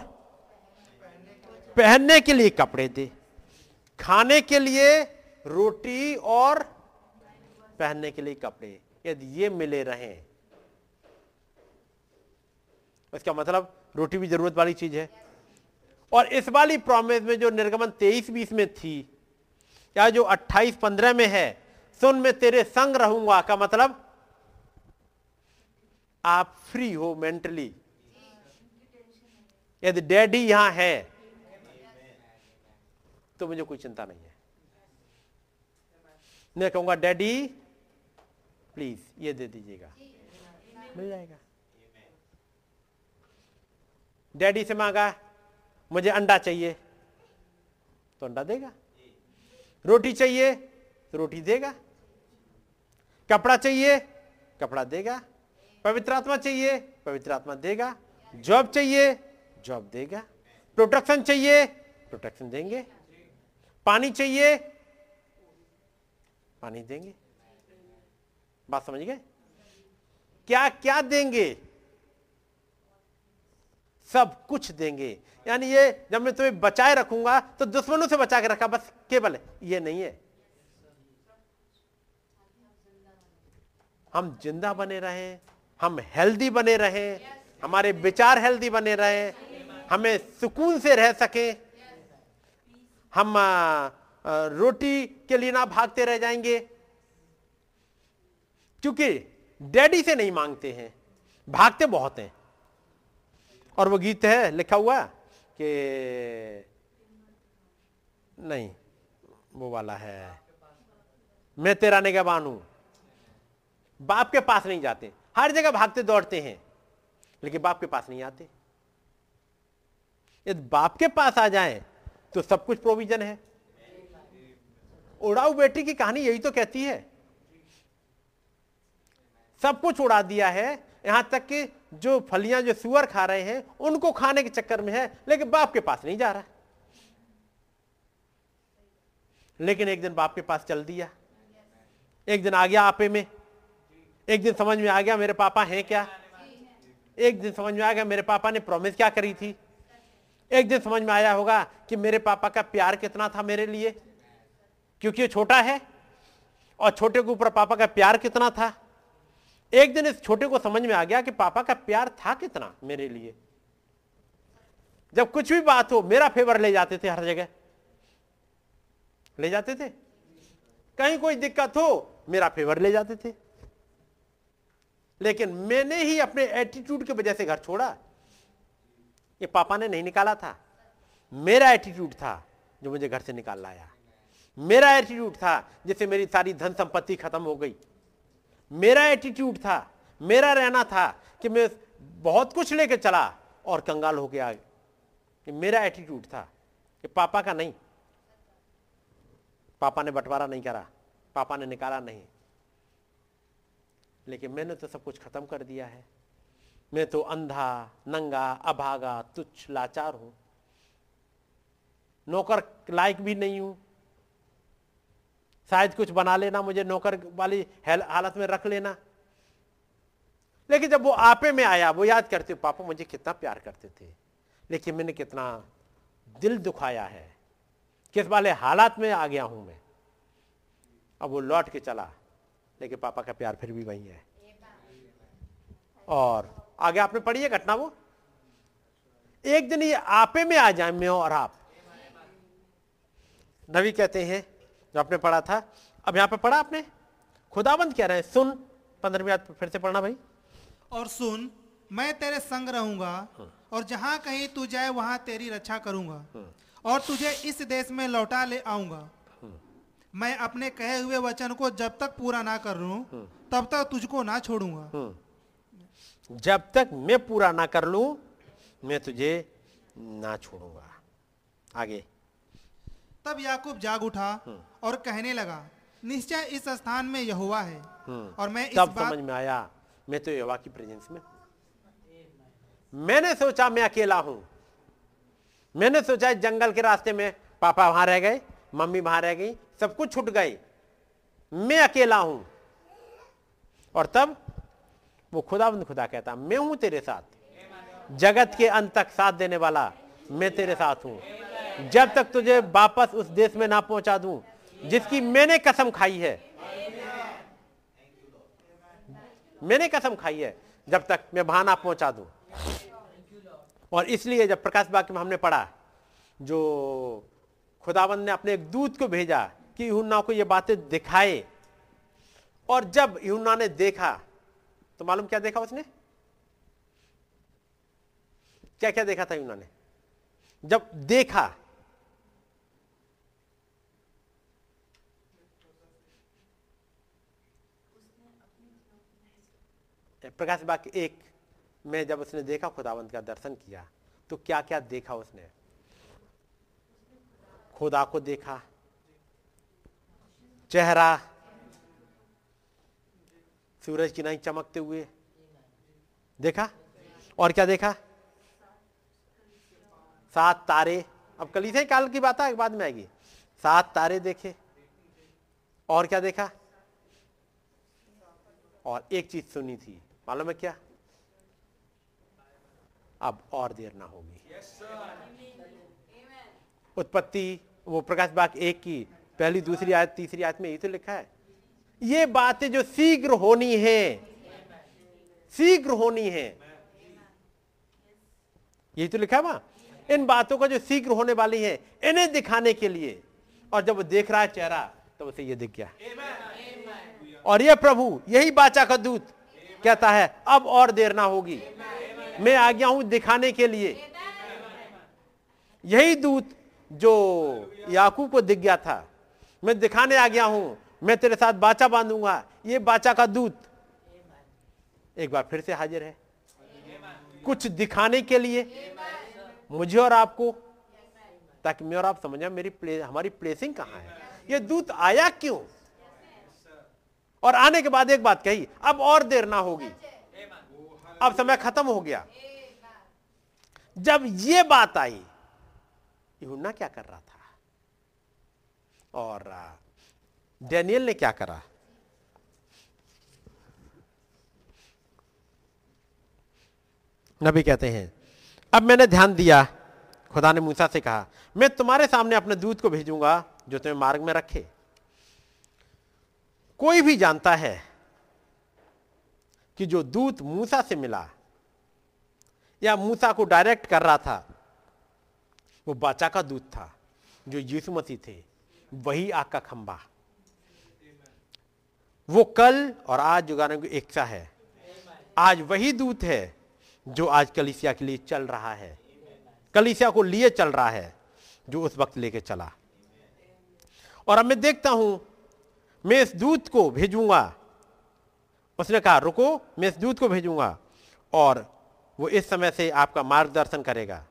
पहनने के लिए कपड़े दे। खाने के लिए रोटी और पहनने के लिए कपड़े। यदि ये मिले रहे, इसका मतलब रोटी भी ज़रूरत वाली चीज़ है। और इस वाली प्रॉमिस में जो निर्गमन तेईस बीस में थी, या जो अट्ठाईस पंद्रह में है सुन मैं तेरे संग रहूँगा का मतलब आप फ्री हो मेंटली यदि डैडी यहाँ है तो मुझे कोई चिंता नहीं है। मैं कहूँगा, डैडी, प्लीज़ ये दे दीजिएगा। मिल जाएगा। डैडी से मांगा, मुझे अंडा चाहिए। तो अंडा देगा। रोटी चाहिए तो रोटी देगा। कपड़ा चाहिए, कपड़ा देगा। पवित्र आत्मा चाहिए, पवित्र आत्मा देगा। जॉब चाहिए जॉब देगा। प्रोटेक्शन चाहिए प्रोटेक्शन देंगे। पानी चाहिए, पानी देंगे। बात समझ गए? क्या क्या देंगे? सब कुछ देंगे। यानी ये जब मैं तुम्हें बचाए रखूँगा तो दुश्मनों से बचा के रखा, बस केवल ये नहीं है। हम ज़िंदा बने रहें, हम हेल्दी बने रहें, हमारे विचार हेल्दी बने रहें। हमें सुकून से रह सके। हम रोटी के लिए ना भागते रह जाएँगे। क्योंकि डैडी से नहीं मांगते हैं, भागते बहुत हैं। और वो गीत है, लिखा हुआ कि नहीं, वो वाला है। मैं तेरा निगहबान हूँ। बाप के पास नहीं जाते। हर जगह भागते दौड़ते हैं, लेकिन बाप के पास नहीं आते। यदि बाप के पास आ जाए तो सब कुछ प्रोविज़न है। उड़ाऊ बेटी की कहानी यही तो कहती है। सब कुछ उड़ा दिया है। यहाँ तक कि जो फलियाँ, जो सुअर खा रहे हैं, उनको खाने के चक्कर में है, लेकिन बाप के पास नहीं जा रहा। लेकिन एक दिन बाप के पास चल दिया। एक दिन आ गया आपे में। एक दिन समझ में आ गया मेरे पापा हैं क्या? एक दिन समझ में आ गया मेरे पापा ने प्रॉमिस क्या करी थी? एक दिन समझ में आया होगा कि मेरे पापा का प्यार कितना था मेरे लिए, क्योंकि वो छोटा है और छोटे के ऊपर पापा का प्यार कितना था। एक दिन इस छोटे को समझ में आ गया कि पापा का प्यार था कितना मेरे लिए। जब कुछ भी बात हो, मेरा फेवर ले जाते थे हर जगह। ले जाते थे। कहीं कोई दिक्कत हो, मेरा फेवर ले जाते थे। लेकिन मैंने ही अपने एटीट्यूड की वजह से घर छोड़ा। ये पापा ने नहीं निकाला था। मेरा एटीट्यूड था जो मुझे घर से निकाल लाया मेरा एटीट्यूड था जिससे मेरी सारी धन संपत्ति खत्म हो गई। मेरा एटीट्यूड था, मेरा रहना था कि मैं बहुत कुछ लेके चला और कंगाल हो गया। ये मेरा एटीट्यूड था कि पापा का नहीं। पापा ने बंटवारा नहीं करा, पापा ने निकाला नहीं। लेकिन मैंने तो सब कुछ खत्म कर दिया है। मैं तो अंधा, नंगा, अभागा, तुच्छ, लाचार हूँ। नौकर लायक भी नहीं हूँ। शायद कुछ बना लेना, मुझे नौकर वाली हालत में रख लेना। लेकिन जब वो आपे में आया, वो याद करते, पापा, मुझे कितना प्यार करते थे, लेकिन मैंने कितना दिल दुखाया है। किस वाले हालात में आ गया हूँ मैं? अब वो लौट के चला। लेकिन पापा का प्यार फिर भी वही है। और आगे आपने पढ़ी है घटना वो? एक दिन ये आपे में आ जाए, मैं और आप। नबी कहते हैं, जो आपने पढ़ा था, अब यहाँ पे पढ़ा आपने? खुदाबंद कह रहे हैं, सुन, पंद्रहवीं याद फिर से पढ़ना भाई। और सुन, मैं तेरे संग रहूँगा, और जहाँ कहीं तू जाए, वहाँ तेरी रक्षा करूँगा, और तुझे इस देश में लौटा ले आऊँगा। मैं अपने कहे हुए वचन को जब तक पूरा ना कर लू, तब तक तुझको ना छोड़ूँगा। जब तक मैं पूरा ना कर लू मैं तुझे ना छोड़ूँगा। आगे। तब याकूब जाग उठा और कहने लगा निश्चय इस स्थान में यहुआ है और मैं इस तब बात... समझ में आया मैं तो यहोवा की प्रेजेंस में मैंने सोचा मैं अकेला हूँ। मैंने सोचा जंगल के रास्ते में पापा वहाँ रह गए मम्मी वहाँ रह गई सब कुछ छूट गई। मैं अकेला हूँ। और तब वो खुदा खुदा कहता, मैं हूँ तेरे साथ। जगत के अंत तक साथ देने वाला मैं तेरे साथ हूँ। जब तक तुझे वापस उस देश में ना पहुँचा दूँ, जिसकी मैंने कसम खाई है। मैंने कसम खाई है, जब तक मैं वहाँ ना पहुँचा दूँ। और इसलिए जब प्रकाश वाक्य में हमने पढ़ा, जो खुदाबंद ने अपने एक दूत को भेजा कि यूना को ये बातें दिखाए। और जब यूना ने देखा तो मालूम क्या देखा उसने? क्या क्या देखा था यूना ने जब देखा, प्रकाश बाग एक में जब उसने देखा, खुदावंत का दर्शन किया तो क्या क्या देखा उसने? खुदा को देखा, चेहरा सूरज की नहीं चमकते हुए। देखा? और क्या देखा? सात तारे। अब कलीसिया काल की बात है बाद में आएगी। सात तारे देखे। और क्या देखा? और एक चीज़ सुनी थी। मालूम है क्या? अब और देर ना होगी। उत्पत्ति वो प्रकाश बाग एक की पहली दूसरी आयत तीसरी आयत में यही तो लिखा है। ये बातें जो शीघ्र होनी है, शीघ्र होनी है। यही तो लिखा है इन बातों का जो शीघ्र होने वाली है, इन्हें दिखाने के लिए। और जब वो देख रहा है चेहरा तो उसे ये दिख गया। और ये प्रभु, यही बाचा का दूत, कहता है, अब और देर ना होगी। मैं आ गया हूँ दिखाने के लिए। यही दूत जो याकूब को दिख गया था, मैं दिखाने आ गया हूँ मैं तेरे साथ बाचा बांधूँगा। ये बाचा का दूत। एक बार फिर से हाजिर है। कुछ दिखाने के लिए मुझे और आपको ताकि मैं और आप समझ मेरी प्ले, हमारी प्लेसिंग कहाँ है। ये दूत आया क्यों? और आने के बाद एक बात कही अब और देर ना होगी। अब समय खत्म हो गया। जब ये बात आई यूना क्या कर रहा था? और डैनियल ने क्या करा? नबी कहते हैं, अब मैंने ध्यान दिया। खुदा ने मूसा से कहा, मैं तुम्हारे सामने अपने दूध को भेजूँगा जो तुम्हें मार्ग में रखे। कोई भी जानता है कि जो दूत मूसा से मिला या मूसा को डायरेक्ट कर रहा था, वो बाचा का दूत था, जो यीशु मसीह थे, वही आग का खंबा। वो कल और आज जुगाने की इच्छा है। आज वही दूत है जो आज कलिसिया के लिए चल रहा है। कलिसिया को लिए चल रहा है, जो उस वक्त लेके चला। और अब मैं देखता हूँ, मैं इस दूत को भेजूँगा। उसने कहा, रुको, मैं इस दूत को भेजूँगा और वो इस समय से आपका मार्गदर्शन करेगा।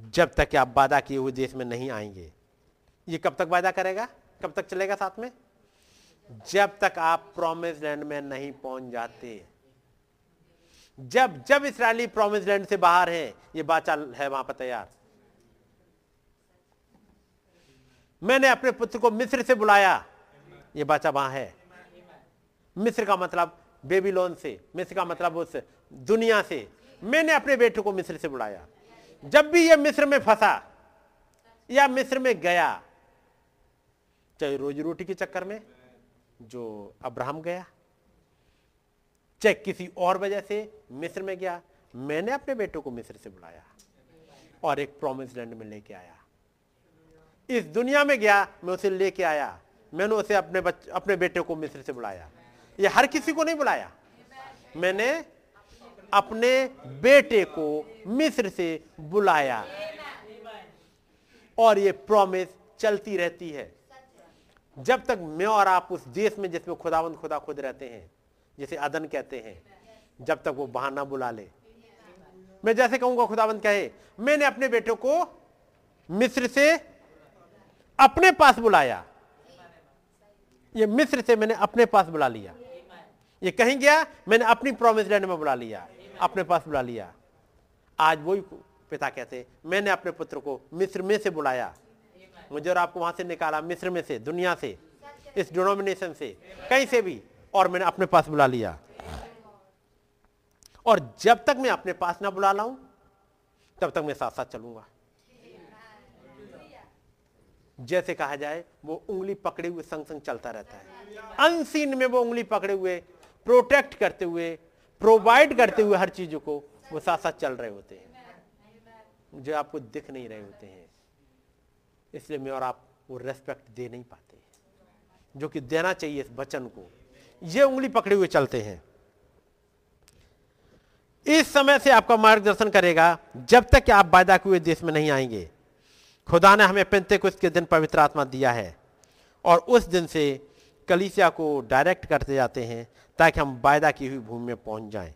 जब तक कि आप वादा किए हुए देश में नहीं आएँगे। ये कब तक वादा करेगा? कब तक चलेगा साथ में? जब तक आप प्रोमिस लैंड में नहीं पहुँच जाते। जब जब इसराइली प्रोमिस लैंड से बाहर है, ये बाचा है वहाँ पर तैयार। मैंने अपने पुत्र को मिस्र से बुलाया, ये बाचा वहाँ है। मिस्र का मतलब बेबीलोन से, मिस्र का मतलब उस दुनिया से। मैंने अपने बेटे को मिस्र से बुलाया। जब भी ये मिस्र में फंसा, या मिस्र में गया, चाहे रोजी रोटी के चक्कर में जो अब्राहम गया चाहे किसी और वजह से मिस्र में गया मैंने अपने बेटों को मिस्र से बुलाया और एक प्रोमिस लैंड में लेके आया। इस दुनिया में गया मैं उसे लेके आया मैंने उसे अपने बच, अपने बेटे को मिस्र से बुलाया। ये हर किसी को नहीं बुलाया। मैंने अपने बेटे को मिस्र से बुलाया। और ये प्रॉमिस चलती रहती है। जब तक मैं और आप उस देश में जिसमें खुदावंद खुदा खुद रहते हैं, जिसे अदन कहते हैं, जब तक वो बहाना बुला ले। मैं जैसे कहूँगा, खुदावंद कहे, मैंने अपने बेटे को मिस्र से अपने पास बुलाया। ये मिस्र से मैंने अपने पास बुला लिया। ये कहीं गया, मैंने अपनी प्रोमिस लैंड में बुला लिया, अपने पास बुला लिया। आज वही पिता कहते मैंने अपने पुत्र को मिस्र में से बुलाया। मुझे और आपको वहाँ से निकाला, मिस्र में से, दुनिया से, इस डिनोमिनेशन से, कहीं से भी, और मैंने अपने पास बुला लिया। और जब तक मैं अपने पास ना बुला लाऊं, तब तक मैं साथ साथ चलूँगा। जैसे कहा जाए, वो उंगली पकड़े हुए संग संग चलता रहता है। अनसीन में वो उंगली पकड़े हुए प्रोटेक्ट करते हुए प्रोवाइड करते हुए हर चीज़ों को वो साथ साथ चल रहे होते हैं। जो आपको दिख नहीं रहे होते हैं। इसलिए मैं और आप वो रेस्पेक्ट दे नहीं पाते। जो कि देना चाहिए इस वचन को। ये उंगली पकड़े हुए चलते हैं। इस समय से आपका मार्गदर्शन करेगा, जब तक कि आप वायदा के हुए देश में नहीं आएँगे। खुदा ने हमें पेंते के दिन पवित्र आत्मा दिया है और उस दिन से कलीसिया को डायरेक्ट करते जाते हैं ताकि हम वायदा की हुई भूमि में पहुँच जाएँ।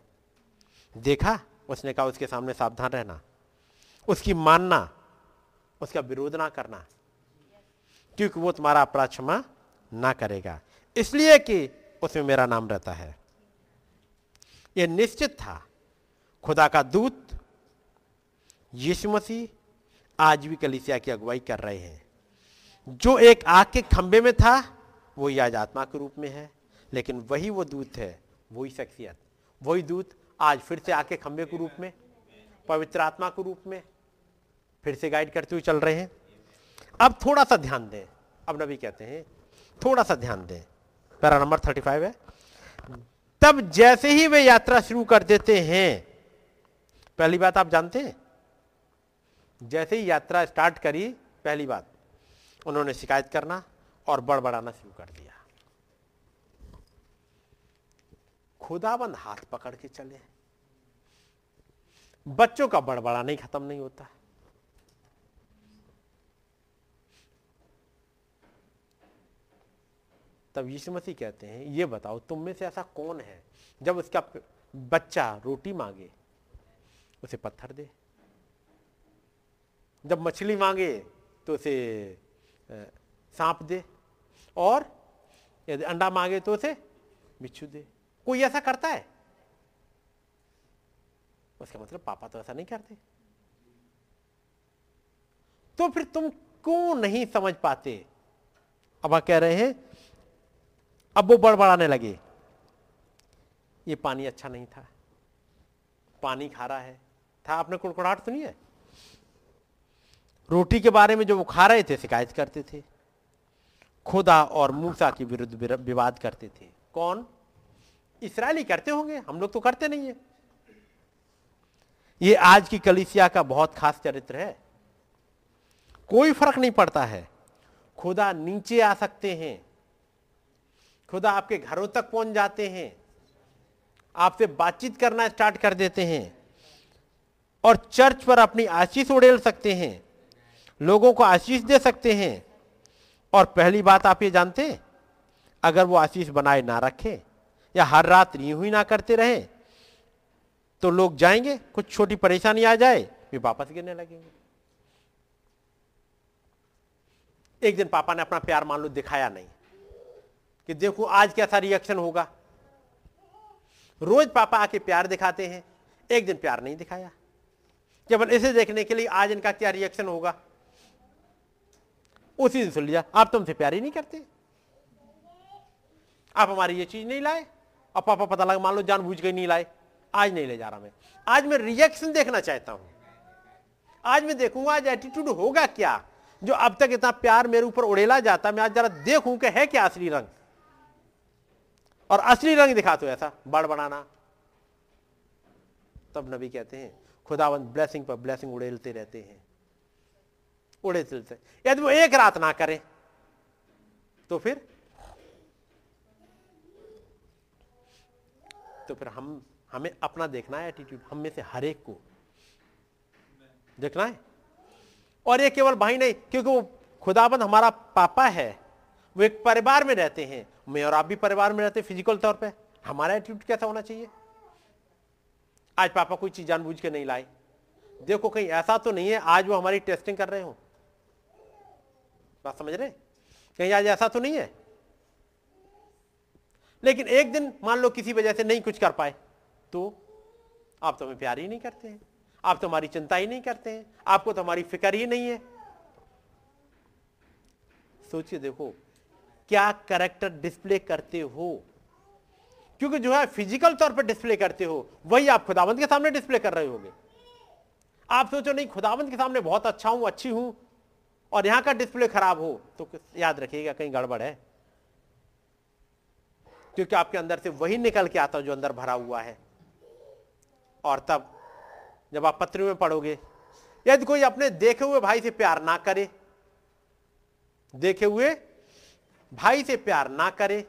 देखा? उसने कहा, उसके सामने सावधान रहना। उसकी मानना उसका विरोध ना करना। क्योंकि वो तुम्हारा अपराध क्षमा ना करेगा। इसलिए कि उसमें मेरा नाम रहता है। यह निश्चित था। खुदा का दूत, यीशु मसीह आज भी कलिसिया की अगुवाई कर रहे हैं। जो एक आग के खंबे में था वो आज आत्मा के रूप में है। लेकिन वही वो दूत है, वही शख्सियत, वही दूत आज फिर से आके खंबे के रूप में, पवित्र आत्मा के रूप में फिर से गाइड करते हुए चल रहे हैं। अब थोड़ा सा ध्यान दें। अब नबी कहते हैं, थोड़ा सा ध्यान दें। पैरा नंबर थर्टी फाइव है। तब जैसे ही वे यात्रा शुरू कर देते हैं, पहली बात आप जानते हैं? जैसे ही यात्रा स्टार्ट करी, पहली बात, उन्होंने शिकायत करना और बड़बड़ाना शुरू कर दिया। खुदाबंद हाथ पकड़ के चले बच्चों का बड़बड़ा नहीं खत्म नहीं होता। तब यीशु मसीह कहते हैं, ये बताओ, तुम में से ऐसा कौन है जब उसका बच्चा रोटी मांगे, उसे पत्थर दे? जब मछली मांगे तो उसे सांप दे? और यदि अंडा मांगे तो उसे बिच्छू दे? कोई ऐसा करता है? उसका मतलब पापा तो ऐसा नहीं करते। तो फिर तुम क्यों नहीं समझ पाते? अब कह रहे हैं अब वो बड़बड़ाने लगे। ये पानी अच्छा नहीं था। पानी खा रहा है। था आपने कुड़कुड़ाहट सुनी है? रोटी के बारे में जो वो खा रहे थे, शिकायत करते थे। खुदा और मूसा के विरुद्ध विवाद करते थे। कौन? इसराइली करते होंगे। हम लोग तो करते नहीं है। ये आज की कलिसिया का बहुत खास चरित्र है। कोई फ़र्क नहीं पड़ता है। खुदा नीचे आ सकते हैं। खुदा आपके घरों तक पहुँच जाते हैं। आपसे बातचीत करना स्टार्ट कर देते हैं और चर्च पर अपनी आशीष उड़ेल सकते हैं, लोगों को आशीष दे सकते हैं। और पहली बात आप ये जानते हैं, अगर वो आशीष बनाए ना रखे या हर रात यूँ ही ना करते रहे तो लोग जाएँगे, कुछ छोटी परेशानी आ जाए वे वापस गिरने लगेंगे। एक दिन पापा ने अपना प्यार मान लो दिखाया नहीं। कि देखो आज कैसा रिएक्शन होगा। रोज पापा आके प्यार दिखाते हैं, एक दिन प्यार नहीं दिखाया। केवल इसे देखने के लिए आज इनका क्या रिएक्शन होगा। उसी दिन सुन लिया, आप तुमसे प्यार ही नहीं करते। आप हमारी ये चीज़ नहीं लाए, और पापा पता लगा, मान लो जान बूझ के नहीं लाए, आज नहीं ले जा रहा मैं। आज मैं रिएक्शन देखना चाहता हूँ। आज मैं देखूँगा, आज एटीट्यूड होगा क्या, जो अब तक इतना प्यार मेरे ऊपर उड़ेला जाता, मैं आज जरा देखूँ कि है क्या असली रंग। और असली रंग दिखा तो ऐसा, बड़ बनाना। तब नबी कहते हैं खुदावंत ब्लेसिंग पर ब्लेसिंग उड़ेलते रहते हैं। उड़े चलते यदि वो एक रात ना करें तो फिर? तो फिर हम, हमें अपना देखना है एटीट्यूड हम में से हर एक को। देखना है? और ये केवल भाई नहीं, क्योंकि वो खुदाबंद हमारा पापा है, वो एक परिवार में रहते हैं मैं और आप भी परिवार में रहते फ़िज़िकल तौर पे, हमारा एटीट्यूड कैसा होना चाहिए? आज पापा कोई चीज़ जानबूझ के नहीं लाए। देखो कहीं ऐसा तो नहीं है, आज वो हमारी टेस्टिंग कर रहे हो। बात समझ रहे कहीं आज ऐसा तो नहीं है? लेकिन एक दिन मान लो किसी वजह से नहीं कुछ कर पाए तो आप तो हमें प्यार ही नहीं करते हैं। आप तो हमारी चिंता ही नहीं करते हैं। आपको तो हमारी फ़िक्र ही नहीं है। सोचिए देखो क्या करेक्टर डिस्प्ले करते हो? क्योंकि जो है फ़िज़िकल तौर पर डिस्प्ले करते हो, वही आप खुदावंत के सामने डिस्प्ले कर रहे होगे। आप सोचो नहीं, खुदावंत के सामने बहुत अच्छा हूँ, अच्छी हूँ, और यहाँ का डिस्प्ले खराब हो तो याद रखिएगा, कहीं गड़बड़ है। क्योंकि आपके अंदर से वही निकल के आता जो अंदर भरा हुआ है। और तब, जब आप पत्र में पढ़ोगे, यदि कोई अपने देखे हुए भाई से प्यार ना करे, देखे हुए भाई से प्यार ना करे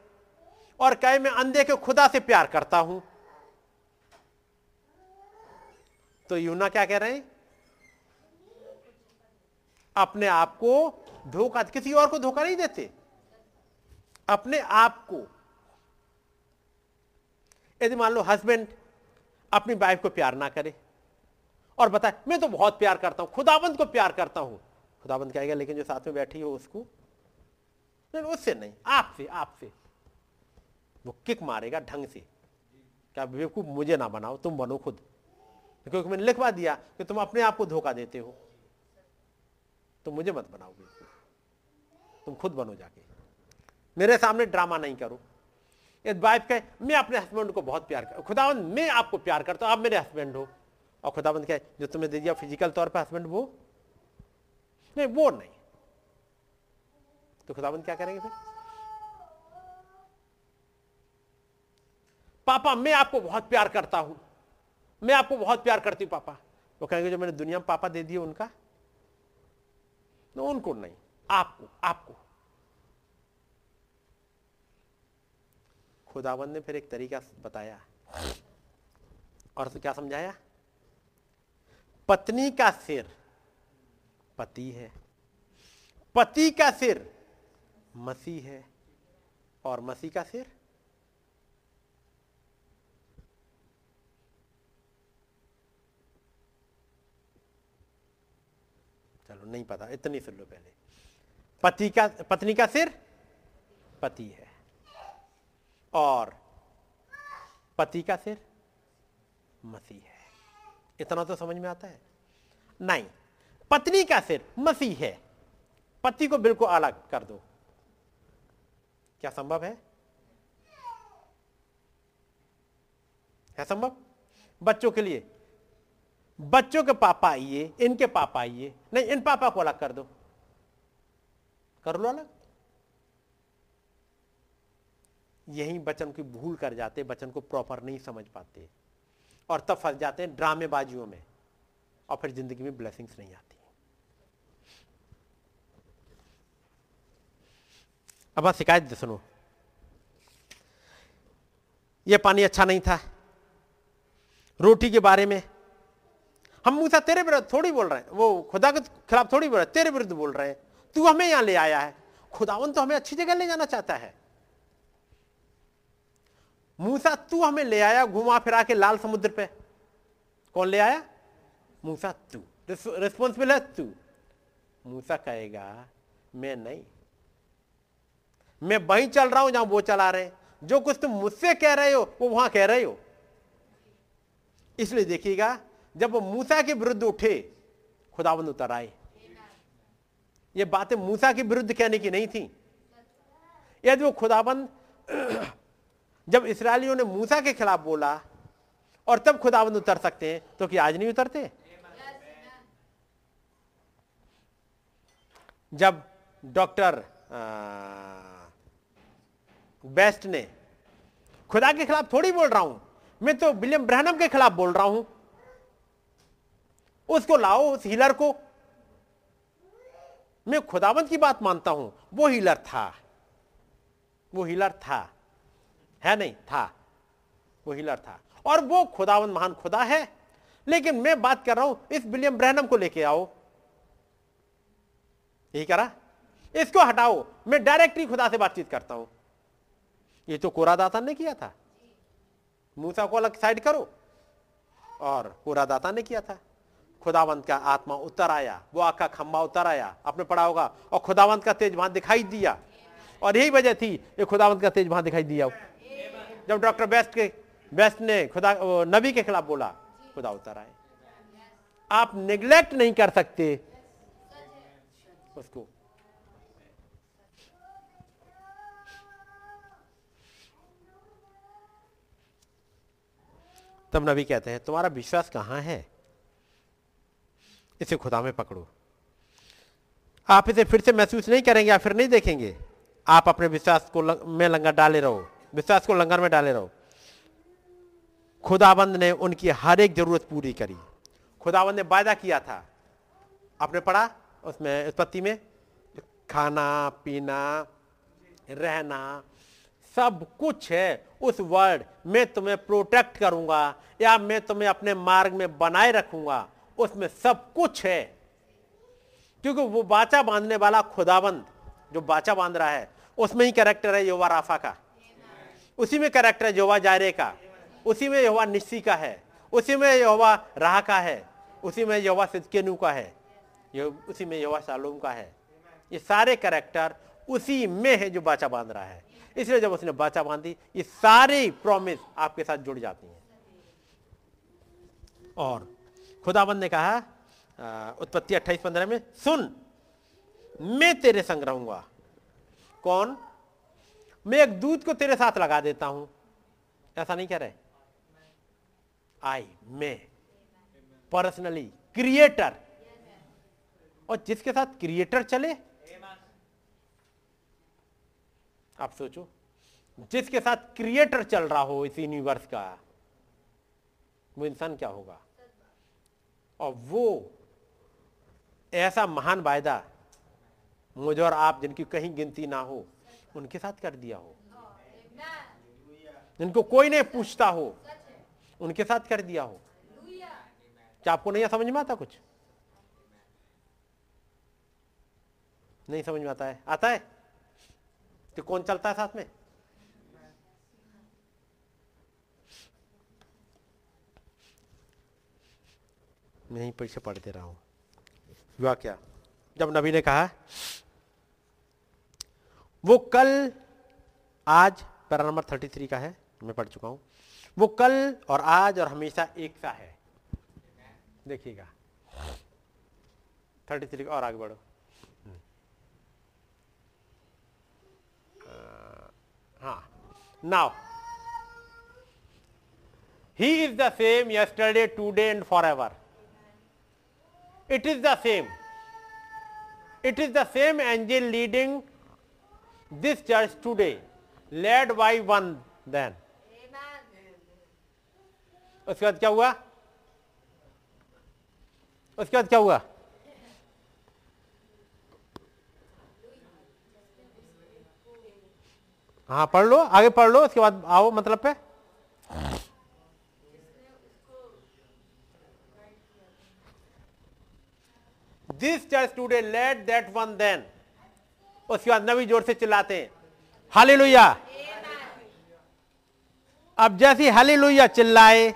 और कहे, मैं अंधे के खुदा से प्यार करता हूँ। तो यूना क्या कह रहे हैं? अपने आप को धोखा, किसी और को धोखा नहीं देते। अपने आप को। यदि मान लो हस्बैंड अपनी वाइफ को प्यार ना करे और बताए, मैं तो बहुत प्यार करता हूँ खुदाबंद को प्यार करता हूँ। खुदाबंद कहेगा, लेकिन जो साथ में बैठी हो उसको नहीं उससे नहीं, आपसे आपसे। वो किक मारेगा ढंग से। क्या बेवकूफ़ मुझे ना बनाओ, तुम बनो खुद। क्योंकि मैंने लिखवा दिया कि तुम अपने आप को धोखा देते हो। तुम मुझे मत बनाओगे तुम खुद बनो जाके। मेरे सामने ड्रामा नहीं करो। यदि वाइफ कहे मैं अपने हस्बैंड को बहुत प्यार कर, खुदावंद, मैं आपको प्यार करता हूँ, आप मेरे हस्बैंड हो। और खुदावंद कहे, जो तुम्हें दे दिया फ़िज़िकल तौर पर हस्बैंड वो? नहीं वो नहीं। तो खुदावंद क्या करेंगे फिर? पापा, मैं आपको बहुत प्यार करता हूँ। मैं आपको बहुत प्यार करती हूँ, पापा। वो कहेंगे, जो मैंने दुनिया में पापा दे दिए उनका? उनको नहीं। आपको आपको। खुदावंद ने फिर एक तरीका बताया। और तो क्या समझाया? पत्नी का सिर पति है। पति का सिर मसीह है और मसीह का सिर? चलो, नहीं पता, इतनी सुन लो पहले। पति का, पत्नी का सिर? पति है। और पति का सिर? मसीह है। इतना तो समझ में आता है? नहीं, पत्नी का सिर मसीह है। पति को बिल्कुल अलग कर दो। क्या संभव है? है संभव? बच्चों के लिए। बच्चों के पापा आइए, इनके पापा आइए। नहीं, इन पापा को अलग कर दो। कर लो अलग। यही बचन की भूल कर जाते बचन को प्रॉपर नहीं समझ पाते। और तब फंस जाते हैं ड्रामेबाजियों में। और फिर ज़िंदगी में ब्लेसिंग्स नहीं आती। अब आप शिकायत सुनो। यह पानी अच्छा नहीं था। रोटी के बारे में हम मूसा तेरे विरुद्ध थोड़ी बोल रहे हैं। वो खुदा के खिलाफ थोड़ी बोल रहे हैं, तेरे विरुद्ध बोल रहे हैं। तू हमें यहाँ ले आया है। खुदावन तो हमें अच्छी जगह ले जाना चाहता है। मूसा, तू हमें ले आया घुमा फिरा के लाल समुद्र पे। कौन ले आया? मूसा, तू। रिस्पॉन्सिबल है तू। मूसा कहेगा, मैं नहीं। मैं वहीं चल रहा हूँ जहाँ वो चला रहे हैं। जो कुछ तुम मुझसे कह रहे हो, वो वहाँ कह रहे हो। इसलिए देखिएगा, जब वो मूसा के विरुद्ध उठे खुदाबंद उतर आए। ये बातें मूसा के विरुद्ध कहने की नहीं थी। यदि वो खुदाबंद जब इसराइलियों ने मूसा के खिलाफ बोला, और तब खुदाबंद उतर सकते हैं तो क्या आज नहीं उतरते? जब डॉक्टर बेस्ट ने। खुदा के खिलाफ थोड़ी बोल रहा हूँ। मैं तो विलियम ब्रहनम के खिलाफ बोल रहा हूँ। उसको लाओ, उस हीलर को। मैं खुदावंत की बात मानता हूँ। वो हीलर था। वो हीलर था। है नहीं? था। वो हीलर था। और वो खुदावंत, महान खुदा है। लेकिन मैं बात कर रहा हूँ, इस विलियम ब्रहनम को लेके आओ। यही करा? इसको हटाओ। मैं डायरेक्टली खुदा से बातचीत करता हूँ। ये तो कोरादाता ने किया था। मूसा को अलग साइड करो। और कोरादाता ने किया था। खुदावंत का आत्मा उतर आया वो आका खंबा उतर आया, आपने पढ़ा होगा, और खुदावंत का तेज वहाँ दिखाई दिया। और यही वजह थी, ये खुदावंत का तेज वहाँ दिखाई दिया। जब डॉक्टर बेस्ट के, बेस्ट ने खुदा नबी के खिलाफ बोला, खुदा उतर आए। आप निग्लेक्ट नहीं कर सकते। उसको तब नबी कहते हैं तुम्हारा विश्वास कहाँ है? इसे खुदा में पकड़ो। आप इसे फिर से महसूस नहीं करेंगे या फिर नहीं देखेंगे। आप अपने विश्वास को लंग, में लंगर डाले रहो। विश्वास को लंगर में डाले रहो। खुदाबंद ने उनकी हर एक ज़रूरत पूरी करी। खुदाबंद ने वायदा किया था। आपने पढ़ा? उसमें उत्पत्ति में? खाना पीना रहना सब कुछ है, उस वर्ड मैं तुम्हें प्रोटेक्ट करूँगा, या मैं तुम्हें अपने मार्ग में बनाए रखूँगा, उसमें सब कुछ है। क्योंकि वो बाचा बांधने वाला खुदाबंद, जो बाचा बाँध रहा है, उसमें ही कैरेक्टर है योवा राफा का। उसी में कैरेक्टर है योवा जायरे का। उसी में योवा निस्सी का है। उसी में योवा राह का है। उसी में योवा सिद्केनू का है। उसी में योवा शालूम का है। ये सारे कैरेक्टर उसी में है जो बाचा बाँध रहा है। इसलिए जब उसने बाचा बांधी ये सारी प्रॉमिस आपके साथ जुड़ जाती हैं। और खुदाबंद ने कहा उत्पत्ति अट्ठाईस पंद्रह में, सुन, मैं तेरे संग रहूँगा। कौन? मैं एक दूध को तेरे साथ लगा देता हूँ। ऐसा नहीं कह रहे। आई, मैं पर्सनली क्रिएटर और जिसके साथ क्रिएटर चले आप सोचो, जिसके साथ क्रिएटर चल रहा हो इस यूनिवर्स का, वो इंसान क्या होगा? और वो ऐसा महान वायदा मुझे और आप जिनकी कहीं गिनती ना हो, उनके साथ कर दिया हो। जिनको कोई नहीं पूछता हो, उनके साथ कर दिया हो। क्या आपको नहीं समझ में आता कुछ? नहीं समझ में आता है? आता है? तो कौन चलता है साथ में? मैं यहीं पीछे पढ़ते रहा हूँ। हुआ क्या? जब नबी ने कहा, वो कल, आज पैरा नंबर थर्टी थ्री का है, मैं पढ़ चुका हूँ। वो कल और आज और हमेशा एक सा है। देखिएगा। थर्टी थ्री और आगे बढ़ो। हाँ। Now he is the same yesterday today and for ever it is the same it is the same angel leading this church today led by one then उसके बाद क्या हुआ? उसके बाद क्या हुआ? हाँ पढ़ लो आगे पढ़ लो उसके बाद आओ मतलब पे। This church today let that one then उसके बाद नवी ज़ोर से चिल्लाते हैं। हाले अब जैसी हाले चिल्लाए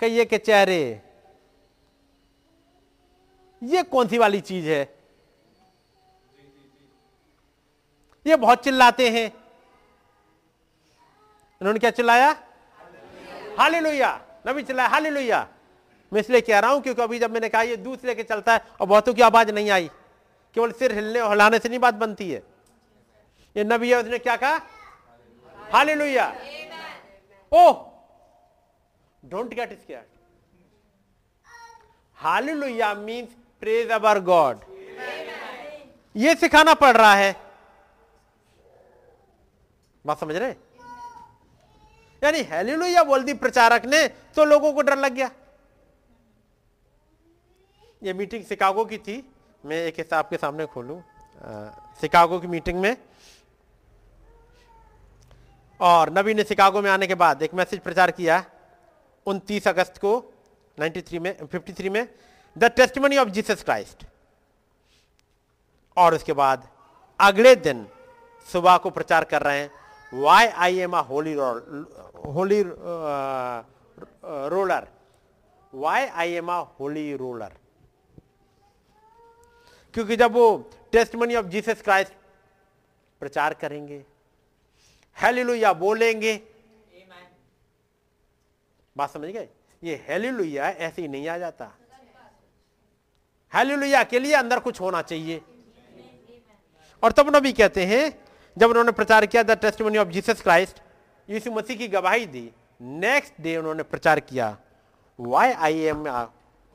कहिए के चेहरे ये कौन सी वाली चीज़ है? ये बहुत चिल्लाते हैं। इन्होंने क्या चिल्लाया? हाली लोहिया नबी चिल्लाया हाली लोहिया मैं इसलिए कह रहा हूँ क्योंकि अभी जब मैंने कहा ये दूध लेके चलता है और बहुतों की आवाज़ नहीं आई केवल सिर हिलने और हिलाने से नहीं बात बनती है। ये नबी है उसने क्या कहा? Hallelujah oh! Don't get scare hallelujah means praise our God ये सिखाना पड़ रहा है। बात समझ रहे? यानी हेलिलुया बोल दी प्रचारक ने तो लोगों को डर लग गया। ये मीटिंग शिकागो की थी। मैं एक हिसाब के सामने खोलूं। शिकागो की मीटिंग में। और नबी ने शिकागो में आने के बाद एक मैसेज प्रचार किया 29 अगस्त को 93 में 53 में the testimony of Jesus Christ और उसके बाद अगले दिन सुबह को प्रचार कर रहे हैं। Why I am a holy holy roller why I am a holy roller क्योंकि जब वो टेस्टमनी ऑफ़ जीसस क्राइस्ट प्रचार करेंगे हेलिलुया बोलेंगे बात समझ गए? ये हेलिलुया ऐसे ही नहीं आ जाता। हेलिलुया के लिए अंदर कुछ होना चाहिए। और तब नबी कहते हैं जब उन्होंने प्रचार किया, the testimony of Jesus Christ, यीशु मसीह की गवाही दी, नेक्स्ट डे उन्होंने प्रचार किया why I am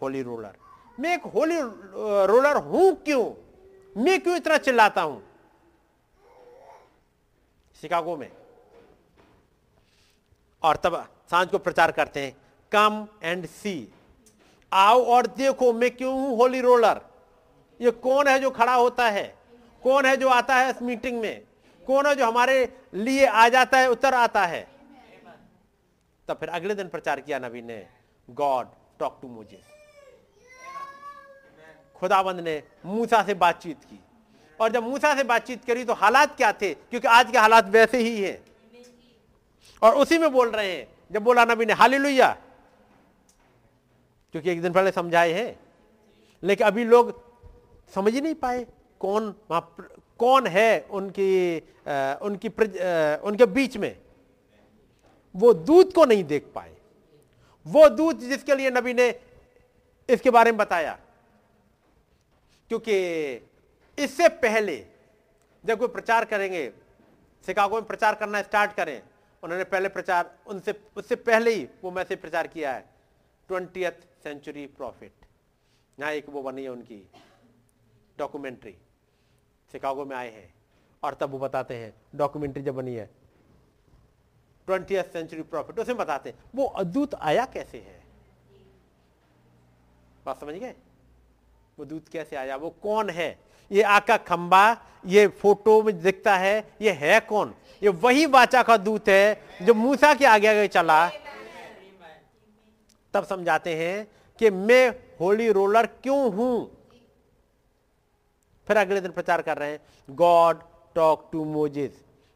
holy roller मैं एक होली रोलर हूँ क्यों? मैं क्यों इतना चिल्लाता हूँ? शिकागो में। और तब साँझ को प्रचार करते हैं कम एंड सी आओ और देखो, मैं क्यों हूँ होली रोलर ये कौन है जो खड़ा होता है? कौन है जो आता है इस मीटिंग में? कौन है जो हमारे लिए आ जाता है, उतर आता है? तब फिर अगले दिन प्रचार किया नबी ने, गॉड, टॉक टू मुझे। खुदाबंद ने मूसा से बातचीत की। और जब मूसा से बातचीत करी तो हालात क्या थे? क्योंकि आज के हालात वैसे ही हैं। और उसी में बोल रहे हैं, जब बोला नबी ने हाली लुया क्योंकि एक दिन पहले समझाए हैं। लेकिन अभी लोग समझ ही नहीं पाए कौन वहाँ कौन है उनकी आ, उनकी आ, उनके बीच में? वो दूत को नहीं देख पाए। वो दूत जिसके लिए नबी ने इसके बारे में बताया क्योंकि इससे पहले जब कोई प्रचार करेंगे शिकागो में प्रचार करना स्टार्ट करें उन्होंने पहले प्रचार उनसे उससे पहले ही वो मैसेज प्रचार किया है ट्वेंटी सेंचुरी प्रॉफिट। यहाँ एक वो बनी है उनकी डॉक्यूमेंट्री। शिकागो में आए हैं। और तब वो बताते हैं डॉक्यूमेंट्री जब बनी है ट्वेंटी सेंचुरी प्रॉफिट उसमें बताते हैं, वो अद्भुत आया कैसे है? बात समझ गए? वो दूत कैसे आया? वो कौन है? ये आका खंबा, ये फ़ोटो में दिखता है, ये है कौन? ये वही वाचा का दूत है, जो मूसा के आगे आगे चला। तब समझाते हैं कि मैं होली रोलर क्यों हूँ? फिर अगले दिन प्रचार कर रहे हैं गॉड टॉक टू मोजिस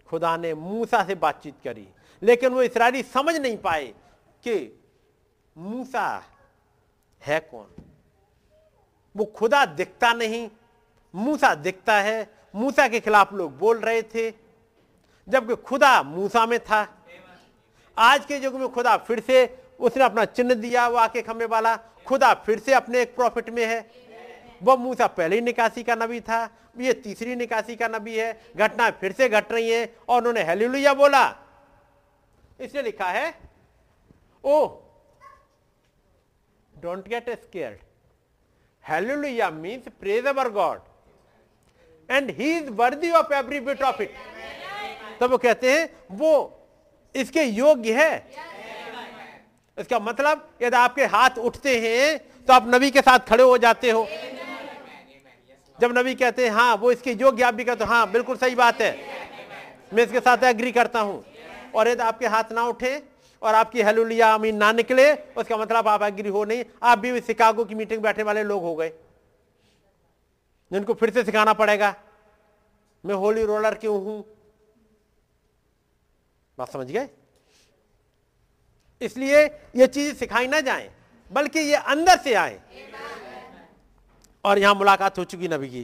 खुदा ने मूसा से बातचीत करी, लेकिन वो इसराइली समझ नहीं पाए कि मूसा है कौन। वो खुदा दिखता नहीं, मूसा दिखता है, मूसा के खिलाफ लोग बोल रहे थे, जबकि खुदा मूसा में था। आज के युग में खुदा फिर से, उसने अपना चिन्ह दिया वो आके खम्बे वाला, खुदा फिर से अपने एक प्रॉफिट में है। वो मूसा पहले निकासी का नबी था, ये तीसरी निकासी का नबी है घटना फिर से घट रही है और उन्होंने हेलीलुया बोला। इसने लिखा है ओ don't get scared hallelujah means praise our God and he is worthy of every bit of it तब वो कहते हैं, वो इसके योग्य है। इसका मतलब यदि आपके हाथ उठते हैं तो आप नबी के साथ खड़े हो जाते हो। जब नबी कहते हैं हाँ वो इसके योग्य आप भी कहते हो। हाँ बिल्कुल सही बात है। मैं इसके साथ एग्री करता हूँ। और यदि आपके हाथ ना उठे और आपकी हेलुलिया अमीन ना निकले, उसका मतलब आप एग्री हो नहीं। आप भी शिकागो की मीटिंग बैठने वाले लोग हो गए। जिनको फिर से सिखाना पड़ेगा, मैं होली रोलर क्यों हूँ? बात समझ गए? इसलिए ये चीज़ सिखाई ना जाए, बल्कि ये अंदर से आए। और यहाँ मुलाकात हो चुकी नबी की।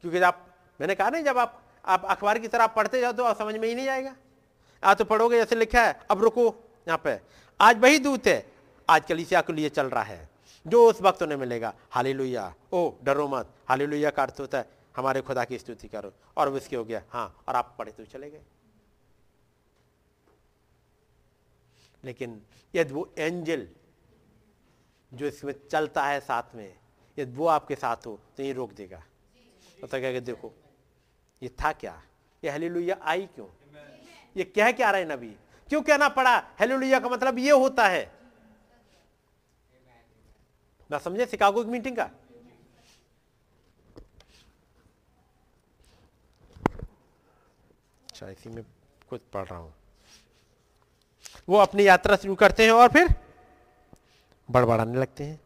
क्योंकि आप, मैंने कहा नहीं, जब आप आप अखबार की तरह पढ़ते जाओ तो समझ में ही नहीं आएगा। आप तो पढ़ोगे जैसे लिखा है, अब रुको यहाँ पे। आज वही दूत है, आज कलिसिया के लिए चल रहा है, जो उस वक्त उन्हें मिलेगा। हाली लुया ओ, डरो मत। हाली का अर्थ होता है, हमारे खुदा की स्तुति करो। और उसके हो गया हाँ और आप पढ़े तो चले गए। लेकिन यदि वो एंजल जो इसमें चलता है साथ में यदि वो आपके साथ हो तो ये रोक देगा। तो कहेगा देखो, ये था क्या? ये हेलीलुया आई क्यों? ये कह क्या रहे नबी? क्यों कहना पड़ा? हेलीलुया का मतलब ये होता है। ना समझे शिकागो की मीटिंग का? अच्छा इसी में कुछ पढ़ रहा हूँ। वो अपनी यात्रा शुरू करते हैं और फिर? बड़बड़ाने लगते हैं।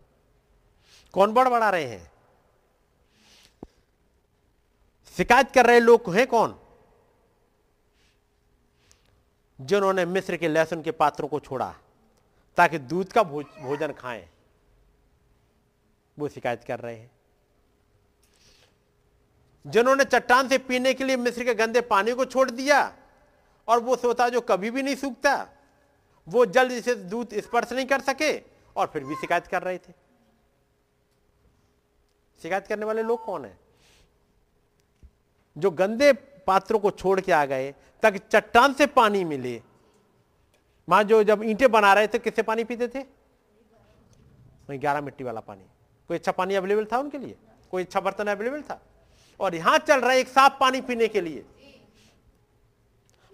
कौन बड़बड़ा रहे हैं? शिकायत कर रहे लोग हैं कौन? जिन्होंने मिस्र के लहसुन के पात्रों को छोड़ा ताकि दूध का भोज, भोजन खाएँ। वो शिकायत कर रहे हैं। जिन्होंने चट्टान से पीने के लिए मिस्र के गंदे पानी को छोड़ दिया और वो सोता जो कभी भी नहीं सूखता वो जल्द से दूध स्पर्श नहीं कर सके और फिर भी शिकायत कर रहे थे। शिकायत करने वाले लोग कौन है? जो गंदे पात्रों को छोड़ के आ गए, ताकि चट्टान से पानी मिले। वहाँ जो जब ईंटें बना रहे थे, किससे पानी पीते थे? वही ग्यारह मिट्टी वाला पानी। कोई अच्छा पानी अवेलेबल था उनके लिए? कोई अच्छा बर्तन अवेलेबल था? और यहाँ चल रहा है एक साफ़ पानी पीने के लिए।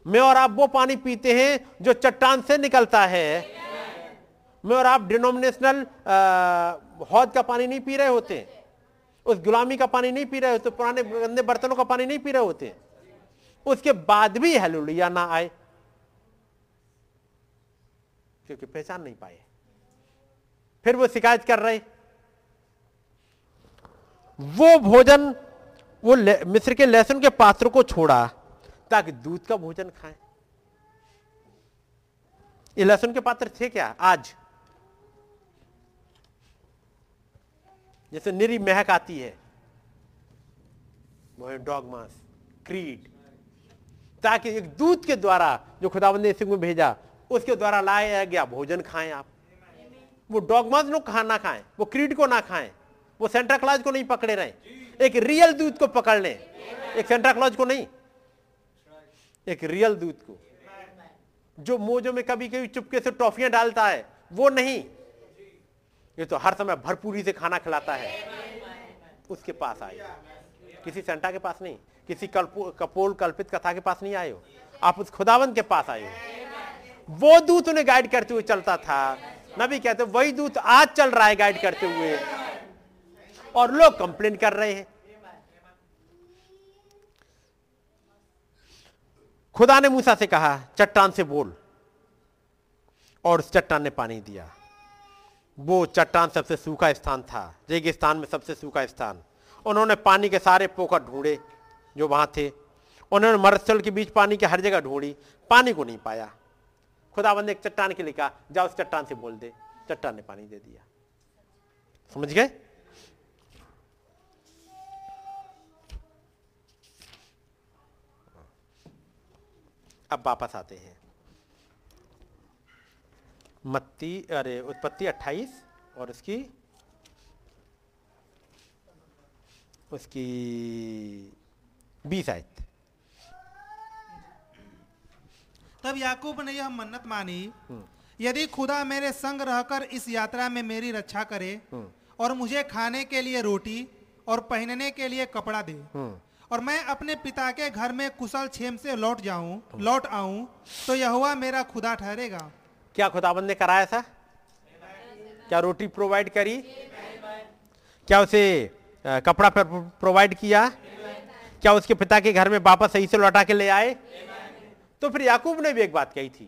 मैं और आप वो पानी पीते हैं जो चट्टान से निकलता है। मैं और आप डिनोमिनेशनल हौद का पानी नहीं पी रहे होते। उस गुलामी का पानी नहीं पी रहे होते, पुराने गंदे बर्तनों का पानी नहीं पी रहे होते। उसके बाद भी हेलुलिया ना आए। क्योंकि पहचान नहीं पाए। फिर वो शिकायत कर रहे। वो भोजन, वो मिस्र के लहसुन के पात्र को छोड़ा, ताकि दूध का भोजन खाएँ। ये लहसुन के पात्र थे क्या? आज। जैसे निरी महक आती है। वो डॉग मांस क्रीड ताकि एक दूध के द्वारा, जो खुदाबंद ने में भेजा, उसके द्वारा लाया गया, भोजन खाएँ आप। वो डॉग मांस लोग कहा ना खाएँ, वो क्रीड को ना खाएँ, वो सेंट्रा क्लाज को नहीं पकड़े रहे। एक रियल दूत को पकड़ लें। एक सेंट्रा क्लॉज को नहीं, एक रियल दूत को। जो मोजो में कभी कभी चुपके से टॉफियाँ डालता है, वो नहीं। ये तो हर समय भरपूरी से खाना खिलाता है। उसके पास आए। किसी सेंटा के पास नहीं, किसी कपोल कल्पित कथा के पास नहीं आए हो। आप उस खुदावंत के पास आए हो। वो दूत उन्हें गाइड करते हुए चलता था। नबी कहते, वही दूत आज चल रहा है गाइड करते हुए। और लोग कंप्लेन कर रहे हैं। खुदा ने मूसा से कहा, चट्टान से बोल। और उस चट्टान ने पानी दिया। वो चट्टान सबसे सूखा स्थान था, रेगिस्तान में सबसे सूखा स्थान। उन्होंने पानी के सारे पोखर ढूंढे जो वहाँ थे। उन्होंने मरस्थल के बीच पानी की हर जगह ढूंढी, पानी को नहीं पाया। खुदाबंद ने एक चट्टान के लिए कहा, जाओ उस चट्टान से बोल दे। चट्टान ने पानी दे दिया। समझ गए? अब वापस आते हैं। मत्ती अरे उत्पत्ति 28 और उसकी उसकी बीस आयत। तब याकूब ने यह मन्नत मानी यदि खुदा मेरे संग रहकर इस यात्रा में मेरी रक्षा करे और मुझे खाने के लिए रोटी और पहनने के लिए कपड़ा दे और मैं अपने पिता के घर में कुशल क्षेम से लौट जाऊँ लौट आऊँ तो यहोवा मेरा खुदा ठहरेगा। क्या खुदाबंद ने कराया था? क्या रोटी प्रोवाइड करी? क्या उसे कपड़ा प्रोवाइड किया? क्या उसके पिता के घर में वापस सही से लौटा के ले आए? तो फिर याकूब ने भी एक बात कही थी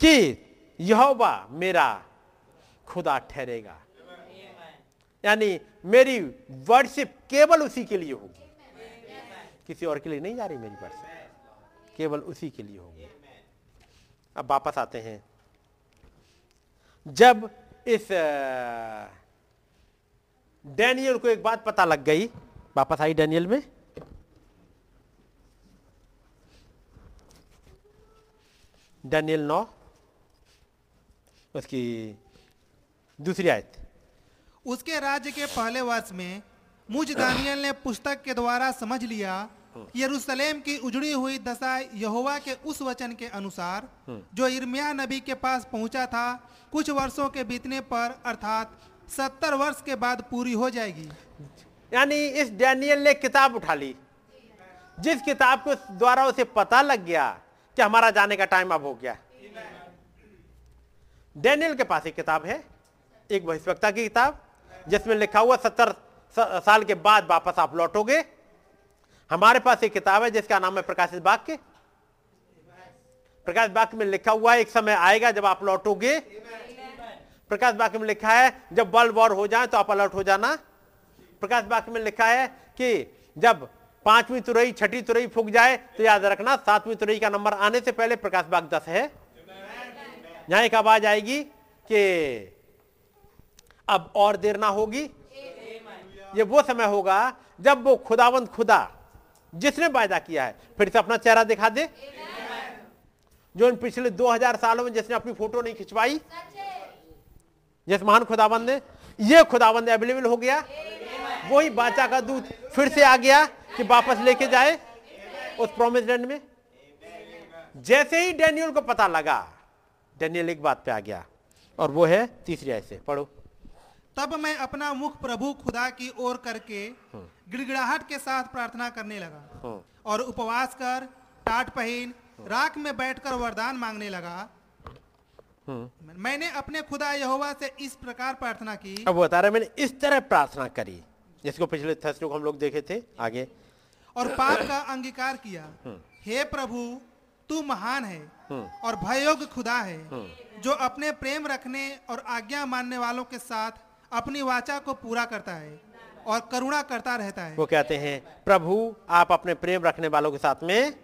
कि यहोवा मेरा खुदा ठहरेगा। यानी मेरी वर्शिप केवल उसी के लिए होगी। किसी और के लिए नहीं जा रही मेरी वर्शिप केवल उसी के लिए होगी। अब वापस आते हैं। जब इस डैनियल को एक बात पता लग गई वापस आई डैनियल में। डैनियल नौ उसकी दूसरी आयत। उसके राज्य के पहले वर्ष में मुझ दानियल ने पुस्तक के द्वारा समझ लिया यरूशलेम की उजड़ी हुई दशा यहोवा के उस वचन के अनुसार जो इर्मिया नबी के पास पहुँचा था कुछ वर्षों के बीतने पर अर्थात सत्तर वर्ष के बाद पूरी हो जाएगी। यानी इस डैनियल ने किताब उठा ली। जिस किताब के द्वारा उसे पता लग गया कि हमारा जाने का टाइम अब हो गया। डैनियल के पास एक किताब है एक भविष्यवक्ता की किताब जिसमें लिखा हुआ सत्तर साल के बाद वापस आप लौटोगे। हमारे पास एक किताब है जिसका नाम है प्रकाशित वाक्य। प्रकाश वाक्य में लिखा हुआ है, एक समय आएगा जब आप लौटोगे। प्रकाश वाक्य में लिखा है, जब वर्ल्ड वॉर हो जाए तो आप अलर्ट हो जाना। प्रकाश वाक्य में लिखा है कि जब पांचवी तुरई, छठी तुरई फूक जाए तो याद रखना, सातवीं तुरई का नंबर आने से पहले प्रकाश बाग दस है। यहाँ एक आवाज़ आएगी कि अब और देर ना होगी। ये वो समय होगा जब वो खुदावंद खुदा जिसने वायदा किया है, फिर से अपना चेहरा दिखा दे। जो इन पिछले 2000 सालों में जिसने अपनी फ़ोटो नहीं खिंचवाई, जिस महान खुदाबंद ने, ये खुदाबंद अवेलेबल हो गया। वही बाचा का दूध फिर से आ गया कि वापस लेके जाए उस प्रोमिस लैंड में। जैसे ही डैनियल को पता लगा, डेनियल एक बात पे आ गया, और वो है तीसरी ऐसे पढ़ो। तब मैं अपना मुख प्रभु खुदा की ओर करके गिड़गिड़ाहट के साथ प्रार्थना करने लगा। हम्म। और उपवास कर टाट पहन राख में बैठकर वरदान मांगने लगा। मैंने अपने खुदा यहोवा से इस प्रकार प्रार्थना की। अब बता रहे मैंने इस तरह प्रार्थना करी जिसको पिछले थर्सडे को हम लोग देखे थे आगे। और पाप का अंगीकार किया। हे। प्रभु तू महान है और भयोग खुदा है। जो अपने प्रेम रखने और आज्ञा मानने वालों के साथ अपनी वाचा को पूरा करता है और करुणा करता रहता है। वो कहते हैं, प्रभु, आप अपने प्रेम रखने वालों के साथ में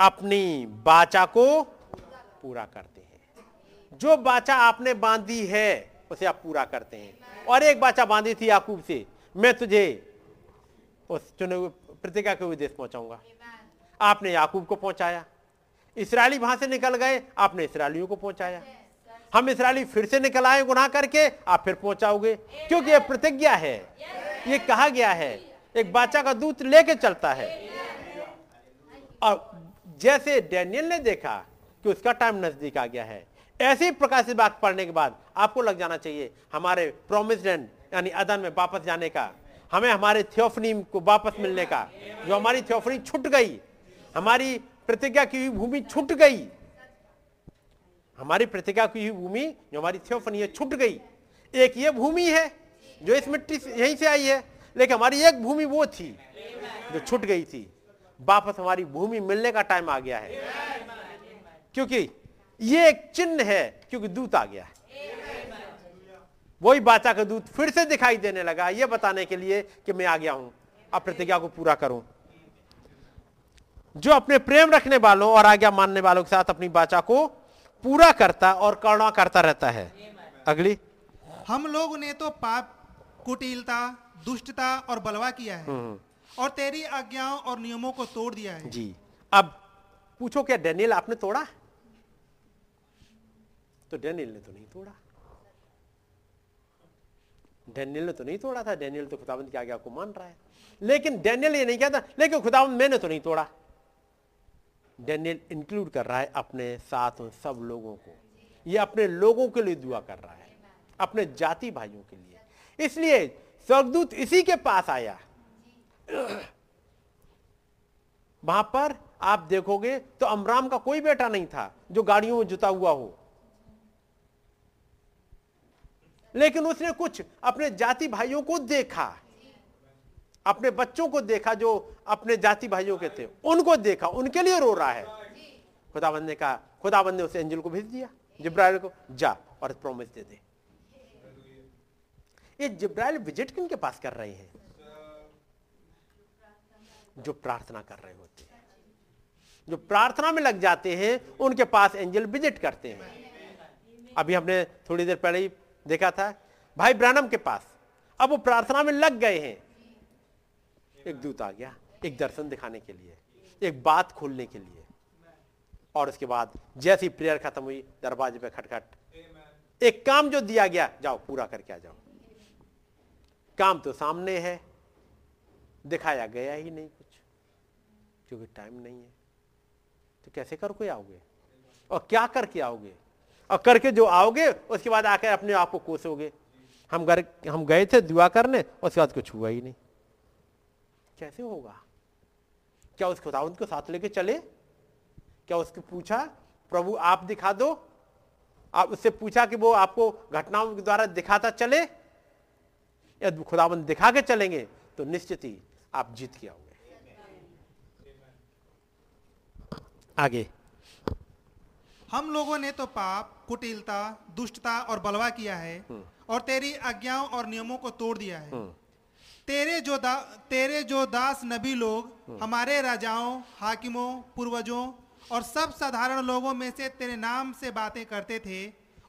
अपनी बाचा को पूरा करते हैं। जो बाचा आपने बांधी है, उसे आप पूरा करते हैं। और एक बाचा बांधी थी याकूब से, मैं तुझे उस चुने हुए प्रतिज्ञा के देश पहुंचाऊँगा। आपने याकूब को पहुँचाया। इसराइली वहाँ से निकल गए, आपने इसराइलियों को पहुँचाया। हम इसराइली फिर से निकल आए गुनाह करके, आप फिर पहुंचाओगे। क्योंकि यह प्रतिज्ञा है ये कहा गया है, एक बाचा का दूत लेके चलता है। और जैसे डैनियल ने देखा कि उसका टाइम नज़दीक आ गया है, ऐसे ही प्रकाशित बात पढ़ने के बाद आपको लग जाना चाहिए, हमारे प्रोमिस यानी अदन में वापस जाने का, हमें हमारे थियोफनी को वापस मिलने का, जो हमारी थियोफनी छूट गई, हमारी प्रतिज्ञा की भूमि छूट गई हमारी प्रतिज्ञा की भूमि, जो हमारी थियोफनी है, छूट गई। एक ये भूमि है, जो इस मिट्टी से, यहीं से आई है। लेकिन हमारी एक भूमि वो थी, जो छूट गई थी। वापस हमारी भूमि मिलने का टाइम आ गया है। क्योंकि ये एक चिन्ह है, क्योंकि दूत आ गया है। वही बाचा का दूत फिर से दिखाई देने लगा, ये बताने के लिए कि मैं आ गया हूँ। अब प्रतिज्ञा को पूरा करूँ। जो अपने प्रेम रखने वालों और आज्ञा मानने वालों के साथ अपनी बाचा को पूरा करता और करुणा करता रहता है। अगली। हम लोग ने तो पाप कुटिलता दुष्टता और बलवा किया है। और तेरी आज्ञाओं और नियमों को तोड़ दिया है। जी। अब पूछो क्या डेनियल आपने तोड़ा? तो डेनियल ने तो नहीं तोड़ा। डेनियल ने तो नहीं तोड़ा था। डेनियल तो खुदाबंद की आज्ञा को मान रहा है। लेकिन डेनियल ये नहीं कहता लेकिन खुदाबंद मैंने तो नहीं तोड़ा। डेनियल इंक्लूड कर रहा है अपने साथ उन सब लोगों को। ये अपने लोगों के लिए दुआ कर रहा है, अपने जाति भाइयों के लिए। इसलिए स्वर्गदूत इसी के पास आया। वहाँ पर आप देखोगे तो अमराम का कोई बेटा नहीं था जो गाड़ियों में जुता हुआ हो। लेकिन उसने कुछ अपने जाति भाइयों को देखा। अपने बच्चों को देखा जो अपने जाति भाइयों के थे, उनको देखा, उनके लिए रो रहा है। खुदाबंद ने कहा, खुदाबंद ने उस एंजल को भेज दिया, जिब्राइल को, जा और प्रोमिस दे दे। ये जिब्राइल विज़िट किन के पास कर रहे हैं? जो प्रार्थना कर रहे होते हैं। जो प्रार्थना में लग जाते हैं, उनके पास एंजल विज़िट करते हैं। अभी हमने थोड़ी देर पहले ही देखा था, भाई ब्रानम के पास, अब वो प्रार्थना में लग गए हैं। एक दूत आ गया, एक दर्शन दिखाने के लिए, एक बात खोलने के लिए। और उसके बाद जैसी प्रेयर खत्म हुई, दरवाजे पे खटखट। एक काम जो दिया गया, जाओ, पूरा करके आ जाओ। काम तो सामने है, दिखाया गया ही नहीं कुछ, क्योंकि टाइम नहीं है। तो कैसे करके आओगे? और क्या करके आओगे? और करके जो आओगे, उसके बाद आकर अपने आप को कोसोगे। हम घर, हम गए थे दुआ करने, उसके बाद कुछ हुआ ही नहीं। कैसे होगा? क्या उस खुदावंत को साथ लेके चले? क्या उसको पूछा प्रभु आप दिखा दो। आप उससे पूछा कि वो आपको घटनाओं के द्वारा दिखाता चले? यदि खुदाबंद दिखा के चलेंगे? तो निश्चित ही आप जीत के आओगे। आगे। हम लोगों ने तो पाप कुटिलता दुष्टता और बलवा किया है और तेरी आज्ञाओं और नियमों को तोड़ दिया है। तेरे जो दा, तेरे जो दास नबी लोग हमारे राजाओं हाकिमों पूर्वजों और सब साधारण लोगों में से तेरे नाम से बातें करते थे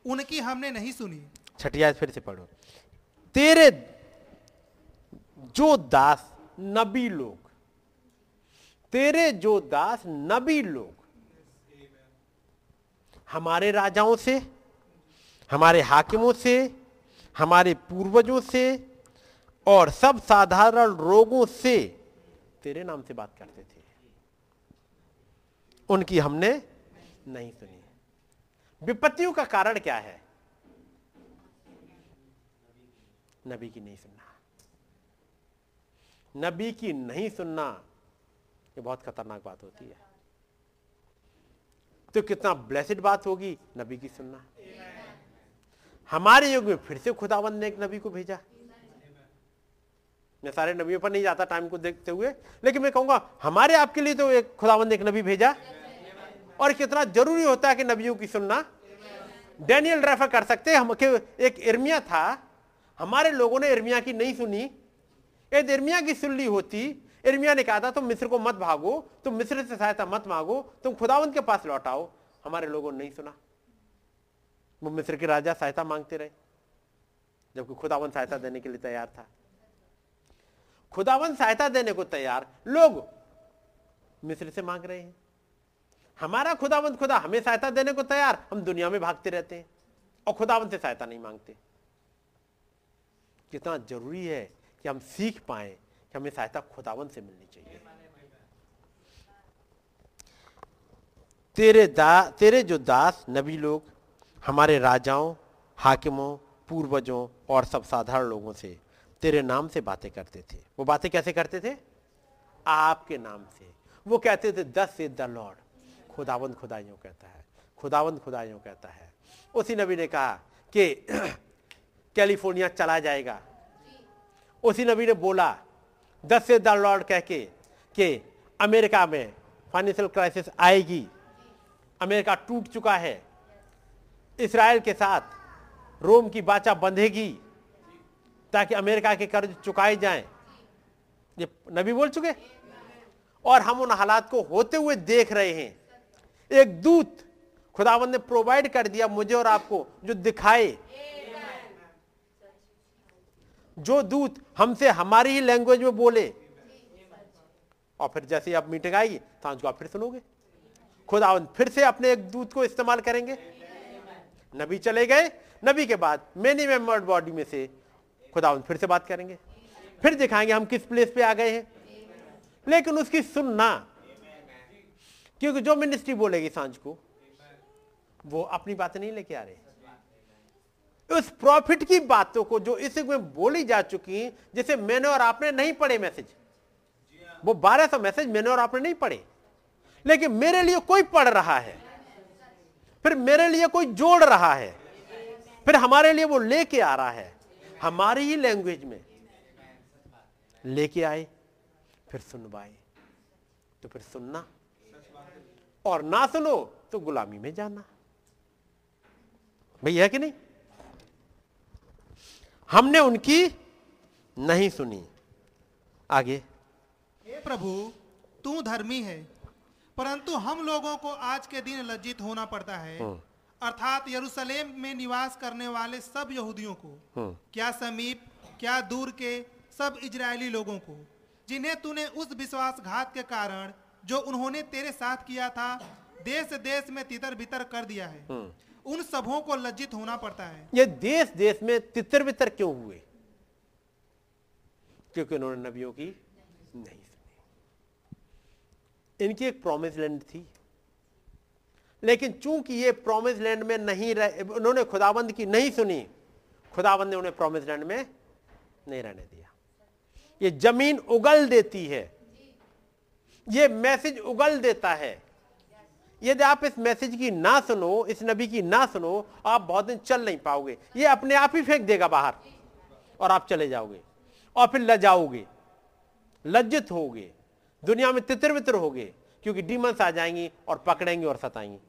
उनकी हमने नहीं सुनी। छठिया फिर से पढ़ो। तेरे जो दास नबी लोग तेरे जो दास नबी लोग हमारे राजाओं से हमारे हाकिमों से हमारे पूर्वजों से और सब साधारण रोगों से तेरे नाम से बात करते थे। उनकी हमने नहीं सुनी। विपत्तियों का कारण क्या है? नबी की नहीं सुनना। नबी की नहीं सुनना, ये बहुत खतरनाक बात होती है। तो कितना ब्लेसिड बात होगी, नबी की सुनना। हमारे युग में फिर से खुदावंद ने एक नबी को भेजा। मैं सारे नबियों पर नहीं जाता टाइम को देखते हुए, लेकिन मैं कहूँगा, हमारे आपके लिए तो एक खुदावंद एक नबी भेजा। और कितना ज़रूरी होता है कि नबियों की सुनना। डैनियल रेफर कर सकते हम एक इर्मिया था, हमारे लोगों ने इर्मिया की नहीं सुनी। यदि इर्मिया की सुन ली होती, इर्मिया ने कहा था, तुम मिस्र को मत भागो, तुम मिस्र से सहायता मत मांगो, तुम खुदावंत के पास लौटाओ। हमारे लोगों ने नहीं सुना। वो मिस्र के राजा सहायता मांगते रहे, जबकि खुदावंत सहायता देने के लिए तैयार था। खुदावंत सहायता देने को तैयार लोग मिस्र से मांग रहे हैं। हमारा खुदावंत खुदा हमें सहायता देने को तैयार, हम दुनिया में भागते रहते हैं और खुदावंत से सहायता नहीं मांगते। कितना ज़रूरी है कि हम सीख पाए कि हमें सहायता खुदावन से मिलनी चाहिए। तेरे दा, तेरे जो दास नबी लोग, हमारे राजाओं, हाकिमों, पूर्वजों और सब साधारण लोगों से तेरे नाम से बातें करते थे। वो बातें कैसे करते थे? आपके नाम से। वो कहते थे, दस से द लॉर्ड। खुदावंद खुदाइयों कहता है। खुदावंद खुदाइयों कहता है। उसी नबी ने कहा कि कैलिफ़ोर्निया चला जाएगा। उसी नबी ने बोला, दस से द लॉर्ड, कह के, कि अमेरिका में फाइनेंशियल क्राइसिस आएगी। अमेरिका टूट चुका है। इसराइल के साथ रोम की बाचा बंधेगी। ताकि अमेरिका के कर्ज चुकाए जाएँ। ये नबी बोल चुके? और हम उन हालात को होते हुए देख रहे हैं। एक दूत खुदावन ने प्रोवाइड कर दिया मुझे और आपको, जो दिखाए। जो दूत हमसे हमारी ही लैंग्वेज में बोले। और फिर जैसे आप मीटिंग आएगी तो आप फिर सुनोगे। खुदावन फिर से अपने एक दूत को इस्तेमाल करेंगे। नबी चले गए। नबी के बाद मेनी मेंबर्ड बॉडी में से खुदावंद फिर से बात करेंगे। फिर दिखाएँगे हम किस प्लेस पे आ गए हैं। लेकिन उसकी सुनना, क्योंकि जो मिनिस्ट्री बोलेगी साँझ को, वो अपनी बात नहीं लेके आ रहे। उस प्रॉफिट की बातों को जो इस में बोली जा चुकी जिसे मैंने और आपने नहीं पढ़े मैसेज वो बारह सौ मैसेज मैंने और आपने नहीं पढ़े। लेकिन मेरे लिए कोई पढ़ रहा है। फिर मेरे लिए कोई जोड़ रहा है। फिर हमारे लिए वो लेके आ रहा है। हमारी ही लैंग्वेज में। लेके आए फिर सुनवाए। तो फिर सुनना। और ना सुनो तो गुलामी में जाना। भैया कि नहीं? हमने उनकी नहीं सुनी। आगे। हे प्रभु तू धर्मी है परंतु हम लोगों को आज के दिन लज्जित होना पड़ता है। हम्म। अर्थात यरूशलेम में निवास करने वाले सब यहूदियों को हम्म। क्या समीप क्या दूर के सब इजरायली लोगों को जिन्हें तूने उस विश्वासघात के कारण जो उन्होंने तेरे साथ किया था देश देश में तितर बितर कर दिया है हम्म। उन सबों को लज्जित होना पड़ता है ये देश देश में तितर बितर क्यों हुए क्योंकि उन्होंने नबियों की नहीं सुनी इनकी एक प्रॉमिस लैंड थी लेकिन चूँकि ये प्रोमिस लैंड में नहीं रहे, उन्होंने खुदाबंद की नहीं सुनी, खुदाबंद ने उन्हें प्रोमिस लैंड में नहीं रहने दिया। ये ज़मीन उगल देती है। ये मैसेज उगल देता है। यदि आप इस मैसेज की ना सुनो, इस नबी की ना सुनो, आप बहुत दिन चल नहीं पाओगे। ये अपने आप ही फेंक देगा बाहर और आप चले जाओगे और फिर लजाओगे। लज्जित होगे। दुनिया में तितर बितर होगे, क्योंकि डीमंस आ जाएँगी और पकड़ेंगे और सताएँगी।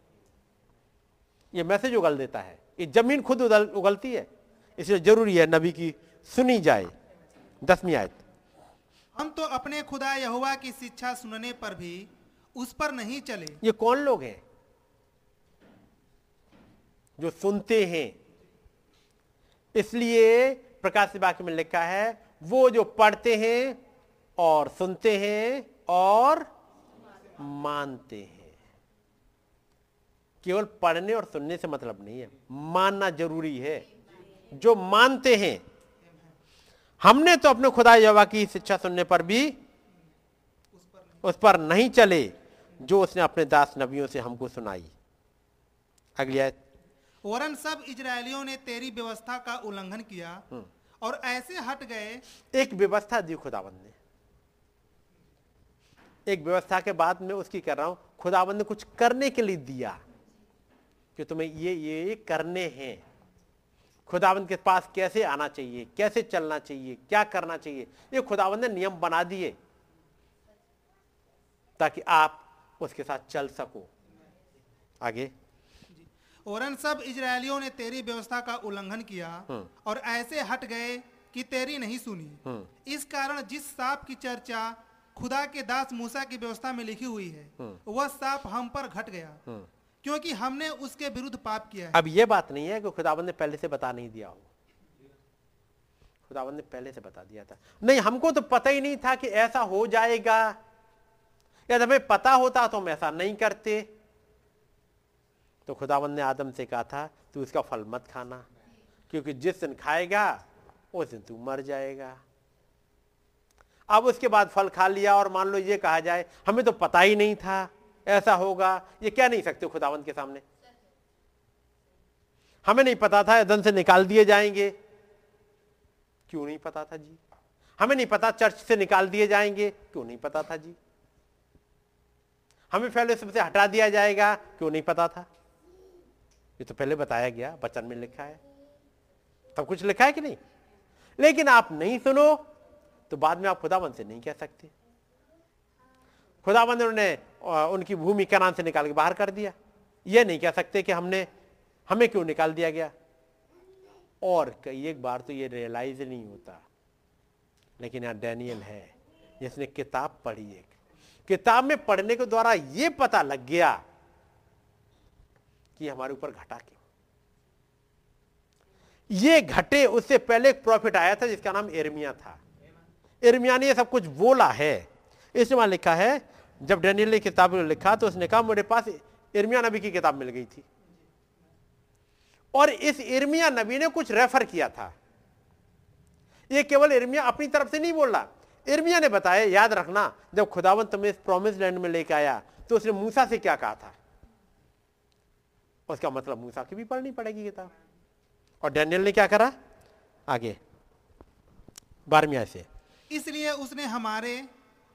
ये मैसेज उगल देता है। ये ज़मीन खुद उगल उगलती है। इसलिए ज़रूरी है नबी की सुनी जाए। दसवीं आयत। हम तो अपने खुदा यहुआ की शिक्षा सुनने पर भी उस पर नहीं चले। ये कौन लोग हैं? जो सुनते हैं। इसलिए प्रकाश वाक्य में लिखा है वो जो पढ़ते हैं और सुनते हैं और मानते हैं। केवल पढ़ने और सुनने से मतलब नहीं है। मानना ज़रूरी है। जो मानते हैं हमने तो अपने खुदा यवा की शिक्षा सुनने पर भी उस पर नहीं चले जो उसने अपने दास नबियों से हमको सुनाई। अगली आयत। वरन सब इजरायलियों ने तेरी व्यवस्था का उल्लंघन किया और ऐसे हट गए। एक व्यवस्था दी खुदाबंद ने। एक व्यवस्था के बाद में उसकी कर रहा हूँ खुदाबंद ने कुछ करने के लिए दिया। कि तुम्हें ये ये ये करने हैं। खुदाबंद के पास कैसे आना चाहिए? कैसे चलना चाहिए? क्या करना चाहिए? ये खुदाबंद ने नियम बना दिए ताकि आप उसके साथ चल सको। आगे। औरन सब इजरायलियों ने तेरी व्यवस्था का उल्लंघन किया हम्म। और ऐसे हट गए कि तेरी नहीं सुनी। हम्म। इस कारण जिस सांप की चर्चा खुदा के दास मूसा की व्यवस्था में लिखी हुई है हम्म। वह सांप हम पर घट गया। क्योंकि हमने उसके विरुद्ध पाप किया है। अब यह बात नहीं है कि खुदावन ने पहले से बता नहीं दिया हो। खुदावन ने पहले से बता दिया था। नहीं, हमको तो पता ही नहीं था कि ऐसा हो जाएगा। यदि हमें पता होता तो हम ऐसा नहीं करते। तो खुदावन ने आदम से कहा था, तू इसका फल मत खाना, क्योंकि जिस दिन खाएगा, उस दिन तू मर जाएगा। अब उसके बाद फल खा लिया और मान लो ये कहा जाए, हमें तो पता ही नहीं था। ऐसा होगा, ये क्या नहीं सकते खुदावंत के सामने? हमें नहीं पता था एदन से निकाल दिए जाएँगे। क्यों नहीं पता था जी? हमें नहीं पता चर्च से निकाल दिए जाएँगे। क्यों नहीं पता था जी? हमें फेलोशिप से हटा दिया जाएगा। क्यों नहीं पता था? ये तो पहले बताया गया, वचन में लिखा है। सब कुछ लिखा है कि नहीं? लेकिन आप नहीं सुनो तो बाद में आप खुदाबंद से नहीं कह सकते। खुदाबंद ने उनकी भूमि कनान से निकाल के बाहर कर दिया। यह नहीं कह सकते कि हमने, हमें क्यों निकाल दिया गया। और कई एक बार तो ये रियलाइज़ नहीं होता। लेकिन यहाँ डैनियल है, जिसने किताब पढ़ी एक। किताब में पढ़ने के द्वारा यह पता लग गया कि हमारे ऊपर घटा क्यों। ये घटे उससे पहले एक प्रॉफिट आया था जिसका नाम एरमिया था। एरमिया ने ये सब कुछ बोला है। इसमें लिखा है जब डैनियल ने किताब लिखा तो उसने कहा, मेरे पास इर्मिया नबी की किताब मिल गई थी। और इस इर्मिया नबी ने कुछ रेफर किया था। ये केवल इर्मिया अपनी तरफ़ से नहीं बोल रहा। इर्मिया ने बताया, याद रखना, जब खुदावन तुम्हें इस प्रोमिस लैंड में लेके आया तो उसने मूसा से क्या कहा था? उसका मतलब मूसा की भी पढ़नी पड़ेगी किताब। और डैनियल ने क्या करा? आगे। बारहवीं से। इसलिए उसने हमारे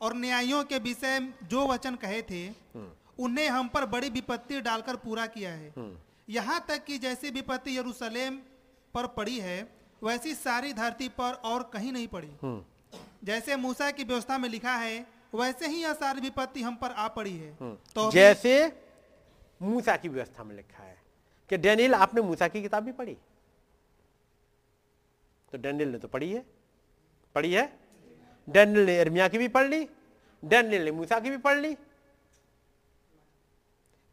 और न्यायों के विषय जो वचन कहे थे उन्हें हम पर बड़ी विपत्ति डालकर पूरा किया है। यहाँ तक कि जैसी विपत्ति यरूशलेम पर पड़ी है वैसी सारी धरती पर और कहीं नहीं पड़ी। जैसे मूसा की व्यवस्था में लिखा है वैसे ही यह सारी विपत्ति हम पर आ पड़ी है। तो जैसे मूसा की व्यवस्था में लिखा है कि डेनियल आपने मूसा की किताब भी पढ़ी? तो डेनियल ने तो पढ़ी है। पढ़ी है? डैनियल ने इर्मिया की भी पढ़ ली डैनियल ने मूसा की भी पढ़ ली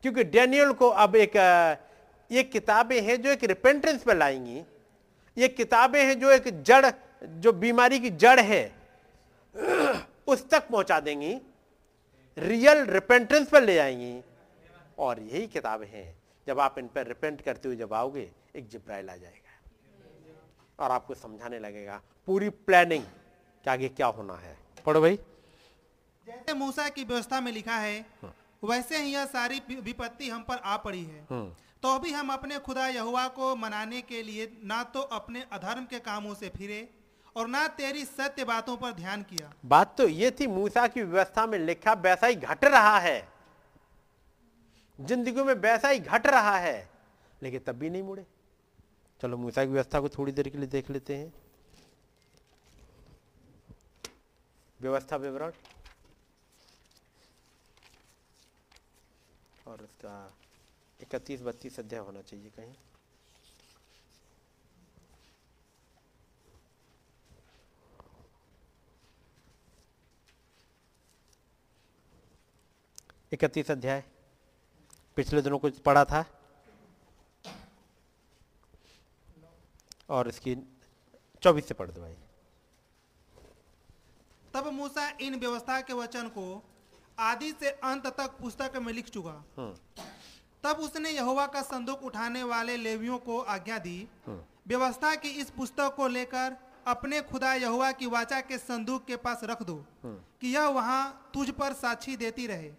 क्योंकि डैनियल को अब एक ये किताबें हैं जो एक रिपेंटेंस पर लाएँगी ये किताबें हैं जो एक जड़ जो बीमारी की जड़ है उस तक पहुँचा देंगी रियल रिपेंटेंस पर ले आएँगी और यही किताबें हैं जब आप इन पर रिपेंट करते हुए जब आओगे एक जिब्राइल आ जाएगा और आपको समझाने लगेगा पूरी प्लानिंग कि आगे क्या होना है। पढ़ो भाई। जैसे मूसा की व्यवस्था में लिखा है हाँ। वैसे ही यह सारी विपत्ति हम पर आ पड़ी है। हाँ। तो भी हम अपने खुदा यहुआ को मनाने के लिए ना तो अपने अधर्म के कामों से फिरे और ना तेरी सत्य बातों पर ध्यान किया। बात तो ये थी मूसा की व्यवस्था में लिखा वैसा ही घट रहा है। ज़िंदगी में वैसा ही घट रहा है लेकिन तब भी नहीं मुड़े। चलो मूसा की व्यवस्था को थोड़ी देर के लिए देख लेते हैं। व्यवस्था विवरण और उसका इकतीस बत्तीस अध्याय होना चाहिए कहीं। इकतीस अध्याय, पिछले दिनों कुछ पढ़ा था और इसकी चौबीस से पढ़ दो भाई। तब मूसा इन व्यवस्था के वचन को आदि से अंत तक पुस्तक में लिख चुका। हाँ। तब उसने यहोवा का संदूक उठाने वाले लेवियों को आज्ञा दी। हाँ। व्यवस्था की इस पुस्तक को लेकर अपने खुदा यहुआ की वाचा के संदूक के पास रख दो हाँ। कि यह वहाँ तुझ पर साक्षी देती रहे।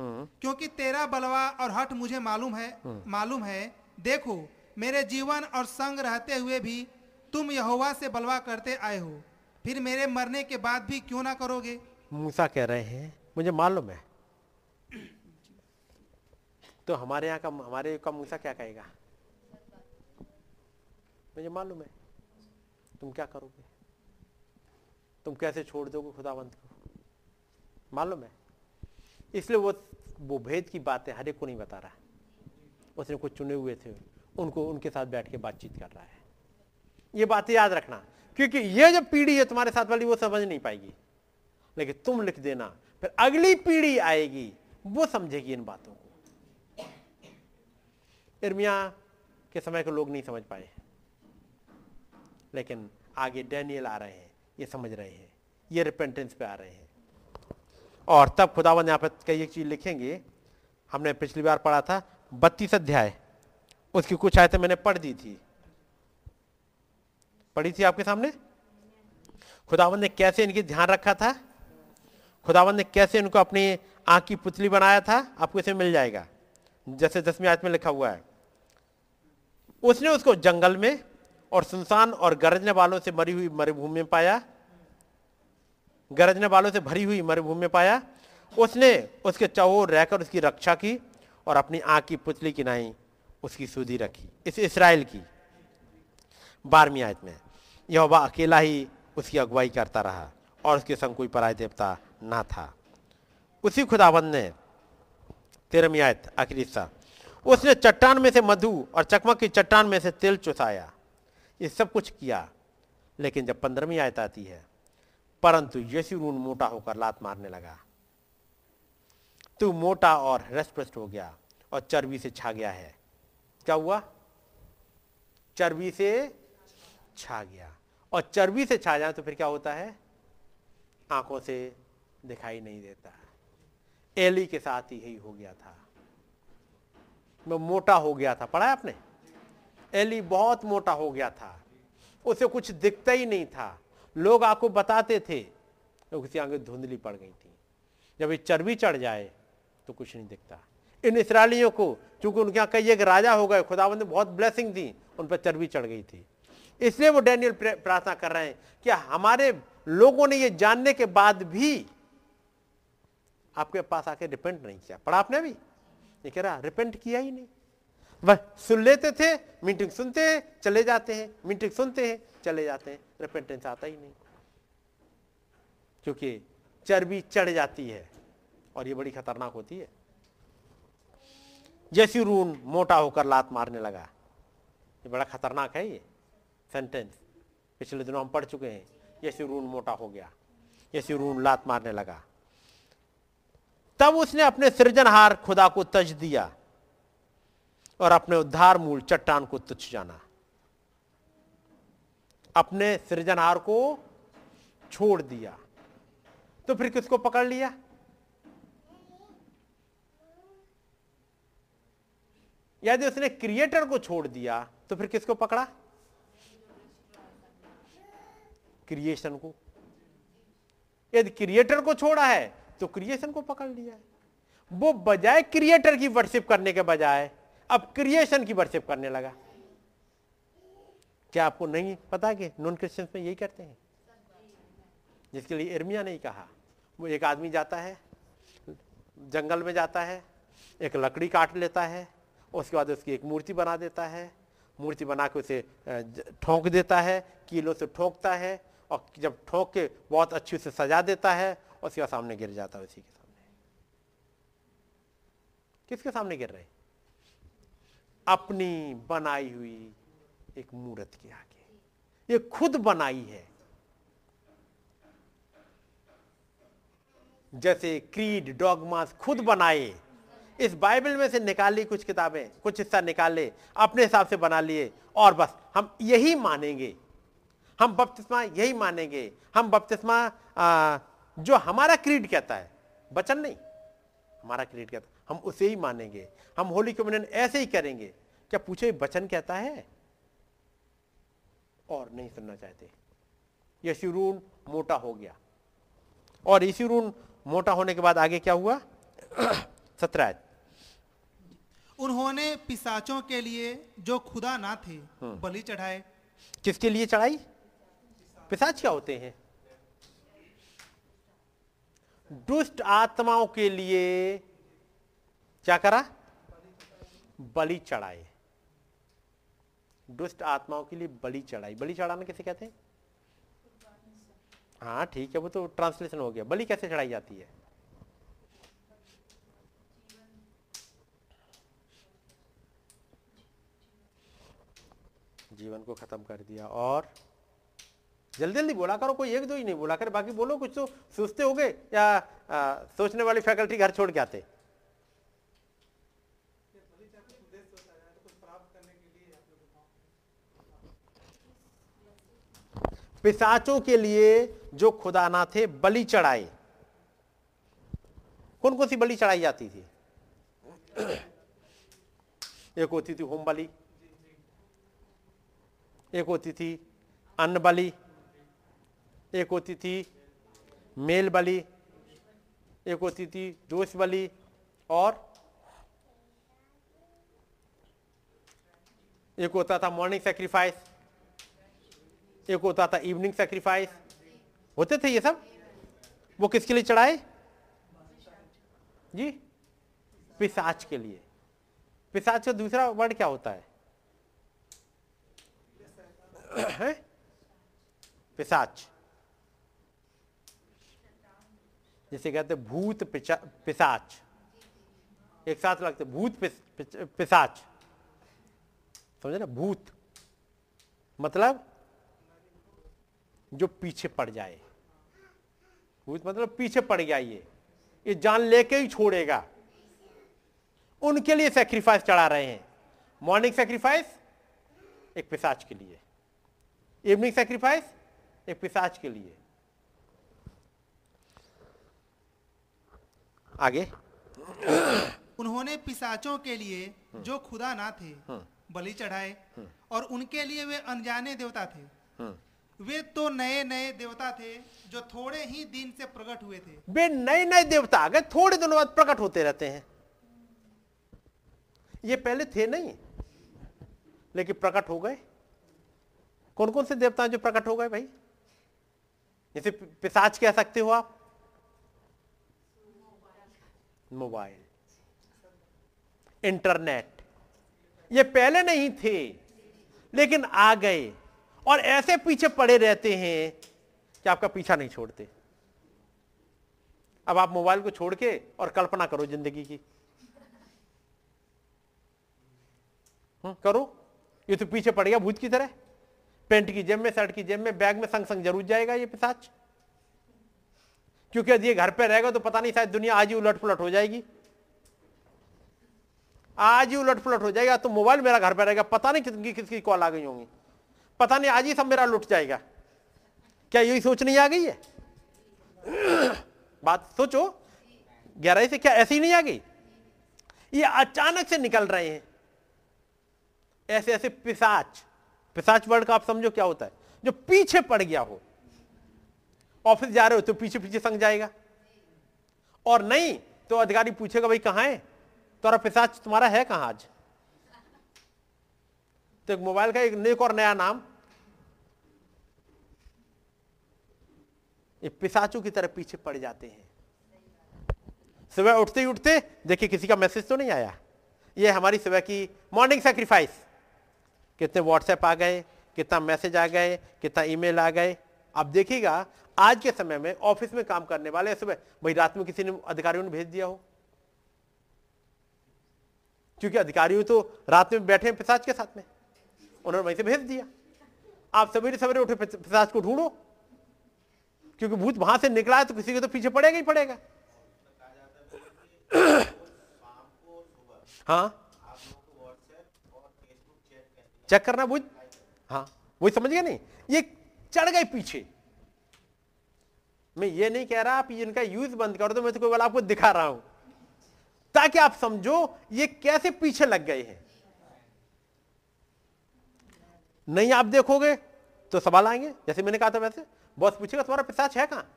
क्योंकि तेरा बलवा और हट मुझे मालूम है। मालूम है। देखो मेरे जीवन और संग रहते हुए भी तुम यहोवा से बलवा करते आए हो। फिर मेरे मरने के बाद भी क्यों ना करोगे? मूसा कह रहे हैं, मुझे मालूम है। तो हमारे यहाँ का, हमारे का मूसा क्या कहेगा? मुझे मालूम है। तुम क्या करोगे? तुम कैसे छोड़ दोगे खुदावंत को? मालूम है। इसलिए वो वो भेद की बातें हर एक को नहीं बता रहा। उसने कुछ चुने हुए थे। उनको, उनके साथ बैठ के बातचीत कर रहा है। ये बातें याद रखना। क्योंकि ये जो पीढ़ी है तुम्हारे साथ वाली, वो समझ नहीं पाएगी। लेकिन तुम लिख देना, फिर अगली पीढ़ी आएगी, वो समझेगी इन बातों को। इर्मिया के समय को लोग नहीं समझ पाए। लेकिन आगे डैनियल आ रहे हैं, ये समझ रहे हैं, ये रिपेंटेंस पे आ रहे हैं। और तब खुदावन यहाँ पर कई एक चीज़ लिखेंगे। हमने पिछली बार पढ़ा था, बत्तीस अध्याय, उसकी कुछ आयतें मैंने पढ़ दी थी। पढ़ी थी आपके सामने? खुदावन ने कैसे इनकी ध्यान रखा था? खुदावन ने कैसे इनको अपनी आँख की पुतली बनाया था? आपको इसे मिल जाएगा। जैसे दसवीं आयत में लिखा हुआ है। उसने उसको जंगल में और सुनसान और गरजने वालों से मरी हुई मरुभूमि में पाया। गरजने वालों से भरी हुई मरुभूमि में पाया। उसने उसके चौर रहकर उसकी रक्षा की और अपनी आँख की पुतली की नाई उसकी सूदी रखी। इस इसराइल की। बारहवीं आयत में। यह अकेला ही उसकी अगुवाई करता रहा और उसके संग कोई पराय देवता ना था। उसी खुदाबंद ने तेरहवीं आयत, आखिरी हिस्सा, उसने चट्टान में से मधु और चकमक की चट्टान में से तेल चुसाया। ये सब कुछ किया, लेकिन जब पंद्रहवीं आयत आती है, परंतु यशु रून मोटा होकर लात मारने लगा। तू मोटा और रसप्रस्त हो गया और चर्बी से छा गया है। क्या हुआ? चर्बी से छा गया। और चर्बी से छा जाए तो फिर क्या होता है? आँखों से दिखाई नहीं देता। एली के साथ यही हो गया था। मैं मोटा हो गया था। पढ़ा आपने? एली बहुत मोटा हो गया था। उसे कुछ दिखता ही नहीं था। लोग आपको बताते थे। तो उसकी आँखें धुंधली पड़ गई थी। जब ये चर्बी चढ़ जाए तो कुछ नहीं दिखता। इन इसराइलियों को क्योंकि उनके यहाँ कई एक राजा हो गए खुदावंद ने बहुत ब्लेसिंग दी, उन पर चर्बी चढ़ गई थी। इसलिए वो डैनियल प्रार्थना कर रहे हैं कि हमारे लोगों ने ये जानने के बाद भी आपके पास आके रिपेंट नहीं किया। पढ़ा आपने भी ये कह रहा रिपेंट किया ही नहीं। वह सुन लेते थे मीटिंग सुनते हैं, चले जाते हैं। मीटिंग सुनते हैं, चले जाते हैं। रिपेंटेंस आता ही नहीं। क्योंकि चर्बी चढ़ जाती है और ये बड़ी खतरनाक होती है। जैसी रून मोटा होकर लात मारने लगा। ये बड़ा खतरनाक है ये। सेंटेंस पिछले दिनों हम पढ़ चुके हैं जैसे रून मोटा हो गया जैसे रून लात मारने लगा। तब उसने अपने सृजनहार खुदा को तज दिया और अपने उद्धार मूल चट्टान को तुच्छ जाना। अपने सृजनहार को छोड़ दिया। तो फिर किसको पकड़ लिया? यदि उसने क्रिएटर को छोड़ दिया तो फिर किसको पकड़ा? क्रिएशन को। यदि क्रिएटर को छोड़ा है तो क्रिएशन को पकड़ लिया है। वो बजाय क्रिएटर की वर्शिप करने के बजाय, अब क्रिएशन की वर्शिप करने लगा। क्या आपको नहीं पता कि नॉन क्रिश्चियंस में यही करते हैं? जिसके लिए इर्मिया ने कहा, वो एक आदमी जाता है, जंगल में जाता है, एक लकड़ी काट लेता है, उसके बाद उसकी एक मूर्ति बना देता है, मूर्ति बना के उसे ठोंक देता है, कीलों से ठोंकता है और जब ठोक के बहुत अच्छी से सजा देता है और उसके सामने गिर जाता है उसी के सामने। किसके सामने गिर रहे? अपनी बनाई हुई एक मूर्त के आगे। ये खुद बनाई है। जैसे क्रीड डॉगमास खुद बनाए। इस बाइबल में से निकाली कुछ किताबें, कुछ हिस्सा निकाले, अपने हिसाब से बना लिए और बस, हम यही मानेंगे। हम बपतिस्मा यही मानेंगे। हम बपतिस्मा जो हमारा क्रीड कहता है बचन नहीं। हमारा क्रीड कहता है हम उसे ही मानेंगे। हम होली कम्युनियन ऐसे ही करेंगे। क्या पूछे बचन कहता है? और नहीं सुनना चाहते। यशुरून मोटा हो गया। और यशुरून मोटा होने के बाद आगे क्या हुआ? सत्रह उन्होंने पिसाचों के लिए जो खुदा ना थे हम्म। बलि चढ़ाए। किसके लिए चढ़ाई? पिसाच क्या होते हैं? दुष्ट आत्माओं के लिए क्या करा? बलि चढ़ाए। दुष्ट आत्माओं के लिए बलि चढ़ाई। बलि चढ़ाना कैसे कहते हैं? हाँ ठीक है, वो तो ट्रांसलेशन हो गया। बलि कैसे चढ़ाई जाती है? जीवन को खत्म कर दिया और जल्दी जल्दी बोला करो कोई एक दो ही नहीं बोला। कर बाकी बोलो कुछ तो सोचते हो गए या आ, सोचने वाली फैकल्टी घर छोड़ के आते। पिसाचों के लिए जो खुदा ना थे बलि चढ़ाए। कौन कौन सी बलि चढ़ाई जाती थी? एक होती थी होम बलि। एक होती थी अन्न बलि। एक होती थी मेल बलि, एक होती थी जोश बलि और एक होता था मॉर्निंग सेक्रीफाइस एक होता था इवनिंग सेक्रीफाइस होते थे ये सब? वो किसके लिए चढ़ाए? जी पिसाच के लिए। पिसाच का दूसरा वर्ड क्या होता है? है? पिसाच जिसे कहते भूत पिसाच। एक साथ लगते भूत पिसाच। समझे ना? भूत। मतलब जो पीछे पड़ जाए। भूत मतलब पीछे पड़ गया ये। ये जान लेके ही छोड़ेगा। उनके लिए सेक्रीफाइस चढ़ा रहे हैं। मॉर्निंग सेक्रीफाइस एक पिसाच के लिए। इवनिंग सेक्रीफाइस एक पिसाच के लिए। आगे। उन्होंने पिसाचों के लिए जो खुदा ना थे बलि चढ़ाए और उनके लिए वे अनजाने देवता थे। वे तो नए नए देवता थे जो थोड़े ही दिन से प्रकट हुए थे। वे नए नए देवता आ गए थोड़े दिनों बाद प्रकट होते रहते हैं। ये पहले थे नहीं लेकिन प्रकट हो गए। कौन कौन से देवता जो प्रकट हो गए भाई? जैसे पि- पिशाच कह सकते हो आप? मोबाइल। इंटरनेट। ये पहले नहीं थे लेकिन आ गए। और ऐसे पीछे पड़े रहते हैं कि आपका पीछा नहीं छोड़ते। अब आप मोबाइल को छोड़ के और कल्पना करो ज़िंदगी की। हम्म, करो। ये तो पीछे पड़ गया भूत की तरह। पेंट की जेब में शर्ट की जेब में बैग में संग संग ज़रूर जाएगा ये पिसाच। क्योंकि यदि घर पे रहेगा तो पता नहीं शायद दुनिया आज ही उलट पुलट हो जाएगी। आज ही उलट पुलट हो जाएगा तो मोबाइल मेरा घर पे रहेगा, पता नहीं किसकी किसकी कॉल आ गई होंगी। पता नहीं आज ही सब मेरा लुट जाएगा। क्या यही सोच नहीं आ गई है? बात सोचो, गहराई से क्या ऐसी नहीं आ गई? ये अचानक से निकल रहे हैं। ऐसे ऐसे पिसाच पिसाच वर्ड का आप समझो क्या होता है? जो पीछे पड़ गया हो। ऑफ़िस जा रहे हो तो पीछे पीछे संग जाएगा। और नहीं तो अधिकारी पूछेगा, भाई कहाँ है? तुम्हारा पिसाच तुम्हारा है कहाँ आज? तो एक मोबाइल का एक नेक और नया नाम। ये पिसाचों की तरह पीछे पड़ जाते हैं। सुबह उठते ही उठते, देखिए किसी का मैसेज तो नहीं आया। ये हमारी सुबह की मॉर्निंग सेक्रीफाइस कितने व्हाट्सएप आ गए, कितना मैसेज आ गए, कितना ईमेल आ गए। आप देखिएगा आज के समय में ऑफ़िस में काम करने वाले सुबह भाई रात में किसी ने अधिकारियों ने भेज दिया हो? क्योंकि अधिकारियों तो रात में बैठे हैं पिसाच के साथ में। उन्होंने वहीं से भेज दिया। आप सवेरे सवेरे उठे पिस- पिसाच को ढूंढो। क्योंकि भूत वहाँ से निकला है तो किसी को तो पीछे पड़ेगा ही पड़ेगा। हाँ? चेक करना बुझ हाँ वही समझ गए नहीं? ये चढ़ गए पीछे। मैं ये नहीं कह रहा आप इनका यूज़ बंद कर दो मैं तो आपको दिखा रहा हूँ। ताकि आप समझो ये कैसे पीछे लग गए हैं। नहीं आप देखोगे तो सवाल आएँगे, जैसे मैंने कहा था वैसे। बॉस पूछेगा, तुम्हारा पिसाच है कहाँ?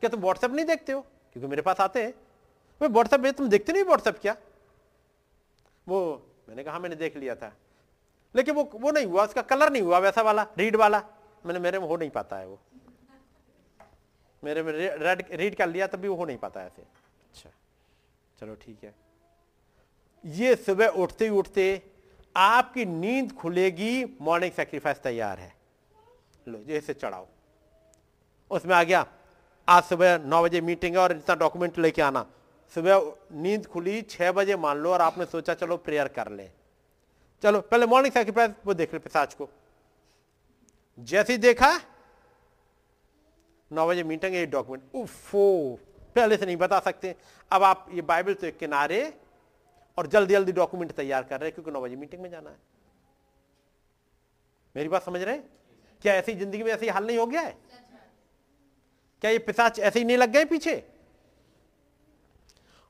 क्या तुम व्हाट्सएप नहीं देखते हो? क्योंकि मेरे पास आते हैं। मैं व्हाट्सएप में, तुम देखते नहीं व्हाट्सएप क्या? वो, मैंने कहा, मैंने देख लिया था। लेकिन वो वो नहीं हुआ, उसका कलर नहीं हुआ, वैसा वाला रीड वाला। मैंने, मेरे में हो नहीं पाता है वो। मेरे में रेड रीड कर लिया तभी वो हो नहीं पाता ऐसे अच्छा। चलो ठीक है। ये सुबह उठते ही उठते आपकी नींद खुलेगी मॉर्निंग सेक्रीफाइस तैयार है। लो जैसे चढ़ाओ। उसमें आ गया आज सुबह नौ बजे मीटिंग है और इतना डॉक्यूमेंट लेके आना। सुबह नींद खुली छह बजे मान लो और आपने सोचा चलो प्रेयर कर ले। चलो पहले मॉर्निंग सेक्रीफाइस वो देख ले पिसाच को। जैसे ही देखा नौ बजे मीटिंग ये डॉक्यूमेंट उफो, पहले से नहीं बता सकते। अब आप ये बाइबल तो एक किनारे और जल्दी जल्दी डॉक्यूमेंट तैयार कर रहे हैं, क्योंकि नौ बजे मीटिंग में जाना है। मेरी बात समझ रहे हैं? क्या ऐसी ज़िंदगी में ऐसे ही हाल नहीं हो गया है? क्या ये पिसाच ऐसे ही नहीं लग गए पीछे?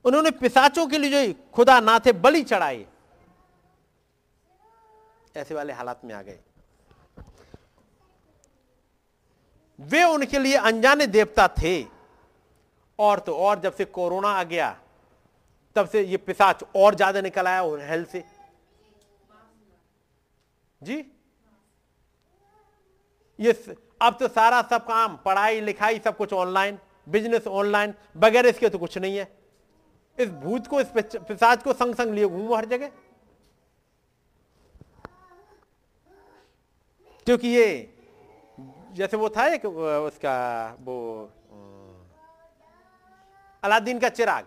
उन्होंने पिसाचों के लिए जो खुदा ना थे बलि चढ़ाए, ऐसे वाले हालात में आ गए। वे उनके लिए अनजाने देवता थे। और तो और जब से कोरोना आ गया, तब से ये पिसाच और ज़्यादा निकल आया और हेल्थ से। जी? ये अब तो सारा सब काम, पढ़ाई, लिखाई, सब कुछ ऑनलाइन बिज़नेस ऑनलाइन बगैर इसके तो कुछ नहीं है। इस भूत को, इस पिसाच को संग संग लिए घूमो हर जगह। क्योंकि ये जैसे वो था एक उसका वो अलादीन का चिराग।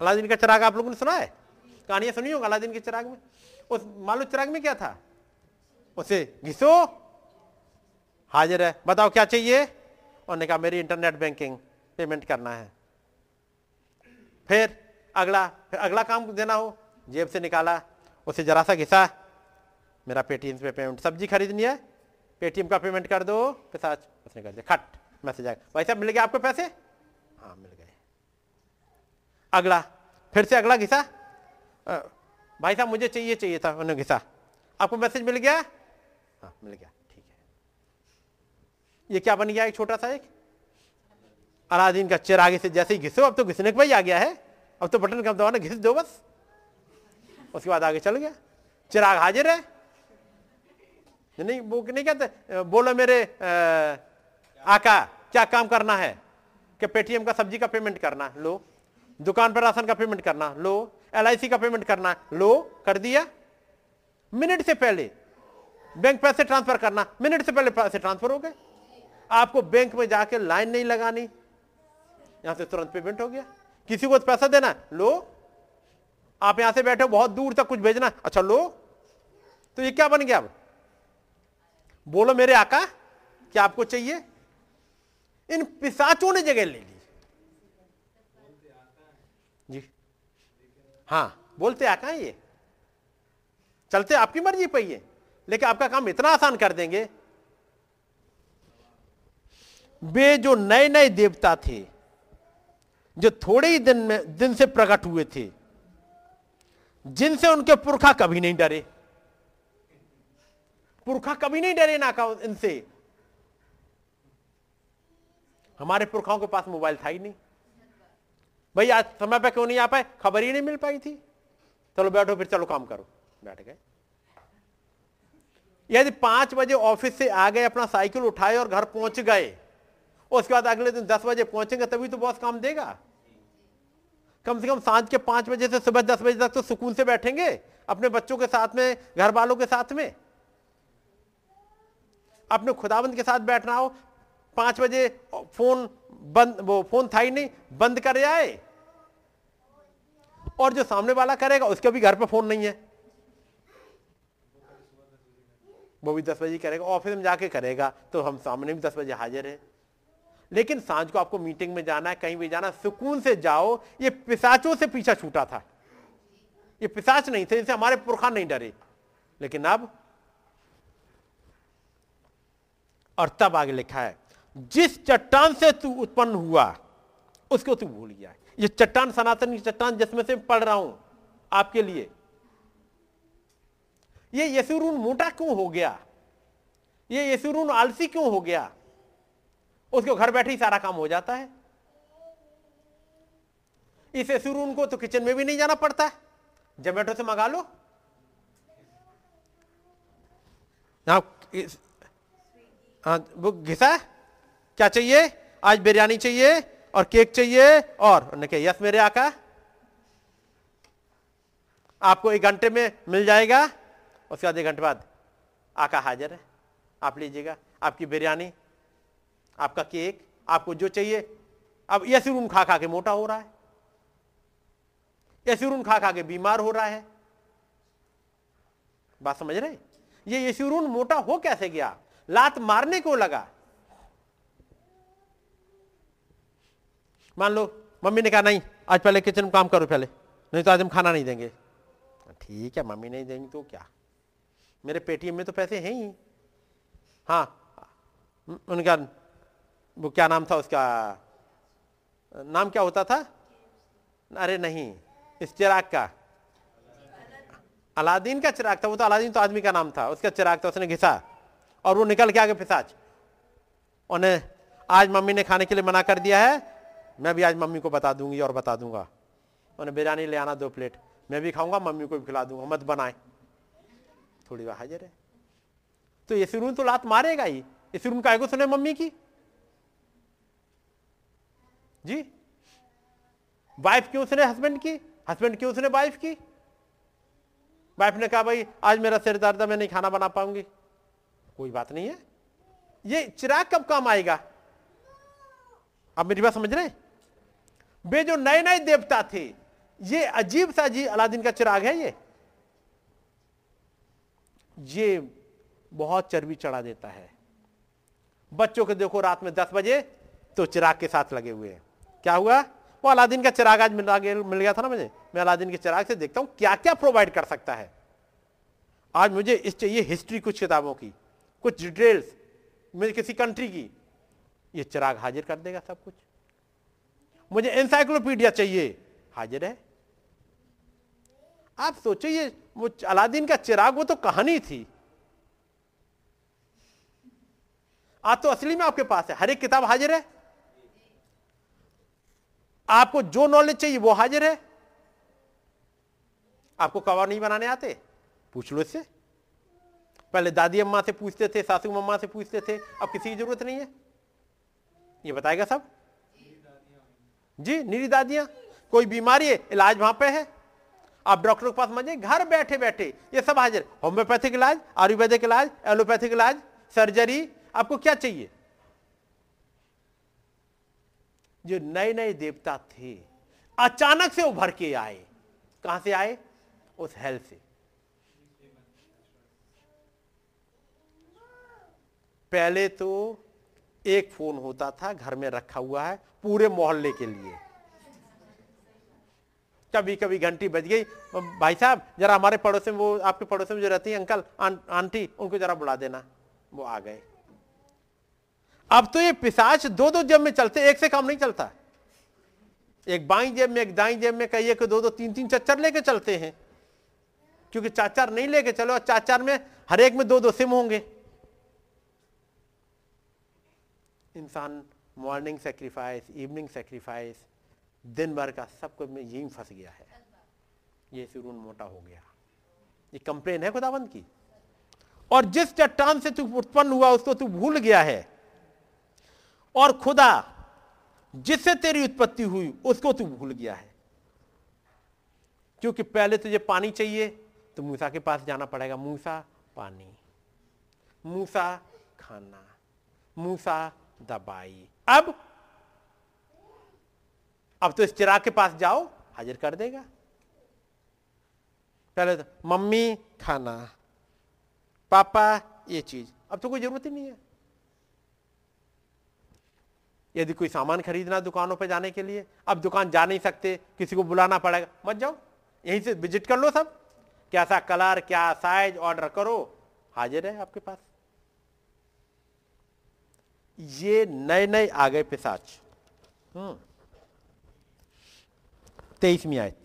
अलादीन का चिराग आप लोगों ने सुना है? कहानियाँ सुनी होगा अलादीन के चिराग में? उस मालूम चिराग में क्या था? उसे घिसो, हाजिर है। बताओ क्या चाहिए? उन्होंने कहा, मेरी इंटरनेट बैंकिंग पेमेंट करना है। फिर अगला फिर अगला काम देना हो। जेब से निकाला, उसे जरा सा घिसा। मेरा पेटीएम पे पेमेंट, सब्ज़ी खरीदनी है। पेटीएम का पेमेंट कर दो पिसाच उसने कर दिया खट, मैसेज आएगा। भाई साहब, मिल गया आपको पैसे? हाँ मिल गए। अगला, फिर से अगला घिसा। भाई साहब, मुझे चाहिए चाहिए था, उन्होंने घिसा। आपको मैसेज मिल गया? हाँ मिल गया, ठीक है। ये क्या बन गया, एक छोटा सा एक? अलादीन का चिरागे से जैसे ही घिसो, अब तो घिसने का ही आ गया है। अब तो बटन कम दबाना, घिस दो बस। उसके बाद आगे चल गया। चिराग हाजिर है। नहीं, वो नहीं कहते, बोलो मेरे आका, क्या काम करना है? कि पेटीएम का सब्ज़ी का पेमेंट करना, लो। दुकान पर राशन का पेमेंट करना, लो। एल का पेमेंट करना, लो। कर दिया। मिनट से पहले बैंक पैसे ट्रांसफ़र करना, मिनट से पहले पैसे ट्रांसफ़र हो गए। आपको बैंक में जाके लाइन नहीं लगानी। यहाँ से तुरंत पेमेंट हो गया। किसी को पैसा देना, लो। आप यहाँ से बैठे बहुत दूर तक कुछ भेजना। अच्छा लो। तो ये क्या बन गया अब? बोलो मेरे आका, क्या आपको चाहिए? इन पिसाचों ने जगह ले ली। जी। हाँ बोलते आका ये। चलते आपकी मर्ज़ी पे ये लेकिन आपका काम इतना आसान कर देंगे। वे जो नए नए देवता थे, जो थोड़े ही दिन में, दिन से प्रकट हुए थे, जिनसे उनके पुरखा कभी नहीं डरे। पुरखा कभी नहीं डरे ना इनसे। हमारे पुरखाओं के पास मोबाइल था ही नहीं। भाई, आज समय पर क्यों नहीं आ पाए? खबर ही नहीं मिल पाई थी। चलो बैठो, फिर चलो काम करो। बैठ गए। यदि पाँच बजे ऑफ़िस से आ गए, अपना साइकिल उठाए और घर पहुँच गए, उसके बाद अगले दिन दस बजे पहुँचेंगे, तभी तो बॉस काम देगा। कम से कम साँझ के पाँच बजे से सुबह दस बजे तक तो सुकून से बैठेंगे, अपने बच्चों के साथ में घर वालों के साथ में। अपने खुदाबंद के साथ बैठना हो। पाँच बजे फ़ोन बंद, वो फ़ोन था ही नहीं, बंद कर जाए। और जो सामने वाला करेगा, उसके भी घर पर फ़ोन नहीं है। वो भी दस बजे करेगा, ऑफ़िस में जाके करेगा तो हम सामने भी दस बजे हाजिर है। लेकिन साँझ को आपको मीटिंग में जाना है, कहीं भी जाना सुकून से जाओ, ये पिसाचों से पीछा छूटा था। ये पिसाच नहीं थे, इनसे हमारे पुरखा नहीं डरे। लेकिन अब और तब आगे लिखा है, जिस चट्टान से तू उत्पन्न हुआ, उसको तू भूल गया ये चट्टान सनातन की चट्टान जिसमें से पढ़ रहा हूँ, आपके लिए। ये यसूरून मोटा क्यों हो गया? ये यसूरून आलसी क्यों हो गया? उसको घर बैठे ही सारा काम हो जाता है। इस यसूरून को तो किचन में भी नहीं जाना पड़ता जोमेटो से मंगा लो। हाँ वो घिसा क्या चाहिए? आज बिरयानी चाहिए और केक चाहिए और कहा, यस, मेरे आका। आपको एक घंटे में मिल जाएगा, उसके बाद एक घंटे बाद आका हाजिर है। आप लीजिएगा, आपकी बिरयानी, आपका केक, आपको जो चाहिए। अब यसीरून खा खा के मोटा हो रहा है। यसीरून खा खा के बीमार हो रहा है। बात समझ रहे ये यसीरून मोटा हो कैसे गया? लात मारने को लगा। मान लो, मम्मी ने कहा, नहीं, आज पहले किचन में काम करो पहले, नहीं तो आज हम खाना नहीं देंगे। ठीक है, मम्मी नहीं देंगी तो क्या? मेरे पेटीएम में तो पैसे हैं ही। हाँ। उनका, वो क्या नाम था उसका? नाम क्या होता था? अरे नहीं, इस चिराग का। अलादीन का चिराग था, वो तो अलादीन तो आदमी का नाम था, उसका चिराग था, उसने घिसा। और वो निकल के आगे पिसाच। उन्हें, आज मम्मी ने खाने के लिए मना कर दिया है, मैं भी आज मम्मी को बता दूँगी और बता दूँगा। उन्हें, बिरयानी ले आना दो प्लेट, मैं भी खाऊँगा, मम्मी को भी खिला दूँगा, मत बनाए। थोड़ी बार हाजिर है। तो ये सिरून तो लात मारेगा ही। ये सिरून काय को सुने मम्मी की। जी? वाइफ क्यों सुने हस्बैंड की? हस्बैंड क्यों सुने वाइफ की? वाइफ ने कहा, भाई, आज मेरा सिर दर्द है, मैं नहीं खाना बना पाऊँगी। कोई बात नहीं है। ये चिराग कब काम आएगा? आप मेरी बात समझ रहे वे जो नए नए देवता थे, ये अजीब सा जी अलादीन का चिराग है ये। ये बहुत चर्बी चढ़ा देता है। बच्चों को देखो, रात में दस बजे तो चिराग के साथ लगे हुए हैं। क्या हुआ? वो अलादीन का चिराग आज मिल मिल गया था ना मुझे? मैं अलादीन के चिराग से देखता हूँ क्या क्या प्रोवाइड कर सकता है। आज मुझे इस चाहिए हिस्ट्री कुछ किताबों की। कुछ डिटेल्स मुझे किसी कंट्री की, ये चिराग हाजिर कर देगा सब कुछ। मुझे एनसाइक्लोपीडिया चाहिए, हाजिर है। आप सोचो ये वो अलादीन का चिराग, वो तो कहानी थी। आज तो असली में आपके पास है, हर एक किताब हाजिर है। आपको जो नॉलेज चाहिए, वो हाजिर है। आपको कवा नहीं बनाने आते, पूछ लो इससे। पहले दादी अम्मा से पूछते थे, सासू मम्मा से पूछते थे, अब किसी की ज़रूरत नहीं है? ये बताएगा सब? जी, निरी दादियाँ, कोई बीमारी है, इलाज वहाँ पे है? आप डॉक्टर के पास मज़े घर बैठे बैठे ये सब हाजिर। होम्योपैथिक इलाज, आयुर्वेदिक इलाज, एलोपैथिक इलाज, सर्जरी, आपको क्या चाहिए? जो नए नए देवता थे, अचानक से उभर के आए। कहाँ से आए? उस हेल्थ से। पहले तो एक फ़ोन होता था, घर में रखा हुआ है, पूरे मोहल्ले के लिए। कभी कभी घंटी बज गई, भाई साहब, जरा हमारे पड़ोस में वो, आपके पड़ोस में जो रहती है अंकल आंटी, उनको जरा बुला देना। वो आ गए। अब तो ये पिसाच दो दो जेब में चलते, एक से काम नहीं चलता। एक बाई जेब में, एक दाई जेब में, कहिए कि दो दो तीन तीन चच्चर लेके चलते हैं। क्योंकि चाचार नहीं लेके चलो चाचार में हर एक में दो दो सिम होंगे। इंसान मॉर्निंग सेक्रीफाइस इवनिंग सेक्रीफाइस दिन भर का सब कुछ में यही फंस गया है। ये सिरून मोटा हो गया। ये कंप्लेन है खुदाबंद की। और जिस चट्टान से तू उत्पन्न हुआ, उसको तू भूल गया है। और खुदा, जिससे तेरी उत्पत्ति हुई, उसको तू भूल गया है। क्योंकि पहले तुझे पानी चाहिए तो मूसा के पास जाना पड़ेगा। मूसा, पानी। मूसा, खाना। मूसा दबाई अब अब तो इस चिराग के पास जाओ, हाजिर कर देगा। पहले तो मम्मी, खाना। पापा, ये चीज़। अब तो कोई ज़रूरत ही नहीं है। यदि कोई सामान खरीदना दुकानों पर जाने के लिए, अब दुकान जा नहीं सकते, किसी को बुलाना पड़ेगा, मत जाओ। यहीं से विज़िट कर लो सब। कैसा कलर, क्या साइज़, ऑर्डर करो, हाजिर है आपके पास। ये नए नए आ गए पिसाच। हम्म। तेईसवीं आयत।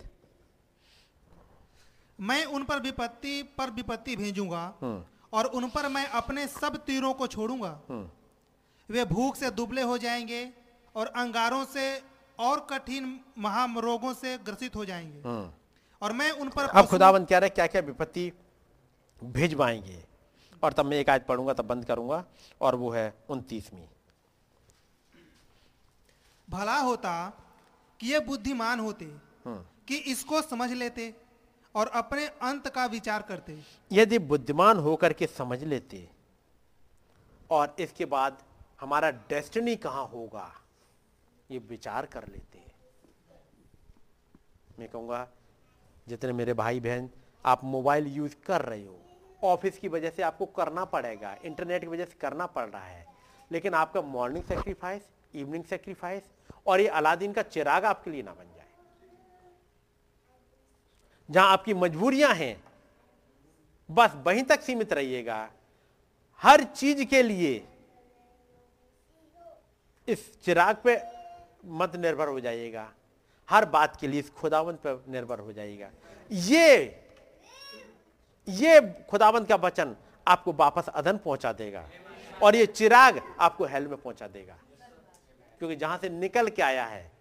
मैं उन पर विपत्ति पर विपत्ति भेजूँगा। हम्म। और उन पर मैं अपने सब तीरों को छोड़ूँगा। हम्म। वे भूख से दुबले हो जाएँगे और अंगारों से और कठिन महारोगों से ग्रसित हो जाएँगे। और मैं उन पर अब खुदावंत कह रहे क्या क्या विपत्ति भिजवाएँगे? और तब मैं एक आयत पढ़ूँगा तब बंद करूँगा और वो है उनतीसवीं। भला होता कि ये बुद्धिमान होते कि इसको समझ लेते और अपने अंत का विचार करते। यदि बुद्धिमान होकर के समझ लेते और इसके बाद हमारा डेस्टिनी कहाँ होगा ये विचार कर लेते मैं कहूँगा जितने मेरे भाई बहन आप मोबाइल यूज़ कर रहे हो ऑफ़िस की वजह से आपको करना पड़ेगा, इंटरनेट की वजह से करना पड़ रहा है। लेकिन आपका मॉर्निंग सेक्रीफाइस इवनिंग सेक्रीफाइस और ये अलादीन का चिराग आपके लिए ना बन जाए। जहाँ आपकी मजबूरियाँ हैं, बस वहीं तक सीमित रहिएगा। हर चीज़ के लिए इस चिराग पे मत निर्भर हो जाइएगा। हर बात के लिए इस खुदावंत पर निर्भर हो जाइएगा। ये ये खुदावंत का वचन आपको वापस अदन पहुँचा देगा। और ये चिराग आपको हेल में पहुँचा देगा। क्योंकि जहाँ से निकल के आया है।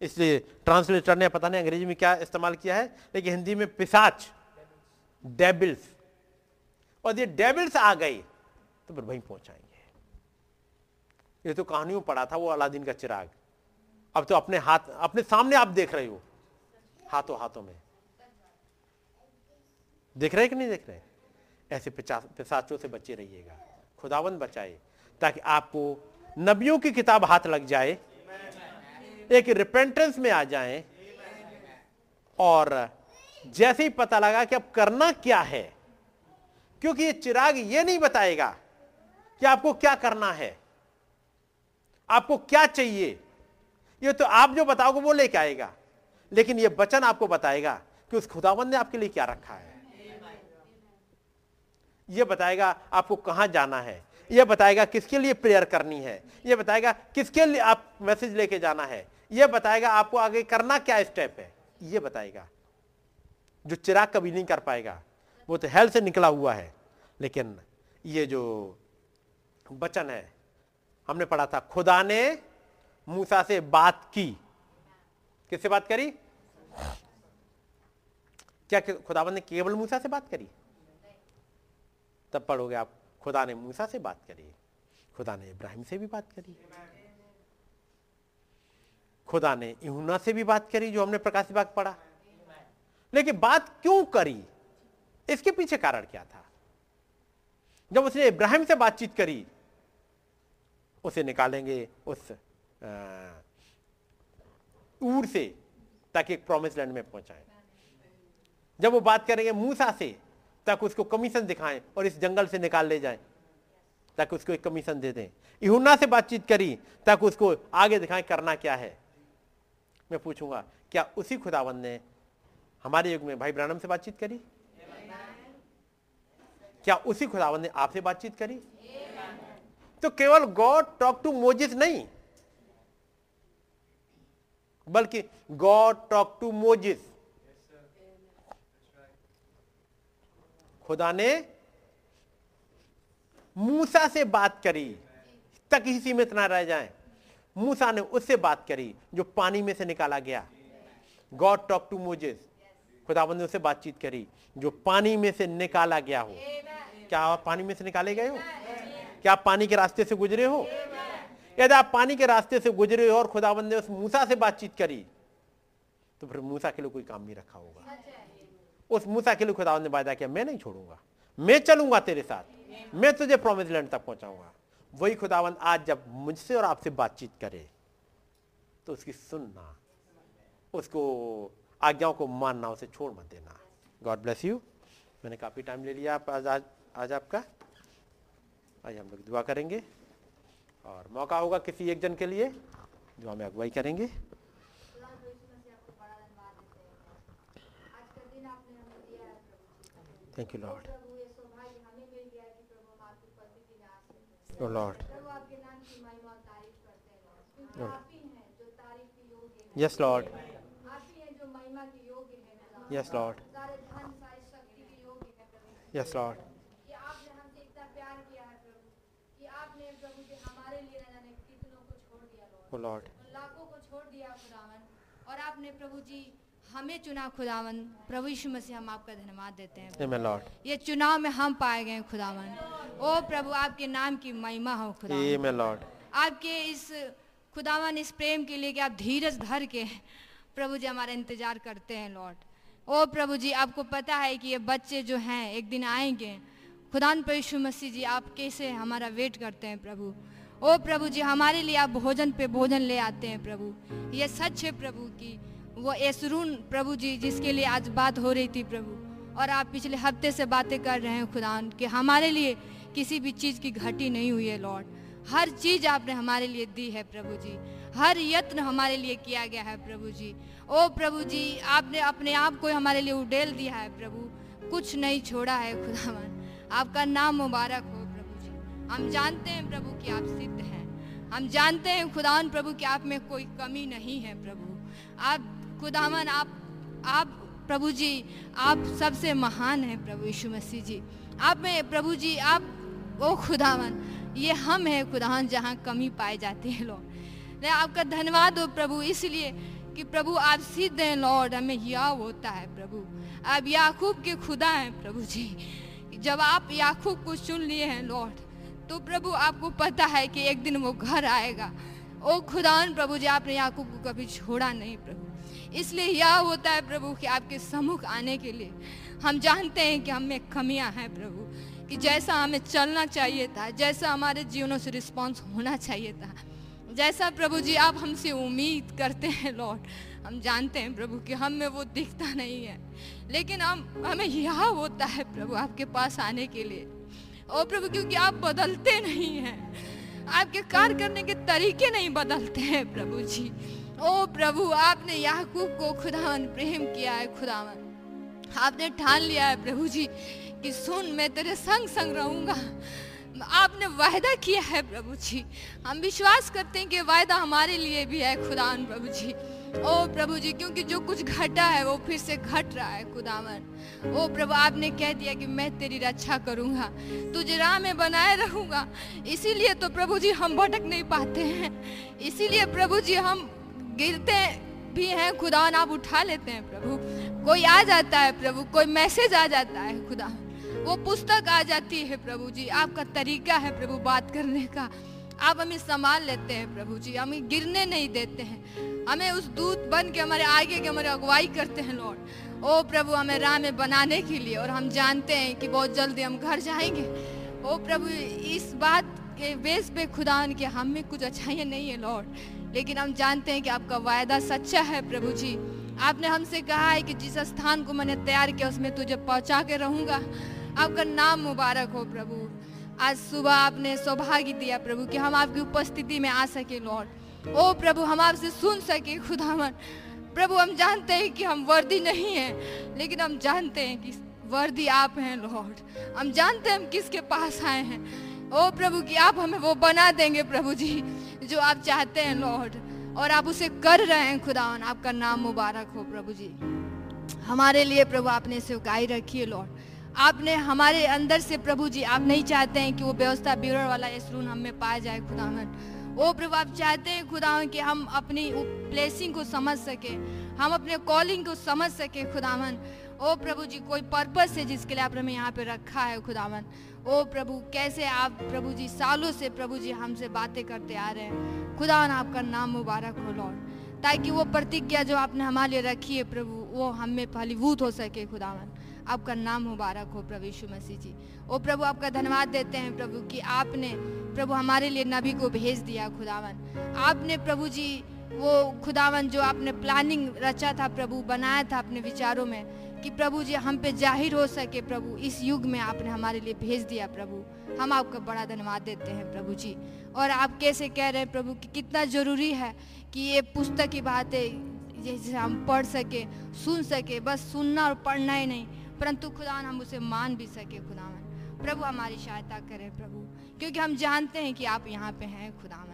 इसलिए ट्रांसलेटर ने, पता नहीं अंग्रेज़ी में क्या इस्तेमाल किया है, लेकिन हिंदी में पिसाच डेबिल्स और ये डेबिल्स आ गई तो फिर वहीं पहुंचाएँगे। ये तो कहानियों पड़ा था, वो अलादीन का चिराग। अब तो अपने हाथ, अपने सामने आप देख रहे हो, हाथों हाथों में। देख रहे हैं कि नहीं देख रहे ऐसे पिसाचों से बचे रहिएगा। खुदावंद बचाए, ताकि आपको नबियों की किताब हाथ लग जाए, एक रिपेंटेंस में आ जाए, और जैसे ही पता लगा कि अब करना क्या है, क्योंकि ये चिराग ये नहीं बताएगा कि आपको क्या करना है, आपको क्या चाहिए। ये तो आप जो बताओगे वो लेके आएगा, लेकिन ये वचन आपको बताएगा कि उस खुदावन ने आपके लिए क्या रखा है। ये बताएगा आपको कहाँ जाना है। ये बताएगा किसके लिए प्रेयर करनी है। ये बताएगा किसके लिए आप मैसेज लेके जाना है। ये बताएगा आपको आगे करना क्या स्टेप है। ये बताएगा। जो चिराग कभी नहीं कर पाएगा, वो तो हेल से निकला हुआ है। लेकिन ये जो वचन है, हमने पढ़ा था, खुदा ने मूसा से बात की। किससे बात करी? क्या खुदावन ने केवल मूसा से बात करी? तब पढ़ोगे आप। खुदा ने मूसा से बात करी, खुदा ने इब्राहिम से भी बात करी, खुदा ने यूना से भी बात करी जो हमने प्रकाश बाग पढ़ा। लेकिन बात क्यों करी? इसके पीछे कारण क्या था? जब उसने इब्राहिम से बातचीत करी, उसे निकालेंगे उस ऊर से, ताकि एक प्रॉमिस लैंड में पहुँचाए। जब वो बात करेंगे मूसा से ताकि उसको कमीशन दिखाएँ और इस जंगल से निकाल ले जाएँ। ताकि उसको एक कमीशन दे दें। यूना से बातचीत करी, ताकि उसको आगे दिखाएँ करना क्या है। मैं पूछूँगा, क्या उसी खुदावंद ने हमारे युग में भाई ब्रानम से बातचीत करी? क्या उसी खुदावंद ने आपसे बातचीत करी? तो केवल गॉड टॉक टू मोजिस नहीं, बल्कि गॉड टॉक टू मोजिस खुदा ने मूसा से बात करी, तक ही सीमित ना रह जाए। मूसा ने उससे बात करी, जो पानी में से निकाला गया। गॉड टॉक टू मोजिस खुदाबंद ने उससे बातचीत करी, जो पानी में से निकाला गया हो। क्या आप पानी में से निकाले गए हो? क्या आप पानी के रास्ते से गुजरे हो? यदि आप पानी के रास्ते से गुजरे हो और खुदाबंद ने उस मूसा से बातचीत करी तो फिर मूसा के लिए कोई काम नहीं रखा होगा। उस मूसा के लिए खुदाबंद ने वायदा किया मैं नहीं छोड़ूँगा। मैं चलूँगा तेरे साथ। मैं तुझे प्रोमिस लैंड तक पहुंचाऊँगा। वही खुदावंद आज जब मुझसे और आपसे बातचीत करे तो उसकी सुनना उसको आज्ञाओं को मानना उसे छोड़ मत देना। गॉड ब्लेस यू मैंने काफ़ी टाइम ले लिया आप आज आज, आज आपका। आज हम लोग दुआ करेंगे। और मौका होगा किसी एक जन के लिए जो हमें अगुवाई करेंगे। Thank you lord Oh Lord. Lord. Yes, Lord. Yes, Lord. Yes, Lord. Oh Lord. लाखों को छोड़ दिया खुदावन और आपने प्रभु जी हमें चुना खुदावन प्रभु यीशु मसीह हम आपका धन्यवाद देते हैं। ये चुनाव में हम पाए गए खुदावन। ओ प्रभु आपके नाम की महिमा हो खुदावन। Amen, Lord. आपके इस खुदावन इस प्रेम के लिए कि आप धीरज धर के प्रभु जी हमारा इंतज़ार करते हैं लॉर्ड ओ प्रभु जी आपको पता है कि ये बच्चे जो हैं एक दिन आएँगे। खुदान पर यीशु मसीह जी आप कैसे हमारा वेट करते हैं प्रभु? ओ प्रभु जी हमारे लिए आप भोजन पे भोजन ले आते हैं प्रभु। ये सच है प्रभु की वो यसरून प्रभु जी, जिसके लिए आज बात हो रही थी प्रभु। और आप पिछले हफ़्ते से बातें कर रहे हैं खुदान कि हमारे लिए किसी भी चीज़ की घटी नहीं हुई है, लॉर्ड। हर चीज़ आपने हमारे लिए दी है प्रभु जी। हर यत्न हमारे लिए किया गया है प्रभु जी। ओ प्रभु जी, आपने अपने आप को हमारे लिए उडेल दिया है प्रभु। कुछ नहीं छोड़ा है खुदावन आपका नाम मुबारक हो प्रभु जी। हम जानते हैं प्रभु कि आप सिद्ध हैं। हम जानते हैं खुदावन प्रभु कि आप में कोई कमी नहीं है प्रभु। आप खुदावन, आप आप प्रभु जी, आप सबसे महान हैं प्रभु यीशु मसीह जी। आप में, प्रभु जी, आप, ओ खुदावन, ये हम हैं खुदावन जहाँ कमी पाए जाते हैं लॉर्ड आपका धन्यवाद हो प्रभु, इसलिए कि प्रभु आप सिद्ध हैं लॉर्ड हमें याव होता है प्रभु। आप याकूब के खुदा हैं प्रभु जी। जब आप याकूब को चुन लिए हैं लॉर्ड तो प्रभु आपको पता है कि एक दिन वो घर आएगा। ओ खुदान प्रभु जी, आपने याकूब को कभी छोड़ा नहीं, प्रभु। इसलिए यह होता है प्रभु कि आपके सम्मुख आने के लिए। हम जानते हैं कि हमें कमियाँ हैं प्रभु, कि जैसा हमें चलना चाहिए था, जैसा हमारे जीवनों से रिस्पॉन्स होना चाहिए था, जैसा प्रभु जी आप हमसे उम्मीद करते हैं लॉर्ड हम जानते हैं प्रभु कि हम में वो दिखता नहीं है। लेकिन हम, हमें यह होता है प्रभु आपके पास आने के लिए। ओ प्रभु, क्योंकि आप बदलते नहीं हैं, आपके कार्य करने के तरीके नहीं बदलते हैं प्रभु जी। ओ प्रभु, आपने याकूब को खुदावन प्रेम किया है खुदावन आपने ठान लिया है, प्रभु जी, कि सुन, मैं तेरे संग संग रहूँगा। आपने वायदा किया है, प्रभु जी। हम विश्वास करते हैं कि वायदा हमारे लिए भी है खुदावन प्रभु जी। ओ प्रभु जी, क्योंकि जो कुछ घटा है, वो फिर से घट रहा है खुदावन ओ प्रभु, आपने कह दिया कि मैं तेरी रक्षा करूँगा, तुझे राह में बनाए रहूँगा। इसीलिए तो प्रभु जी, हम भटक नहीं पाते हैं। इसीलिए प्रभु जी, हम गिरते भी हैं, खुदा आप उठा लेते हैं प्रभु। कोई आ जाता है प्रभु, कोई मैसेज आ जाता है खुदा। वो पुस्तक आ जाती है प्रभु जी, आपका तरीका है प्रभु बात करने का। आप हमें संभाल लेते हैं प्रभु जी, हमें गिरने नहीं देते हैं। हमें उस दूत बन के, हमारे आगे के, हमारे अगुवाई करते हैं लॉर्ड ओ प्रभु, हमें राह में बनाने के लिए, और हम जानते हैं कि बहुत जल्दी हम घर जाएँगे। ओ प्रभु, इस बात के बेस पे खुदा के हम में कुछ अच्छाइयाँ नहीं है लॉर्ड लेकिन हम जानते हैं कि आपका वायदा सच्चा है, प्रभु जी। आपने हमसे कहा है कि जिस स्थान को मैंने तैयार किया, उसमें तुझे पहुँचा के रहूँगा। आपका नाम मुबारक हो, प्रभु। आज सुबह आपने सौभाग्य दिया, प्रभु, कि हम आपकी उपस्थिति में आ सके, लॉर्ड। ओ, प्रभु, हम आपसे सुन सके, खुदावन। प्रभु, हम जानते हैं कि हम वर्दी नहीं हैं, लेकिन हम जानते हैं कि वर्दी आप हैं, लॉर्ड। हम जानते हैं हम किसके पास आए हैं। ओ, प्रभु, कि आप हमें वो बना देंगे, प्रभु जी। जो आप चाहते हैं, लॉर्ड, और आप उसे कर रहे हैं, खुदावन, आपका नाम मुबारक हो, प्रभु जी। हमारे लिए प्रभु आपने सेवकाई रखी है, लॉर्ड। आपने हमारे अंदर से, प्रभु जी, आप नहीं चाहते हैं कि वो व्यवस्था बिगड़ वाला यसरून हम में पाया जाए, खुदावन। ओ प्रभु, आप चाहते हैं, खुदावन, कि हम अपनी प्लेसिंग को समझ सके, हम अपने कॉलिंग को समझ सके, खुदावन। ओ प्रभु जी, कोई पर्पस है जिसके लिए आपने हमें यहाँ पे रखा है, खुदावन? ओ प्रभु, कैसे आप प्रभु जी सालों से प्रभु जी हमसे बातें करते आ रहे हैं? खुदावन आपका नाम मुबारक हो, लॉर्ड। ताकि वो प्रतिज्ञा जो आपने हमारे लिए रखी है प्रभु, वो हम में फलीभूत हो सके, खुदावन। आपका नाम मुबारक हो प्रभु यीशु मसीह जी। ओ प्रभु, आपका धन्यवाद देते हैं प्रभु कि आपने प्रभु हमारे लिए नबी को भेज दिया, खुदावन। आपने प्रभु जी, वो खुदावन जो आपने प्लानिंग रचा था, प्रभु, बनाया था अपने विचारों में कि प्रभु जी, हम पे ज़ाहिर हो सके प्रभु, इस युग में आपने हमारे लिए भेज दिया प्रभु। हम आपका बड़ा धन्यवाद देते हैं प्रभु जी। और आप कैसे कह रहे हैं प्रभु कि कितना ज़रूरी है कि ये पुस्तक की बातें जैसे हम पढ़ सके, सुन सके, बस सुनना और पढ़ना ही नहीं, परंतु खुदान हम उसे मान भी सके खुदावन प्रभु हमारी सहायता करें प्रभु, क्योंकि हम जानते हैं कि आप यहाँ पे हैं खुदावन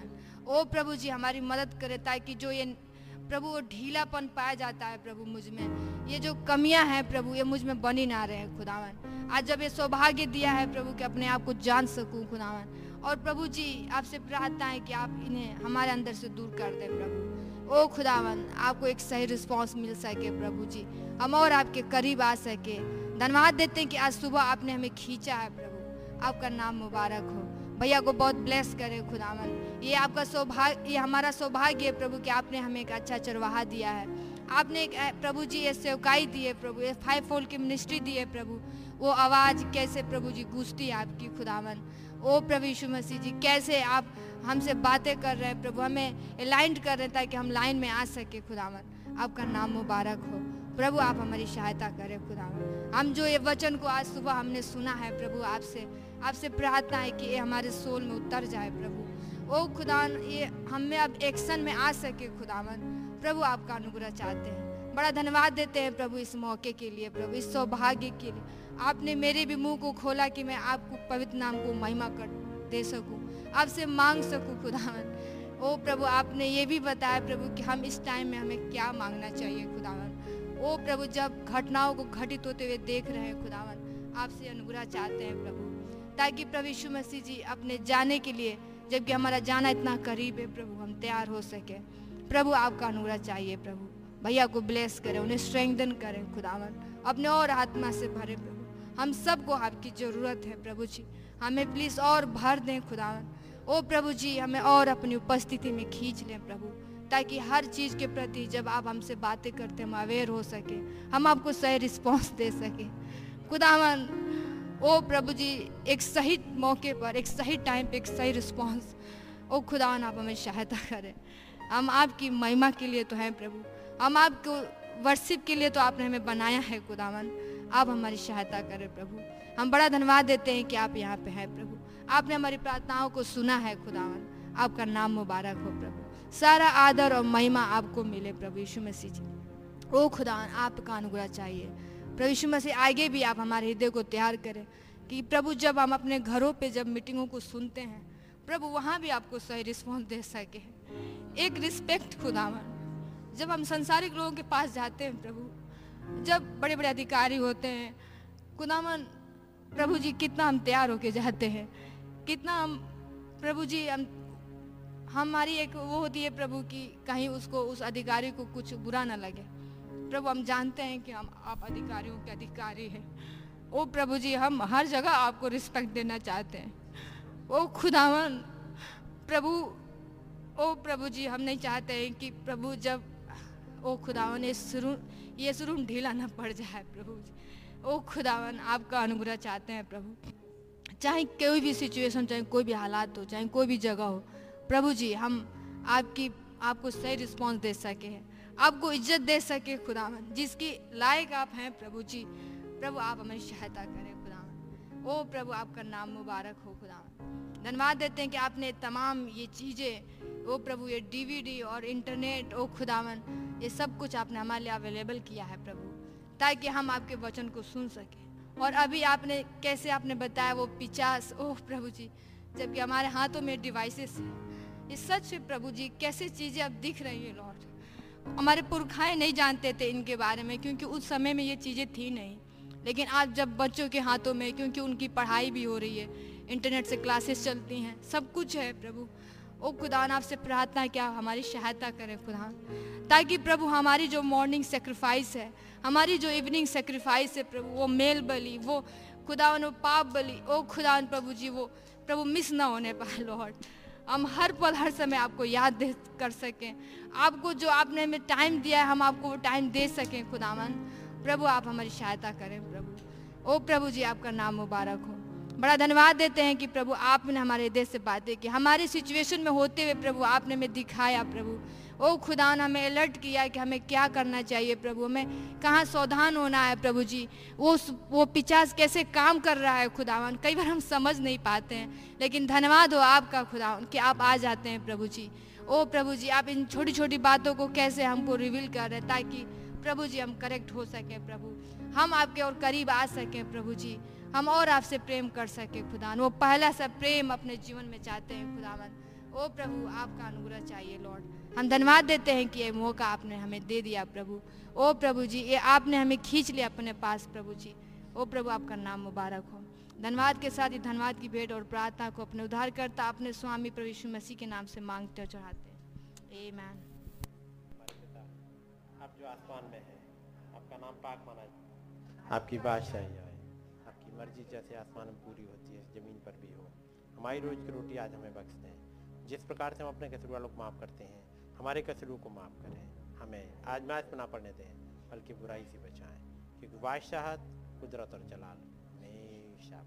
ओ प्रभु जी, हमारी मदद करे ताकि जो ये प्रभु, वो ढीलापन पाया जाता है प्रभु मुझमें। ये जो कमियाँ हैं प्रभु, ये मुझमें बनी ना रहे खुदावन। आज जब ये सौभाग्य दिया है प्रभु कि अपने आप को जान सकूँ खुदावन। और प्रभु जी, आपसे प्रार्थना है कि आप इन्हें हमारे अंदर से दूर कर दें प्रभु। ओ खुदावन, आपको एक सही रिस्पांस मिल सके प्रभु जी। हम और आपके करीब आ सके। धन्यवाद देते हैं कि आज सुबह आपने हमें खींचा है प्रभु। आपका नाम मुबारक हो। भैया को बहुत ब्लेस करे खुदावन। ये आपका सौभाग्य, ये हमारा सौभाग्य है प्रभु कि आपने हमें एक अच्छा चरवाहा दिया है। आपने एक प्रभु जी, ये सेवकाई दी है प्रभु, ये फाइव फोल की मिनिस्ट्री दी है प्रभु। वो आवाज़ कैसे प्रभु जी गूंजती है आपकी खुदावन? ओ प्रभु यीशु मसीह जी, कैसे आप हमसे बातें कर रहे हैं प्रभु, हमें अलाइंड कर रहे हैं ताकि हम लाइन में आ सके खुदावन। आपका नाम मुबारक हो। प्रभु, आप हमारी सहायता करें खुदा हम जो ये वचन को आज सुबह हमने सुना है प्रभु, आपसे आपसे प्रार्थना है कि ये हमारे सोल में उतर जाए प्रभु। ओ खुदा ये हमें अब एक्शन में आ सके खुदावन। प्रभु आपका अनुग्रह चाहते हैं। बड़ा धन्यवाद देते हैं प्रभु इस मौके के लिए, प्रभु इस सौभाग्य के लिए। आपने मेरे भी मुँह को खोला कि मैं आपको पवित्र नाम को महिमा कर दे सकूँ। आपसे मांग सकूँ खुदावन। ओ प्रभु, आपने ये भी बताया प्रभु कि हम इस टाइम में हमें क्या मांगना चाहिए खुदावन। ओ प्रभु, जब घटनाओं को घटित होते हुए देख रहे हैं खुदावन, आपसे अनुग्रह चाहते हैं प्रभु। ताकि प्रभु यीशु मसीह जी अपने जाने के लिए जबकि हमारा जाना इतना करीब है, प्रभु, हम तैयार हो सके। प्रभु, आपका अनुग्रह चाहिए, प्रभु। भैया को ब्लेस करें, उन्हें स्ट्रेंथन करें, खुदावन। अपने और आत्मा से भरे, प्रभु। हम सबको आपकी ज़रूरत है, प्रभु जी। हमें प्लीज़ और भर दें, खुदावन। ओ प्रभु जी, हमें और अपनी उपस्थिति में खींच लें, प्रभु। ताकि हर चीज़ के प्रति जब आप हमसे बातें करते हम अवेयर हो सके। हम आपको सही रिस्पॉन्स दे सके। खुदावन ओ प्रभु जी, एक सही मौके पर, एक सही टाइम पे, एक सही रिस्पॉन्स ओ खुदावन आप हमें सहायता करें। हम आपकी महिमा के लिए तो हैं प्रभु। हम आपको वर्शिप के लिए तो आपने हमें बनाया है खुदावन आप हमारी सहायता करें प्रभु। हम बड़ा धन्यवाद देते हैं कि आप यहाँ पे हैं प्रभु। आपने हमारी प्रार्थनाओं को सुना है खुदावन आपका नाम मुबारक हो प्रभु। सारा आदर और महिमा आपको मिले प्रभु यीशु मसीह जी। ओ खुदावन आपका अनुग्रह चाहिए। प्रभु यीशु मसीह, आगे भी आप हमारे हृदय को तैयार करें कि प्रभु जब हम अपने घरों पे जब मीटिंगों को सुनते हैं, प्रभु वहाँ भी आपको सही रिस्पॉन्स दे सके। एक रिस्पेक्ट खुदावन। जब हम संसारिक लोगों के पास जाते हैं प्रभु, जब बड़े बड़े अधिकारी होते हैं, खुदावन, प्रभु जी कितना हम तैयार होके जाते हैं, कितना हम, प्रभु जी हम, हमारी एक वो होती है प्रभु की कहीं उसको, उस अधिकारी को कुछ बुरा ना लगे। प्रभु, हम जानते हैं कि हम आप अधिकारियों के अधिकारी हैं। ओ प्रभु जी, हम हर जगह आपको रिस्पेक्ट देना चाहते हैं। ओ खुदावन, प्रभु, ओ प्रभु जी, हम नहीं चाहते हैं कि प्रभु जब, ओ खुदावन, ये शुरू ये शुरू ढीला ना पड़ जाए प्रभु जी। ओ खुदावन, आपका अनुग्रह चाहते हैं प्रभु। चाहे कोई भी सिचुएशन चाहे कोई भी हालात हो, चाहे कोई भी जगह हो, प्रभु जी, हम आपकी, आपको सही रिस्पांस दे सके हैं। आपको इज़्ज़त दे सके खुदावन, जिसकी लायक आप हैं प्रभु जी। प्रभु, आप हमें सहायता करें खुदावन। ओ प्रभु, आपका नाम मुबारक हो खुदावन। धन्यवाद देते हैं कि आपने तमाम ये चीज़ें, ओ प्रभु, ये डीवीडी और इंटरनेट, ओ खुदावन, ये सब कुछ आपने हमारे लिए अवेलेबल किया है प्रभु, ताकि हम आपके वचन को सुन सकें। और अभी आपने, कैसे आपने बताया वो पिचास ओह प्रभु जी, जबकि हमारे हाथों में डिवाइसेस हैं। ये सच प्रभु जी, कैसे चीज़ें अब दिख रही हैं लॉर्ड हमारे पुरखाएँ नहीं जानते थे इनके बारे में, क्योंकि उस समय में ये चीज़ें थी नहीं। लेकिन आज जब बच्चों के हाथों में, क्योंकि उनकी पढ़ाई भी हो रही है, इंटरनेट से क्लासेस चलती हैं, सब कुछ है प्रभु। ओ खुदान आपसे प्रार्थना क्या हमारी सहायता करें खुदा। ताकि प्रभु, हमारी जो मॉर्निंग सेक्रीफाइस है, हमारी जो इवनिंग सेक्रीफाइस है प्रभु, वो मेल बलि, वो खुदा पाप बलि, ओ खुदावन प्रभु जी, वो प्रभु मिस ना होने पाए लॉर्ड हम हर पल, हर समय आपको याद कर सकें। आपको जो आपने हमें टाइम दिया है, हम आपको वो टाइम दे सकें, खुदावन। प्रभु, आप हमारी सहायता करें, प्रभु। ओ प्रभु जी, आपका नाम मुबारक हो। बड़ा धन्यवाद देते हैं कि प्रभु आपने हमारे देश से बातें की। हमारे सिचुएशन में होते हुए प्रभु आपने हमें दिखाया, प्रभु। ओ खुदा ने हमें अलर्ट किया कि हमें क्या करना चाहिए प्रभु, हमें कहाँ सावधान होना है प्रभु जी। वो वो पिचास कैसे काम कर रहा है खुदावन, कई बार हम समझ नहीं पाते हैं, लेकिन धन्यवाद हो आपका खुदावन कि आप आ जाते हैं प्रभु जी। ओ प्रभु जी, आप इन छोटी छोटी बातों को कैसे हमको रिवील कर रहे हैं ताकि प्रभु जी हम करेक्ट हो सकें प्रभु। हम आपके और करीब आ सकें प्रभु जी। हम और आपसे प्रेम कर सकें खुदान वो पहला सा प्रेम अपने जीवन में चाहते हैं खुदावन। ओ प्रभु, आपका अनुग्रह चाहिए, लॉर्ड। हम धन्यवाद देते हैं कि ये मौका आपने हमें दे दिया प्रभु। ओ प्रभु जी, ये आपने हमें खींच लिया अपने पास प्रभु जी। ओ प्रभु, आपका नाम मुबारक हो। धन्यवाद के साथ ही धन्यवाद की भेंट और प्रार्थना को अपने उद्धार करता अपने स्वामी प्रभु यीशु मसीह के नाम से मांगते और चढ़ाते हैं। आमेन आप जो आसमान में है, आपका नाम पाक माना आपकी बादशाही आए, आपकी मर्ज़ी जैसे आसमान में पूरी होती है, ज़मीन पर भी हो। हमारी रोज की रोटी आज हमें बख्श दें। जिस प्रकार से हम अपने कसर वालों को माफ़ करते हैं हमारे कसरों को माफ़ करें। हमें आजमाइश में ना पड़ने दें, बल्कि बुराई से बचाएँ, क्योंकि बादशाहत कुदरत और जलाल हमेशा